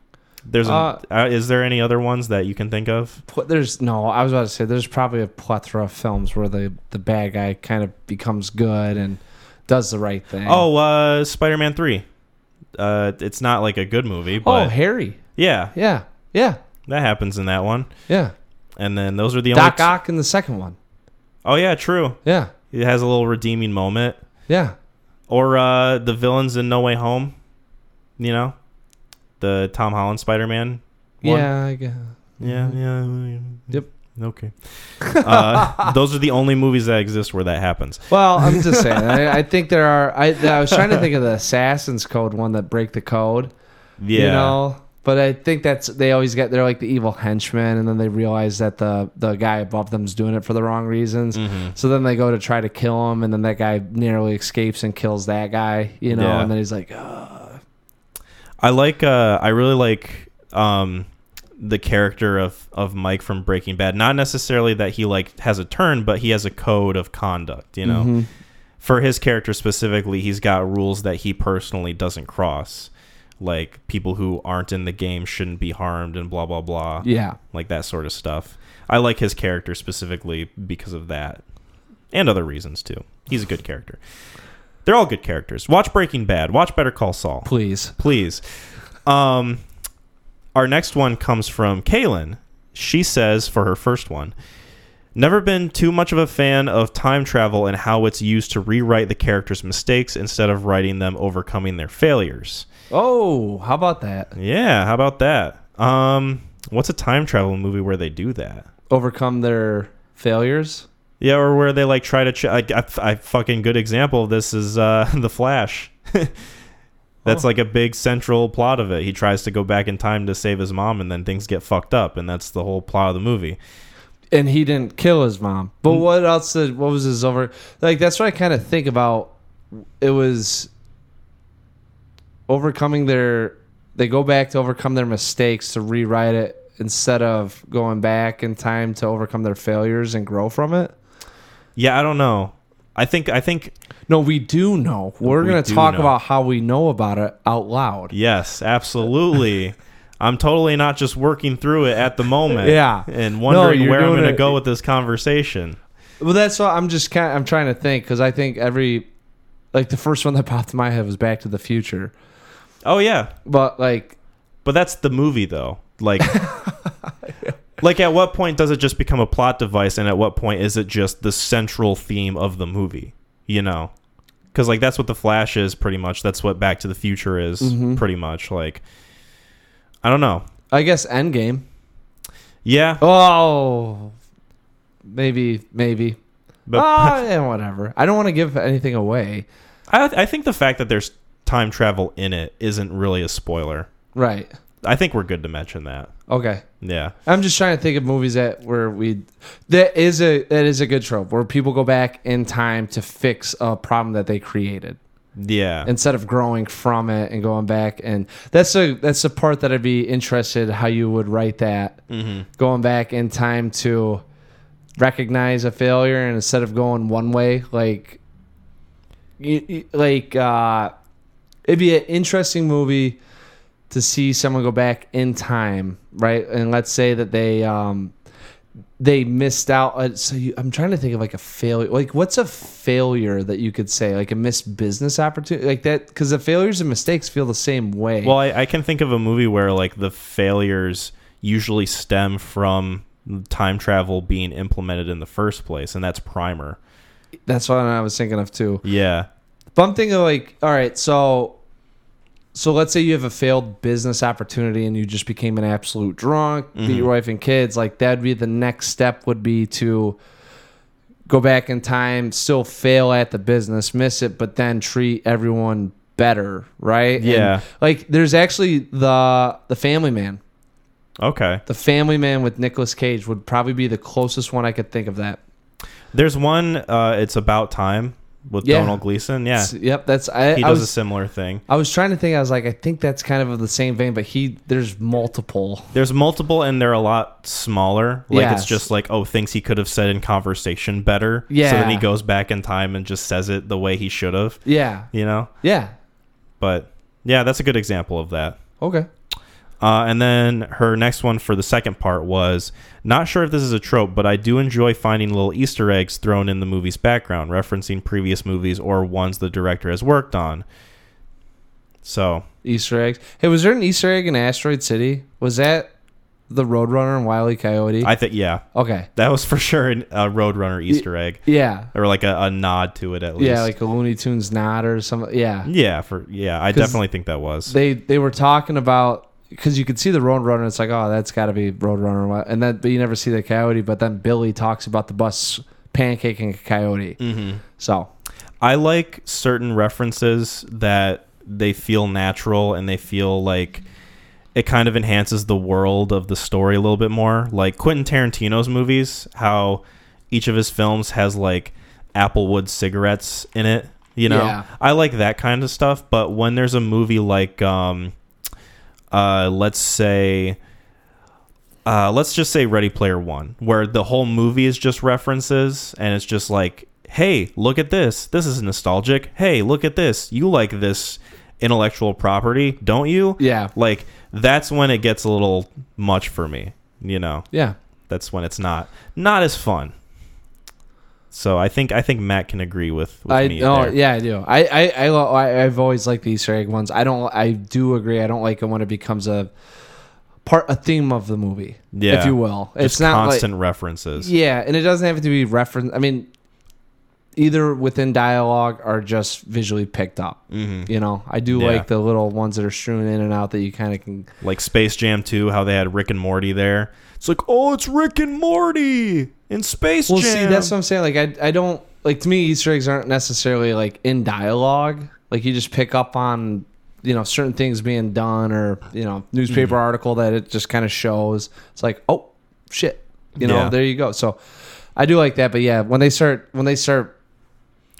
there's a, Uh, uh, is there any other ones that you can think of? Pl- There's no. I was about to say there's probably a plethora of films where the the bad guy kind of becomes good and does the right thing. Oh, uh, Spider-Man 3. Uh, it's not like a good movie, oh, Harry. yeah, Yeah. Yeah. that happens in that one. Yeah. And then those are the Doc only. Ock in the second one. Oh yeah, true. Yeah. It has a little redeeming moment. Yeah. or uh, the villains in No Way Home. You know, the Tom Holland Spider Man. Yeah. I guess. yeah, yeah. Yep. Okay. Uh, those are the only movies that exist where that happens. Well, I'm just saying. I, I think there are. I, I was trying to think of the Assassin's Code one that break the code. Yeah. You know. But I think that's they always get they're like the evil henchmen, and then they realize that the the guy above them's doing it for the wrong reasons. Mhm. So then they go to try to kill him, and then that guy narrowly escapes and kills that guy. You know, Yeah. and then he's like, "Ugh." I like. Uh, I really like um, the character of of Mike from Breaking Bad. Not necessarily that he like has a turn, but he has a code of conduct. You know. Mhm. for his character specifically, he's got rules that he personally doesn't cross. Like people who aren't in the game shouldn't be harmed and blah blah blah. yeah, Like that sort of stuff. I like his character specifically because of that. And other reasons too. He's a good character. They're all good characters. Watch Breaking Bad. Watch Better Call Saul. please. Please. Um our next one comes from Kaylin. She says for her first one, Never been too much of a fan of time travel and how it's used to rewrite the character's mistakes instead of writing them overcoming their failures. Oh, how about that? Yeah, how about that? Um, what's a time travel movie where they do that? Overcome their failures. Yeah, or where they like try to. Ch- I, I, I fucking good example of this is uh, the Flash. that's Oh. like a big central plot of it. He tries to go back in time to save his mom, and then things get fucked up, and that's the whole plot of the movie. And he didn't kill his mom. But Mm. what else did what was his over like that's what I kind of think about it was overcoming their they go back to overcome their mistakes to rewrite it instead of going back in time to overcome their failures and grow from it. Yeah, I don't know. I think I think No, we do know. We're We going to talk know. about how we know about it out loud. yes, absolutely. I'm totally not just working through it at the moment. Yeah. and wondering you're where I'm going to go with this conversation. Well, that's what I'm just kind I'm trying to think cuz I think every like the first one that popped in my head was Back to the Future. Oh yeah, But like But that's the movie though. Like Like at what point does it just become a plot device and at what point is it just the central theme of the movie? You know? Cuz like that's what the Flash is pretty much. That's what Back to the Future is Mhm. pretty much like I don't know. I guess Endgame. Yeah, Oh, maybe, maybe. but oh, yeah, whatever. I don't want to give anything away. I I think the fact that there's time travel in it isn't really a spoiler. Right. I think we're good to mention that. Okay. Yeah. I'm just trying to think of movies that where we that is a that is a good trope where people go back in time to fix a problem that they created Yeah. instead of growing from it and going back and that's a that's the part that I'd be interested how you would write that mhm. going back in time to recognize a failure and instead of going one way like like uh it'd be an interesting movie to see someone go back in time, right? And let's say that they um they missed out. Uh, so you, I'm trying to think of like a failure. Like what's a failure that you could say? Like a missed business opportunity, like that? Because the failures and mistakes feel the same way. Well, I, I can think of a movie where like the failures usually stem from time travel being implemented in the first place, and that's Primer. That's what I was thinking of too. Yeah. But I'm thinking of like, all right, so so let's say you have a failed business opportunity and you just became an absolute drunk, beat your wife and kids, like that'd be the next step would be to go back in time, still fail at the business, miss it, but then treat everyone better, right? And, Yeah. like there's actually the the family man. Okay. The family man with Nicolas Cage would probably be the closest one I could think of that. There's one. Uh, it's about time with Yeah. Domhnall Gleeson. Yeah. Yep, that's I, He I does was a similar thing. I was trying to think. I was like, I think that's kind of of the same vein, but he there's multiple. There's multiple, and they're a lot smaller. Like Yes. it's just like oh, things he could have said in conversation better. Yeah. So then he goes back in time and just says it the way he should have. Yeah, You know. yeah. But yeah, that's a good example of that. Okay. Uh, and then her next one for the second part was not sure if this is a trope, but I do enjoy finding little Easter eggs thrown in the movie's background, referencing previous movies or ones the director has worked on. So Easter eggs. Hey, was there an Easter egg in Asteroid City? Was that the Roadrunner and Wile E. Coyote? I think yeah, okay. that was for sure a Roadrunner Easter egg Yeah. or like a, a nod to it at least. Yeah, like a Looney Tunes nod or something. Yeah. yeah, for yeah, I definitely think that was. They they were talking about because you could see the Roadrunner. It's like, oh, that's got to be Roadrunner, and then but you never see the coyote. But then Billy talks about the bus pancaking a coyote. mm-hmm. So I like certain references that they feel natural and they feel like it kind of enhances the world of the story a little bit more. Like Quentin Tarantino's movies, how each of his films has like Applewood cigarettes in it. You know, Yeah. I like that kind of stuff. But when there's a movie like, um, uh, let's say, uh, let's just say Ready Player One, where the whole movie is just references and it's just like, hey, look at this. This is nostalgic. Hey, look at this. You like this intellectual property, don't you? yeah, Like, that's when it gets a little much for me. You know, yeah. that's when it's not not as fun. So I think I think Mac can agree with, with I me. oh there. yeah I do I I, I I I've always liked the Easter egg ones I don't I do agree I don't like it when it becomes a part a theme of the movie Yeah. if you will Just it's not constant like references. yeah and it doesn't have to be reference I mean either within dialogue or just visually picked up hmm you know I do Yeah. like the little ones that are strewn in and out that you kind of can Like Space Jam 2, how they had Rick and Morty there. It's like, oh, it's Rick and Morty in Space well Jam. see that's what I'm saying like I I don't like to me Easter eggs aren't necessarily like in dialogue like you just pick up on you know certain things being done or you know newspaper Mm-hmm. article that it just kind of shows it's like oh shit you know Yeah. there you go so I do like that but yeah when they start when they start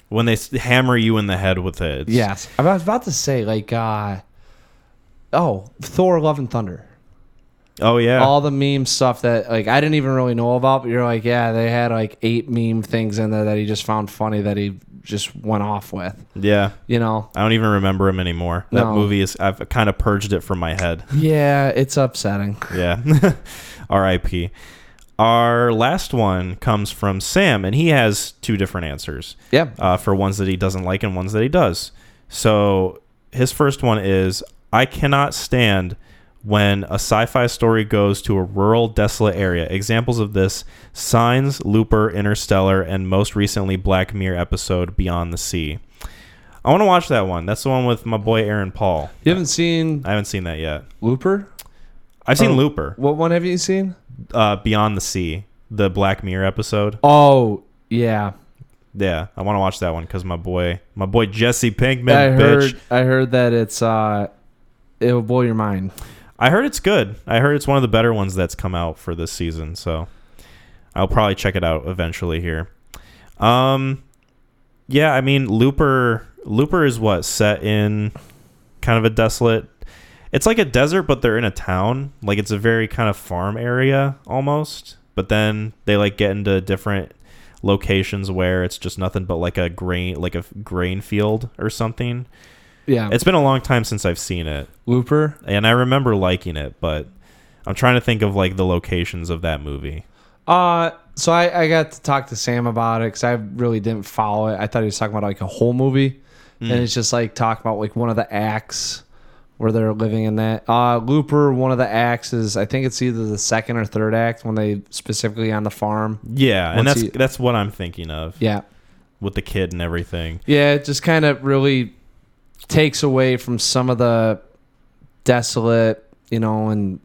when they hammer you in the head with it. yes I was about to say like uh oh Thor Love and Thunder Oh yeah. all the meme stuff that like I didn't even really know about but you're like yeah they had like eight meme things in there that he just found funny that he just went off with yeah. you know I don't even remember him anymore. That No. movie is. I've kind of purged it from my head. Yeah, it's upsetting. Yeah. R.I.P. Our last one comes from Sam, and he has two different answers. Yeah. uh, for ones that he doesn't like and ones that he does. So his first one is I cannot stand when a sci-fi story goes to a rural, desolate area. Examples of this: Signs, Looper, Interstellar, and most recently Black Mirror episode Beyond the Sea. I want to watch that one. That's the one with my boy Aaron Paul. You haven't seen I haven't seen that yet. Looper? I've seen Oh. Looper, What one have you seen? uh, Beyond the Sea, the Black Mirror episode. Oh, yeah. Yeah, I want to watch that one because my boy, my boy Jesse Pinkman, I bitch. heard I heard that it's uh it'll blow your mind. I heard it's good. I heard it's one of the better ones that's come out for this season, so I'll probably check it out eventually here. Um yeah, I mean Looper Looper is what set in kind of a desolate It's like a desert but they're in a town. Like it's a very kind of farm area almost. But then they like get into different locations where it's just nothing but like a grain like a grain field or something. Yeah. It's been a long time since I've seen it, Looper. and I remember liking it, but I'm trying to think of like the locations of that movie. Uh, so I, I got to talk to Sam about it because I really didn't follow it. I thought he was talking about like a whole movie, and it's just like talking about like one of the acts where they're living in that. Uh, Looper, one of the acts is I think it's either the second or third act when they specifically on the farm. Yeah, and that's he- that's what I'm thinking of Yeah, with the kid and everything. yeah, it just kind of really takes away from some of the desolate, you know, and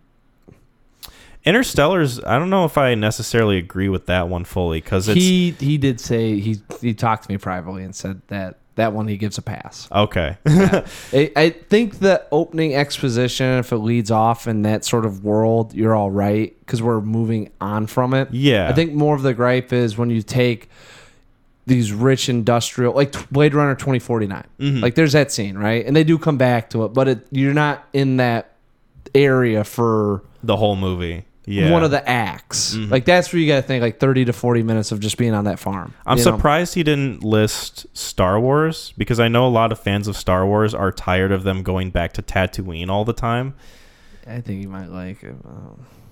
Interstellar's. I don't know if I necessarily agree with that one fully because he he did say he he talked to me privately and said that that one he gives a pass. okay. I, I think the opening exposition, if it leads off in that sort of world, you're all right because we're moving on from it. Yeah. I think more of the gripe is when you take these rich industrial, like Blade Runner 2049. Mhm. Like there's that scene, right? And they do come back to it, but it, you're not in that area for the whole movie. Yeah. one of the acts. Like that's where you got to think like 30 to 40 minutes of just being on that farm. I'm you know? surprised he didn't list Star Wars because I know a lot of fans of Star Wars are tired of them going back to Tatooine all the time. I think you might like it.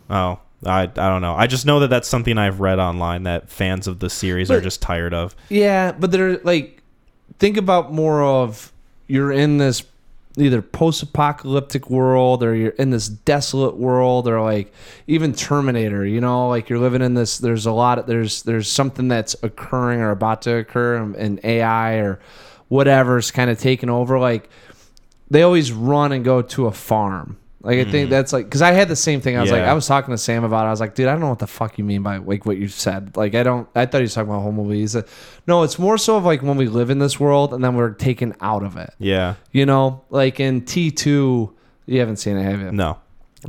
Oh, I, I don't know. I just know that that's something I've read online that fans of the series are just tired of. Yeah, but they're like, think about more of you're in this either post-apocalyptic world or you're in this desolate world or like even Terminator. You know, like you're living in this. There's a lot. Of, there's there's something that's occurring or about to occur, and, and AI or whatever's kind of taking over. Like they always run and go to a farm. Like I think that's like because I had the same thing. I was like, Yeah. I was talking to Sam about. it. I was like, dude, I don't know what the fuck you mean by like what you said. Like I don't. I thought he was talking about home movies. Uh, No, it's more so of like when we live in this world and then we're taken out of it. Yeah. You know, like in T two. You haven't seen it, have you? No.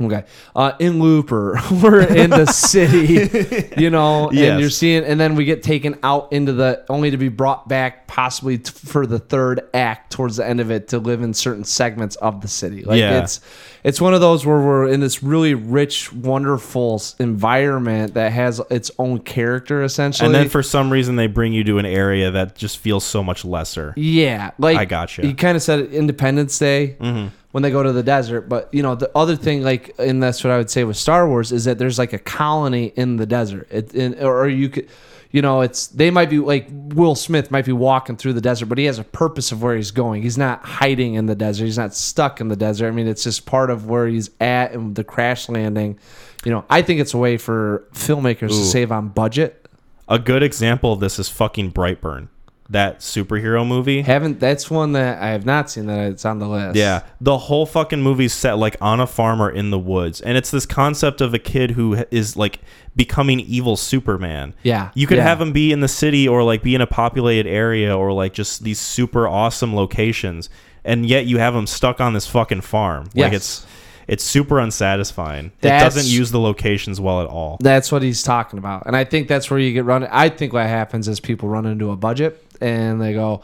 Okay. Uh, in Looper, we're in the city, you know, and you're seeing, and then we get taken out into the, only to be brought back possibly t- for the third act towards the end of it to live in certain segments of the city. Like Yeah. it's, it's one of those where we're in this really rich, wonderful environment that has its own character essentially. And then for some reason they bring you to an area that just feels so much lesser. Yeah, like I gotcha. You kind of said it, Independence Day Mm-hmm. When they go to the desert, but you know the other thing, like, and that's what I would say with Star Wars is that there's like a colony in the desert, it, in, or you could, you know, it's they might be like Will Smith might be walking through the desert, but he has a purpose of where he's going. He's not hiding in the desert. He's not stuck in the desert. I mean, it's just part of where he's at and the crash landing. You know, I think it's a way for filmmakers to save on budget. A good example of this is fucking Brightburn, that superhero movie. Haven't that's one that I have not seen that it's on the list. Yeah, the whole fucking movie's set like on a farm or in the woods, and it's this concept of a kid who is like becoming evil Superman. Yeah, You could yeah. have him be in the city or like be in a populated area or like just these super awesome locations, and yet you have him stuck on this fucking farm. Like it's it's super unsatisfying. That's- it doesn't use the locations well at all. That's what he's talking about. And I think that's where you get run. I think what happens is people run into a budget and they go,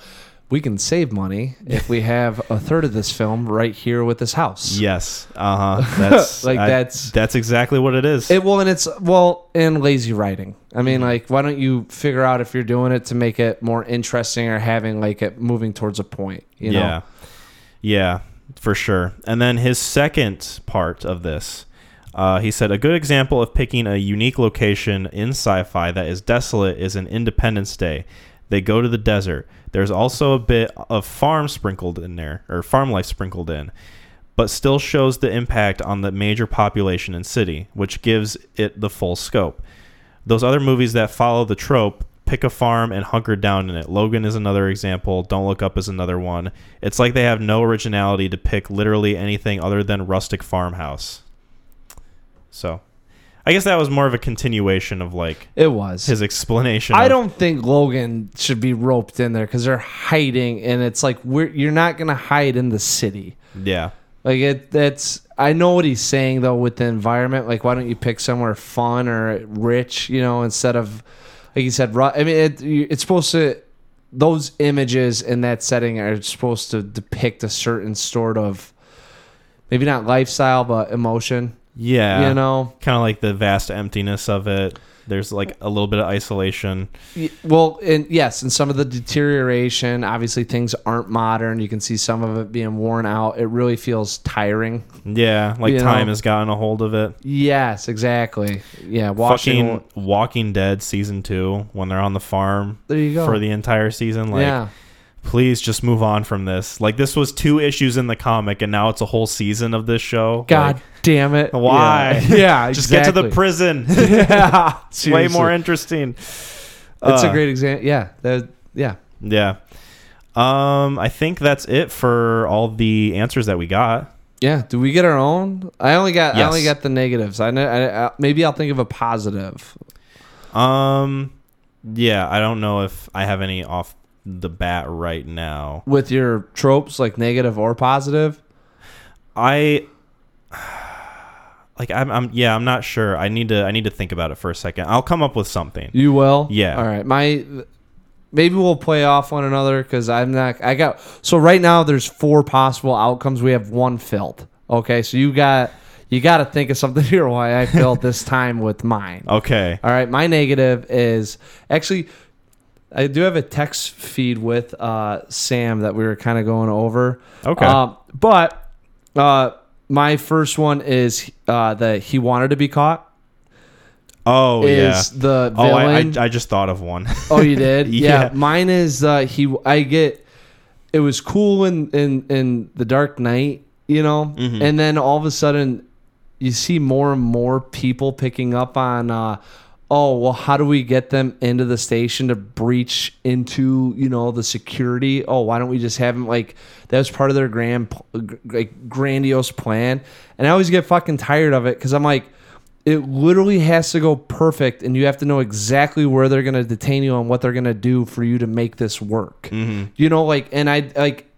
we can save money if we have a third of this film right here with this house. Yes. Uh huh. That's Like, I- that's- that's exactly what it is. It well, and it's well, and lazy writing. I mean, Mm-hmm. like, why don't you figure out if you're doing it to make it more interesting or having like it moving towards a point? You know? yeah. Yeah, for sure. And then his second part of this, uh, he said, a good example of picking a unique location in sci fi that is desolate is an Independence Day. They go to the desert. There's also a bit of farm sprinkled in there, or farm life sprinkled in, but still shows the impact on the major population and city, which gives it the full scope. Those other movies that follow the trope pick a farm and hunker down in it. Logan is another example. Don't Look Up is another one. It's like they have no originality to pick literally anything other than rustic farmhouse. So, I guess that was more of a continuation of like It was. his explanation. I of- don't think Logan should be roped in there because they're hiding, and it's like we're you're not gonna hide in the city. Yeah. Like it, that's I know what he's saying though with the environment. Like, why don't you pick somewhere fun or rich, you know, instead of like you said. I mean, it, it's supposed to. Those images in that setting are supposed to depict a certain sort of, maybe not lifestyle, but emotion. Yeah. You know, kind of like the vast emptiness of it. There's like a little bit of isolation. Well, and yes, and some of the deterioration. Obviously, things aren't modern. You can see some of it being worn out. It really feels tiring. Yeah, like You time know. has gotten a hold of it. Yes, exactly. Yeah, watching. Fucking Walking Dead season two when they're on the farm there you go. for the entire season. Like, yeah, please just move on from this. Like, this was two issues in the comic, and now it's a whole season of this show. God Like, damn it. Why? Yeah, yeah just get to the prison. yeah, it's way more interesting. It's Uh, a great example. Yeah, that- yeah. Yeah. Um, I think that's it for all the answers that we got. Yeah. Do we get our own? I only got. I only got the negatives. I know. I, I, maybe I'll think of a positive. Um, yeah, I don't know if I have any off the bat right now. with your tropes, like negative or positive. I like I'm, I'm yeah, I'm not sure. I need to I need to think about it for a second. I'll come up with something. You will. Yeah. All right. My. Maybe we'll play off one another because I'm not. I got. So right now there's four possible outcomes. We have one filled. Okay. So you got. You got to think of something here why I filled this time with mine. Okay. All right, my negative is actually I do have a text feed with uh, Sam that we were kind of going over. Okay. Um, but uh, my first one is uh, that he wanted to be caught. Oh yeah. the Oh, I, I? I just thought of one. oh, you did? Yeah. Mine is uh, he. I get. It was cool in in in the Dark Knight, you know, Mm-hmm. and then all of a sudden, you see more and more people picking up on. Uh, oh well, how do we get them into the station to breach into you know the security? Oh, why don't we just have them like that was part of their grand like grandiose plan? And I always get fucking tired of it because I'm like it literally has to go perfect and you have to know exactly where they're going to detain you and what they're going to do for you to make this work mm-hmm. you know like and i like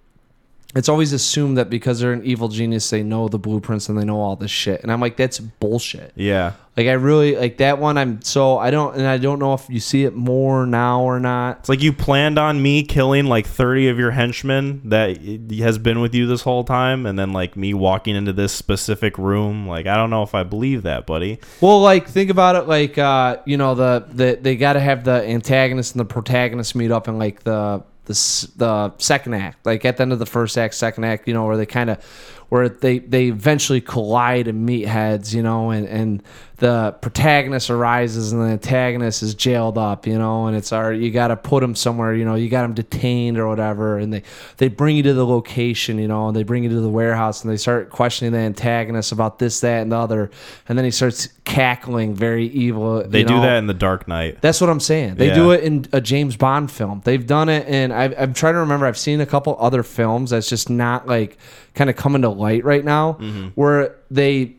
it's always assumed that because they're an evil genius they know the blueprints and they know all this shit and i'm like that's bullshit yeah. Like i really like that one i'm so i don't and i don't know if you see it more now or not It's like you planned on me killing like 30 of your henchmen that has been with you this whole time and then like me walking into this specific room. Like I don't know if I believe that, buddy. Well, like think about it, like uh, you know the the they got to have the antagonist and the protagonist meet up in like the the the second act, like at the end of the first act, second act, you know, where they kind of where they they eventually collide and meet heads, you know, and and the protagonist arises and the antagonist is jailed up, you know, and it's our you got to put him somewhere, you know, you got him detained or whatever, and they they bring you to the location, you know, and they bring you to the warehouse and they start questioning the antagonist about this, that, and the other, and then he starts cackling, very evil. They do know? that in the Dark Knight. That's what I'm saying. They Yeah. do it in a James Bond film. They've done it, and I'm trying to remember. I've seen a couple other films that's just not like kind of coming to light right now, Mm-hmm. where they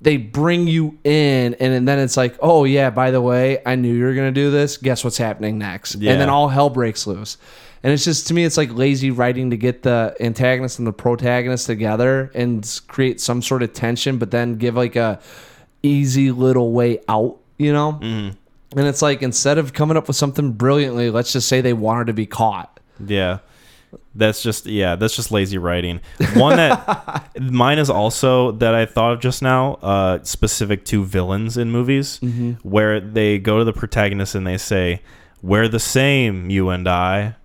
they bring you in, and, then it's like, oh yeah, by the way, I knew you were gonna do this. Guess what's happening next? Yeah. And then all hell breaks loose. And it's just to me, it's like lazy writing to get the antagonist and the protagonist together and create some sort of tension, but then give like a easy little way out, you know? Mm-hmm. And it's like instead of coming up with something brilliantly, let's just say they wanted to be caught. Yeah. That's just yeah, that's just lazy writing. One that mine is also that I thought of just now, uh, specific to villains in movies, Mm-hmm. where they go to the protagonist and they say, "We're the same, you and I."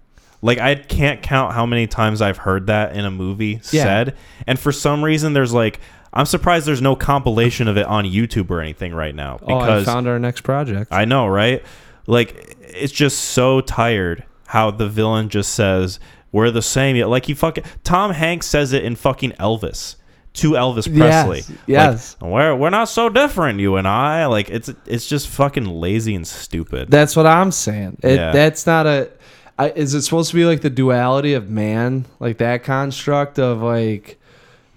Like I can't count how many times I've heard that in a movie Yeah. said, and for some reason there's like I'm surprised there's no compilation of it on YouTube or anything right now Oh, I because found our next project. I know, right? Like it's just so tired how the villain just says we're the same. Yet, Like he fucking Tom Hanks says it in fucking Elvis to Elvis Presley. Yes, yes. Like, we're we're not so different, you and I. Like it's it's just fucking lazy and stupid. That's what I'm saying. It, Yeah. That's not a. I, is it supposed to be like the duality of man, like that construct of like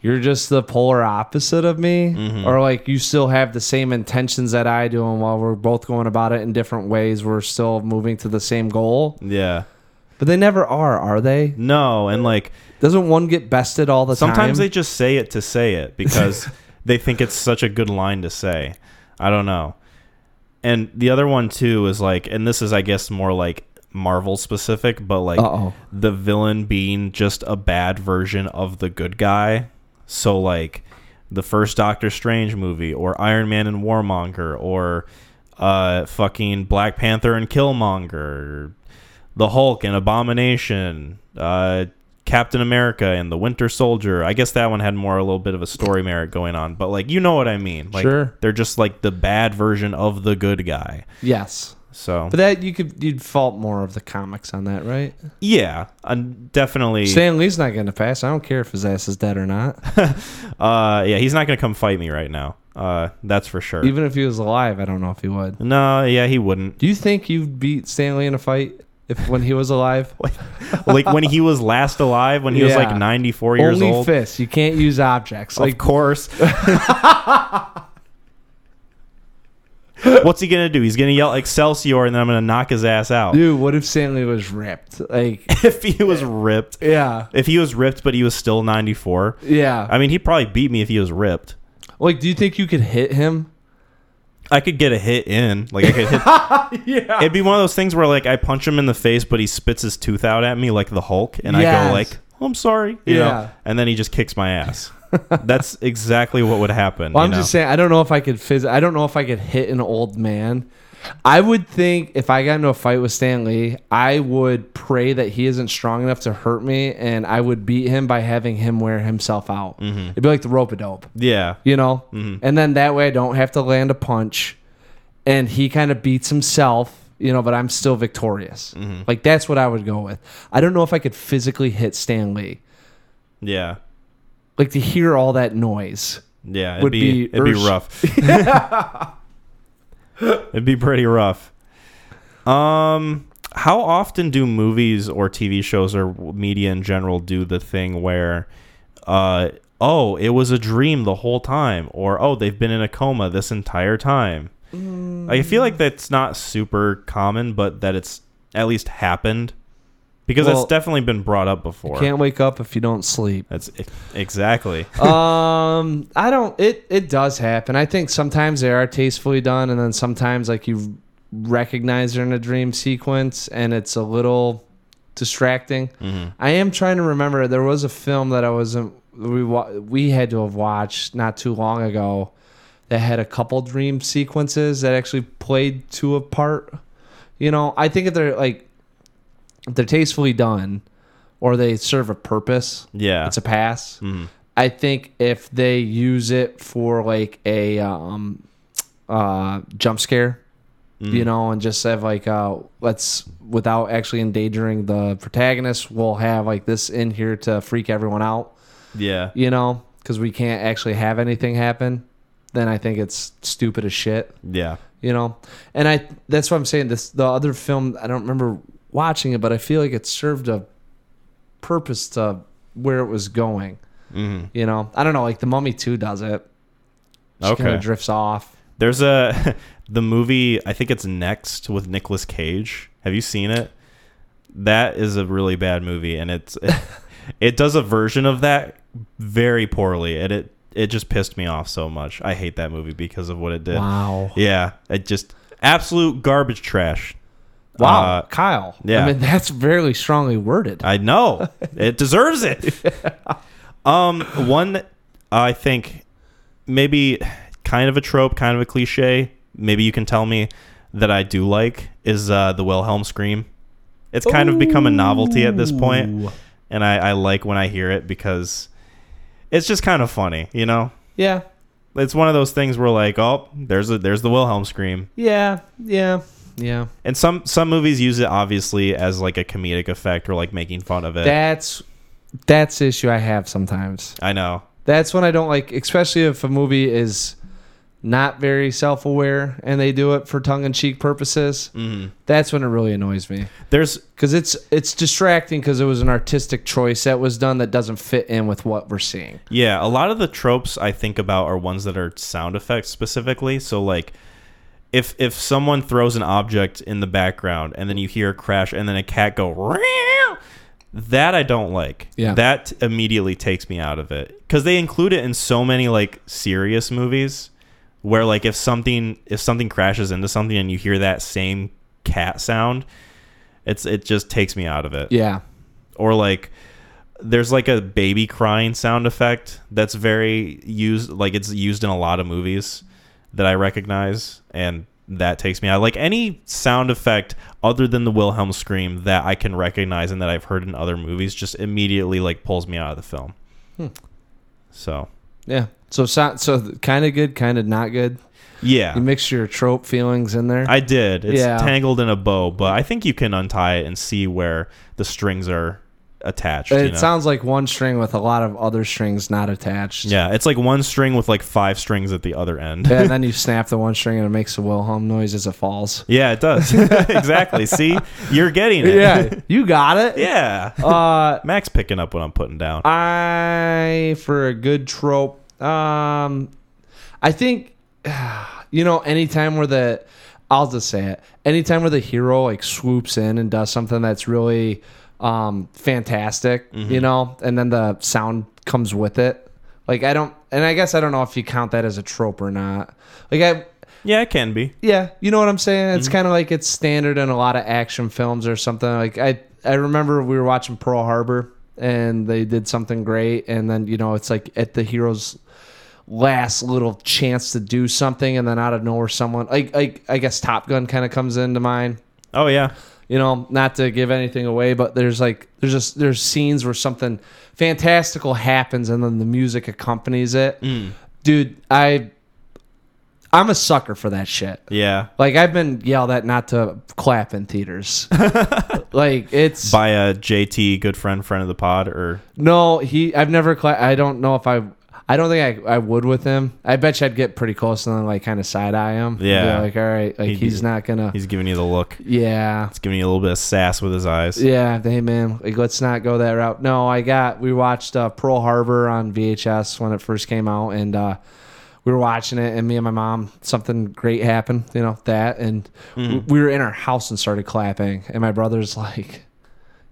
you're just the polar opposite of me, Mm-hmm. or like you still have the same intentions that I do, and while we're both going about it in different ways, we're still moving to the same goal. yeah. But they never are, are they? No, and like Doesn't one get bested all the time? sometimes they just say it to say it because they think it's such a good line to say. I don't know. And the other one too is like, and this is I guess more like Marvel specific, but like Uh-oh. the villain being just a bad version of the good guy. So like the first Doctor Strange movie or Iron Man and Warmonger or uh, fucking Black Panther and Killmonger, the Hulk and Abomination, uh, Captain America and the Winter Soldier. I guess that one had more a little bit of a story merit going on, but like you know what I mean. Like Sure. they're just like the bad version of the good guy. Yes. So But that you could you'd fault more of the comics on that, right? yeah, uh, definitely. Stan Lee's not going to pass. I don't care if his ass is dead or not. Uh, yeah, he's not gonna come fight me right now. Uh, that's for sure. Even if he was alive, I don't know if he would. no, yeah, he wouldn't. Do you think you'd beat Stan Lee in a fight if when he was alive? like when he was last alive, when he was Yeah. like 94 years Only old. fists. You can't use objects. Of Like course. What's he gonna do? He's gonna yell Excelsior, and then I'm gonna knock his ass out. dude, what if Stan Lee was ripped? Like if he was ripped, yeah. if he was ripped, but he was still 94. Yeah. I mean, he'd probably beat me if he was ripped. like do you think you could hit him? I could get a hit in, like I could hit. Yeah. It'd be one of those things where like I punch him in the face, but he spits his tooth out at me like the Hulk, and I Yes. go like, "Oh, "I'm sorry," you know, Yeah. and then he just kicks my ass. That's exactly what would happen. Well, you I'm know? just saying I don't know if I could phys- I don't know if I could hit an old man. I would think if I got into a fight with Stan Lee, I would pray that he isn't strong enough to hurt me, and I would beat him by having him wear himself out. Mm-hmm. It'd be like the rope a dope, Yeah, you know. Mhm. And then that way I don't have to land a punch, and he kind of beats himself, you know. But I'm still victorious. Mm-hmm. Like that's what I would go with. I don't know if I could physically hit Stan Lee. yeah, Like to hear all that noise. yeah. It'd Would be, be it'd be earth- rough. it'd be pretty rough. Um, how often do movies or TV shows or media in general do the thing where, uh, oh, it was a dream the whole time, or oh, they've been in a coma this entire time? I feel like that's not super common, but that it's at least happened because Well, it's definitely been brought up before. You Can't wake up if you don't sleep. That's exactly. um, I don't. It it does happen. I think sometimes they are tastefully done, and then sometimes like you recognize they're in a dream sequence, and it's a little distracting. Mhm. I am trying to remember. There was a film that I wasn't. We we had to have watched not too long ago that had a couple dream sequences that actually played to a part. You know, I think if they're like they're tastefully done or they serve a purpose, Yeah. it's a pass. Mhm. I think if they use it for like a um, uh, jump scare, Mm. you know, and just have like uh, let's without actually endangering the protagonist, we'll have like this in here to freak everyone out, Yeah. you know, because we can't actually have anything happen. Then I think it's stupid as shit Yeah. you know and i that's what i'm saying this the other film i don't remember watching it but i feel like it served a purpose to where it was going hmm you know i don't know like the mummy 2 does it Just Okay. kind of drifts off There's a the movie. I think it's next with Nicolas Cage. Have you seen it? That is a really bad movie, and it's it does a version of that very poorly, and it it just pissed me off so much. I hate that movie because of what it did. wow Yeah, it just absolute garbage trash. Wow Uh, kyle yeah. i mean that's very strongly worded I know it deserves it. um, one I think maybe kind of a trope, kind of a cliche. Maybe you can tell me that I do like is uh, the Wilhelm scream. It's kind of become a novelty at this and I, I like when I hear it because it's just kind of funny, you know. yeah It's one of those things where like, oh, there's a there's the Wilhelm scream, yeah yeah yeah and some some movies use it obviously as like a comedic effect or like making fun of it. that's that's the issue i have sometimes I know. That's when I don't like, especially if a movie is not very self aware and they do it for tongue in cheek purposes. Mhm. That's when it really annoys me There's because it's it's distracting because it was an artistic choice that was done that doesn't fit in with what we're seeing. Yeah, a lot of the tropes I think about are ones that are sound effects specifically. So like if if someone throws an object in the background and then you hear a crash and then a cat go that I don't like. Yeah. That immediately takes me out of it cuz they include it in so many like serious movies where like if something if something crashes into something and you hear that same cat sound it's it just takes me out of it Yeah, or like there's like a baby crying sound effect that's very used like it's used in a lot of movies that I recognize and that takes me out. Like any sound effect other than the Wilhelm scream that I can recognize and that I've heard in other movies just immediately like pulls me out of the film. Hmm. So Yeah. So so, so kind of good, kind of not good. yeah, You mix your trope feelings in there. I did. It's Yeah. tangled in a bow, but I think you can untie it and see where the strings are attached. it you know? sounds like one string with a lot of other strings not attached. yeah, it's like one string with like five strings at the other end. Yeah, and then you snap the one string and it makes a Wilhelm noise as it falls. Yeah, it does. exactly. See, you're getting it. Yeah, you got it. yeah. Uh, Mac's picking up what I'm putting down. I for a good trope. Um, I think you know anytime where the I'll just say it. Anytime where the hero like swoops in and does something that's really um fantastic, you know, and then the sound comes with it. Like I don't, and I guess I don't know if you count that as a trope or not. Like I, Yeah, it can be. yeah, you know what I'm saying. It's kind of like it's standard in a lot of action films or something. Like I, I remember we were watching Pearl Harbor and they did something great, and then you know it's like at the hero's last little chance to do something, and then out of nowhere someone like like I guess Top Gun kind of comes into mind. Oh yeah. You know, not to give anything away, but there's like there's just there's scenes where something fantastical happens and then the music accompanies it. Mm. Dude, I I'm a sucker for that shit. Yeah. Like I've been yelled at not to clap in theaters. like it's By a JT, good friend, friend of the pod, or no, he I've never cla- I don't know if I I don't think I, I would with him. I bet you I'd get pretty close and then like kind of side eye him. Be Yeah. like all right, like He'd- he's not gonna. he's giving you the look. Yeah, He's giving you a little bit of sass with his eyes. yeah. Hey man, like let's not go that route. No, I got we watched uh, Pearl Harbor on VHS when it first came out, and uh, we were watching it, and me and my mom something great happened. You know that, and w- we were in our house and started clapping, and my brother's like,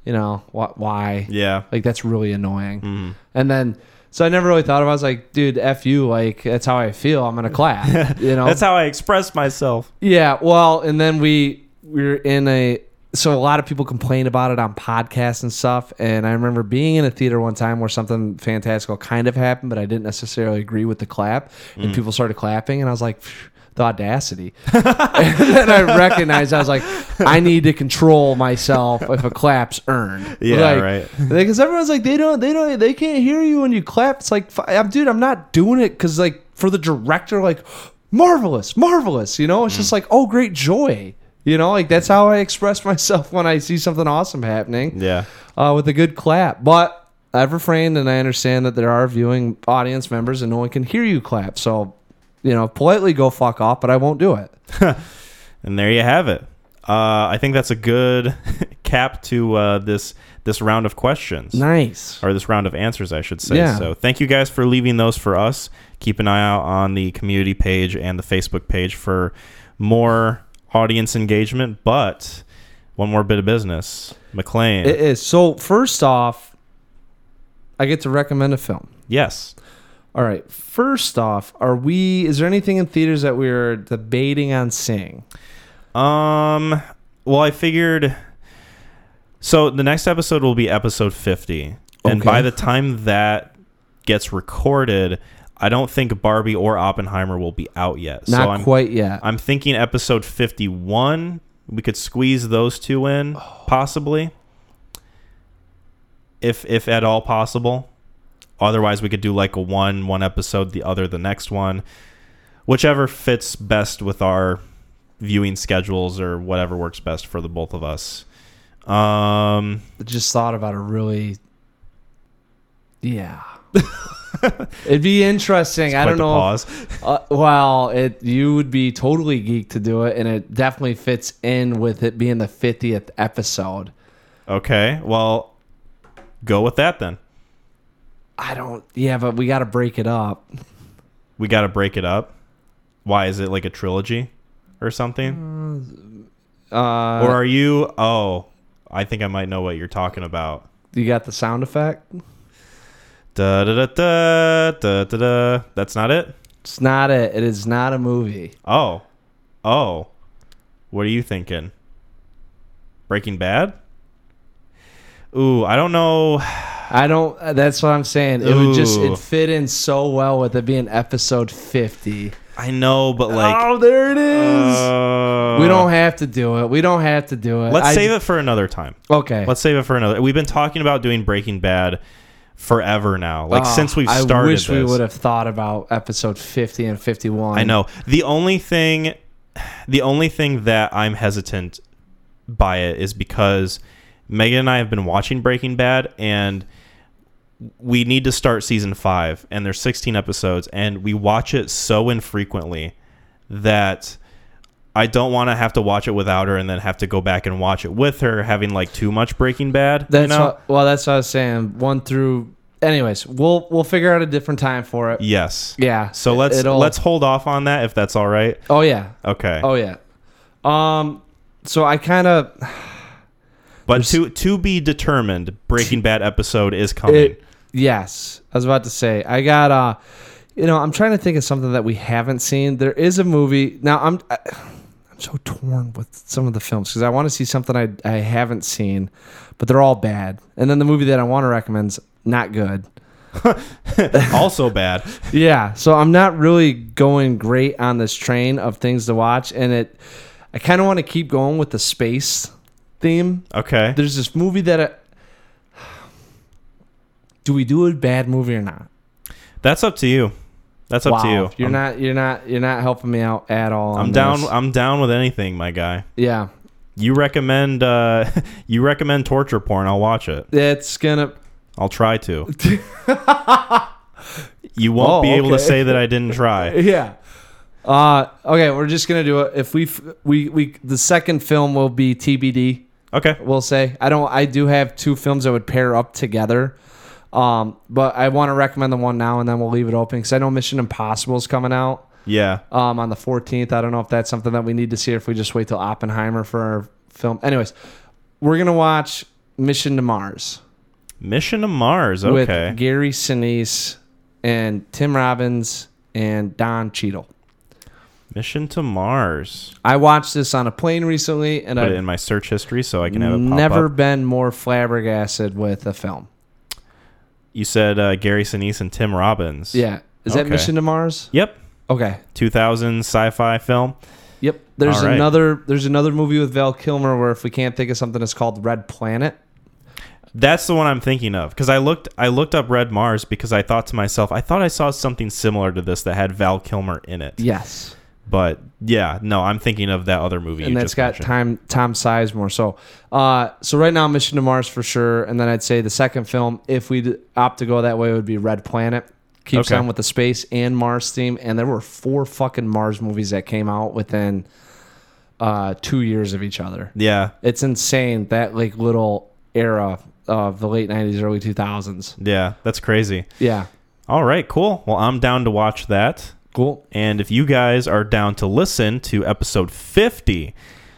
you know, what? Why? Yeah. Like that's really annoying. And then so I never really thought of it. I was like, dude, F you, like that's how I feel. I'm gonna clap. You know? That's how I express myself. yeah, well, and then we we were in a so a lot of people complain about it on podcasts and stuff. And I remember being in a theater one time where something fantastical kind of happened, but I didn't necessarily agree with the clap. And mm. people started clapping, and I was like, "Phew, the audacity. and then I recognized I was like, I need to control myself if a clap's earned. Yeah, Like, right. Because everyone's like, they don't, they don't, they can't hear you when you clap. It's like, I'm, dude, I'm not doing it because like for the director, like, marvelous, marvelous. You know, it's Mm. just like, oh, great joy. You know, like that's how I express myself when I see something awesome happening Yeah. uh, with a good clap. But I've refrained, and I understand that there are viewing audience members, and no one can hear you clap. So, you know, politely go fuck off, but I won't do it. And there you have it. Uh, I think that's a good cap to uh, this this round of questions. Nice. or this round of answers, I should say. Yeah. So thank you guys for leaving those for us. Keep an eye out on the community page and the Facebook page for more audience engagement. But one more bit of business, McClain. It is. So first off, I get to recommend a film. yes. All right. First off, are we? Is there anything in theaters that we're debating on seeing? Um. Well, I figured. So the next episode will be episode fifty, and by the time that gets recorded, I don't think Barbie or Oppenheimer will be out yet. Not so I'm quite yet. I'm thinking episode 51. We could squeeze those two in, possibly, if if at all possible. Otherwise, we could do like a one one episode, the other the next one, whichever fits best with our viewing schedules or whatever works best for the both of us. Um, just thought about a really. Yeah. It'd be interesting. I don't know. Pause. Uh, well, it you would be totally geeked to do it, and it definitely fits in with it being the fiftieth episode. Okay, well, go with that then. I don't. Yeah, but we got to break it up. We got to break it up. Why is it like a trilogy or something? Uh, or are you? Oh, I think I might know what you're talking about. you got the sound effect? Da da da da da da da. That's not it. It's not it. It is not a movie. Oh, oh. What are you thinking? Breaking Bad? Ooh, I don't know. I don't. uh, That's what I'm saying. It would just Ooh. it fit in so well with it being episode 50. I know, but like, oh, there it is. uh, we don't have to do it. We don't have to do it. Let's I- save it for another time. Okay. Let's save it for another. We've been talking about doing Breaking Bad forever now, like Oh, since we've I started. wish we would have thought about episode 50 and 51. I know. The only thing the only thing that I'm hesitant by it is because Megan and I have been watching Breaking Bad and we need to start season 5 and there's 16 episodes and we watch it so infrequently that I don't want to have to watch it without her and then have to go back and watch it with her having like too much Breaking Bad, That's you know? what, well. That's what I was saying. One through. Anyways, we'll we'll figure out a different time for it. yes. Yeah. So let's it'll- let's hold off on that if that's all right. Oh yeah. Okay. Oh yeah. Um. So I kind of But to to be determined, Breaking Bad episode is coming. it. Yes, I was about to say I got. uh You know, I'm trying to think of something that we haven't seen. There is a movie now. I'm. I, I'm so torn with some of the films because I want to see something I I haven't seen, but they're all bad. And then the movie that I want to recommend's not good. also bad. Yeah, so I'm not really going great on this train of things to watch, and it. I kind of want to keep going with the space theme. Okay. There's this movie that. Do we do a bad movie or not? That's up to you. That's up to you. You're I'm, not. You're not. You're not helping me out at all. I'm down. this. I'm down with anything, my guy. Yeah, You recommend uh you recommend torture porn, I'll watch it. it's gonna. I'll try to. you won't Oh, be able to say that I didn't try. Yeah. Uh. Okay, we're just gonna do it. If we we we the second film will be TBD. Okay. we'll say. I don't. I do have two films that would pair up together. Um, but I want to recommend the one now, and then we'll leave it open because I know Mission Impossible is coming out Yeah. um, on the 14th. I don't know if that's something that we need to see, or if we just wait till Oppenheimer for our film. Anyways, we're gonna watch Mission to Mars Mission to Mars. Okay. with Gary Sinise and Tim Robbins and Don Cheadle. Mission to Mars. I watched this on a plane recently, and I Put it I've in my search history so I can have it pop never up. been more flabbergasted with a film. You said uh, Gary Sinise and Tim Robbins. Yeah, is that Okay. Mission to Mars? Yep. Okay. 2000 sci-fi film. Yep. There's All right. another there's another movie with Val Kilmer where if we can't think of something it's called Red Planet. That's the one I'm thinking of because I looked I looked up Red Mars because I thought to myself I thought I saw something similar to this that had Val Kilmer in it. Yes. But yeah, no, I'm thinking of that other movie. And that's got mentioned. time Tom Sizemore. So uh so right now Mission to Mars for sure and then I'd say the second film if we opt to go that way would be Red Planet. Keeps Okay. on with the space and Mars theme and there were four fucking Mars movies that came out within uh 2 years of each other. Yeah, It's insane that like little era of the late 90s early 2000s. yeah, that's crazy. Yeah. All right, cool. Well, I'm down to watch that. Cool. And if you guys are down to listen to episode 50,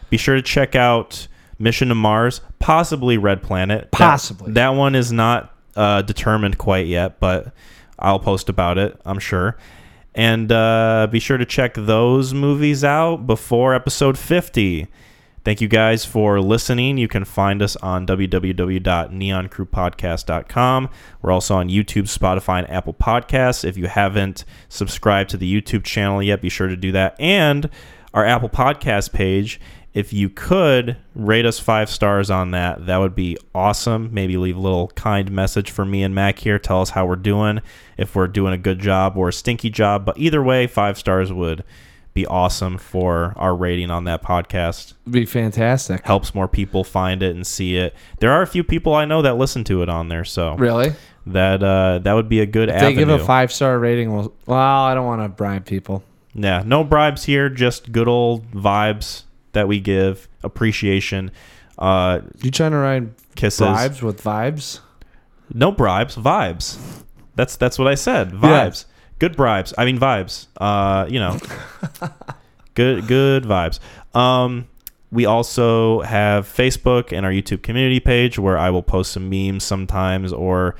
be sure to check out Mission to Mars, possibly Red Planet. That- Possibly. That, one is not uh, determined quite yet, but I'll post about it, I'm sure. And uh, be sure to check those movies out before episode 50. Thank you guys for listening. You can find us on www.neoncrewpodcast.com. We're also on YouTube, Spotify, and Apple Podcasts. If you haven't subscribed to the YouTube channel yet, be sure to do that. And our Apple Podcast page, if you could rate us five stars on that, that would be awesome. Maybe leave a little kind message for me and Mac here. Tell us how we're doing, if we're doing a good job or a stinky job. But either way, five stars would be awesome for our rating on that podcast. be fantastic. Helps more people find it and see it. There are a few people I know that listen to it on there, so Really? that uh, that would be a good If avenue. they give a five star rating. Well, well, I don't want to bribe people. Yeah, no bribes here, just good old vibes that we give, appreciation, uh, You trying to ride kisses. bribes with vibes? No bribes, vibes. That's that's what I said. Vibes. Good bribes. I mean vibes. Uh, you know. good good vibes. Um we also have Facebook and our YouTube community page where I will post some memes sometimes or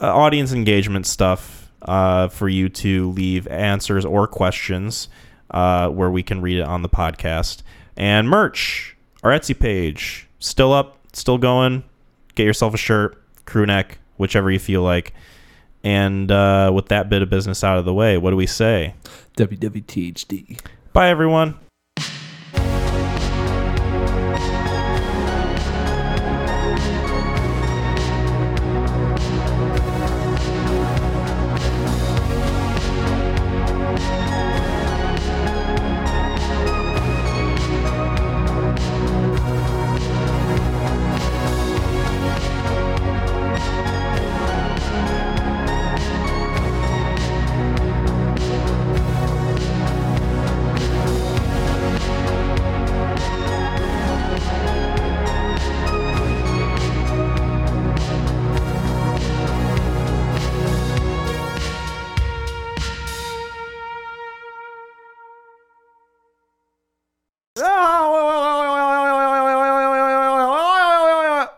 uh, audience engagement stuff uh, for you to leave answers or questions uh, where we can read it on the podcast. And merch, our Etsy page, still up, still going. Get yourself a shirt, crew neck, whichever you feel like. And uh, with that bit of business out of the way, what do we say? WWTHD. Bye, everyone.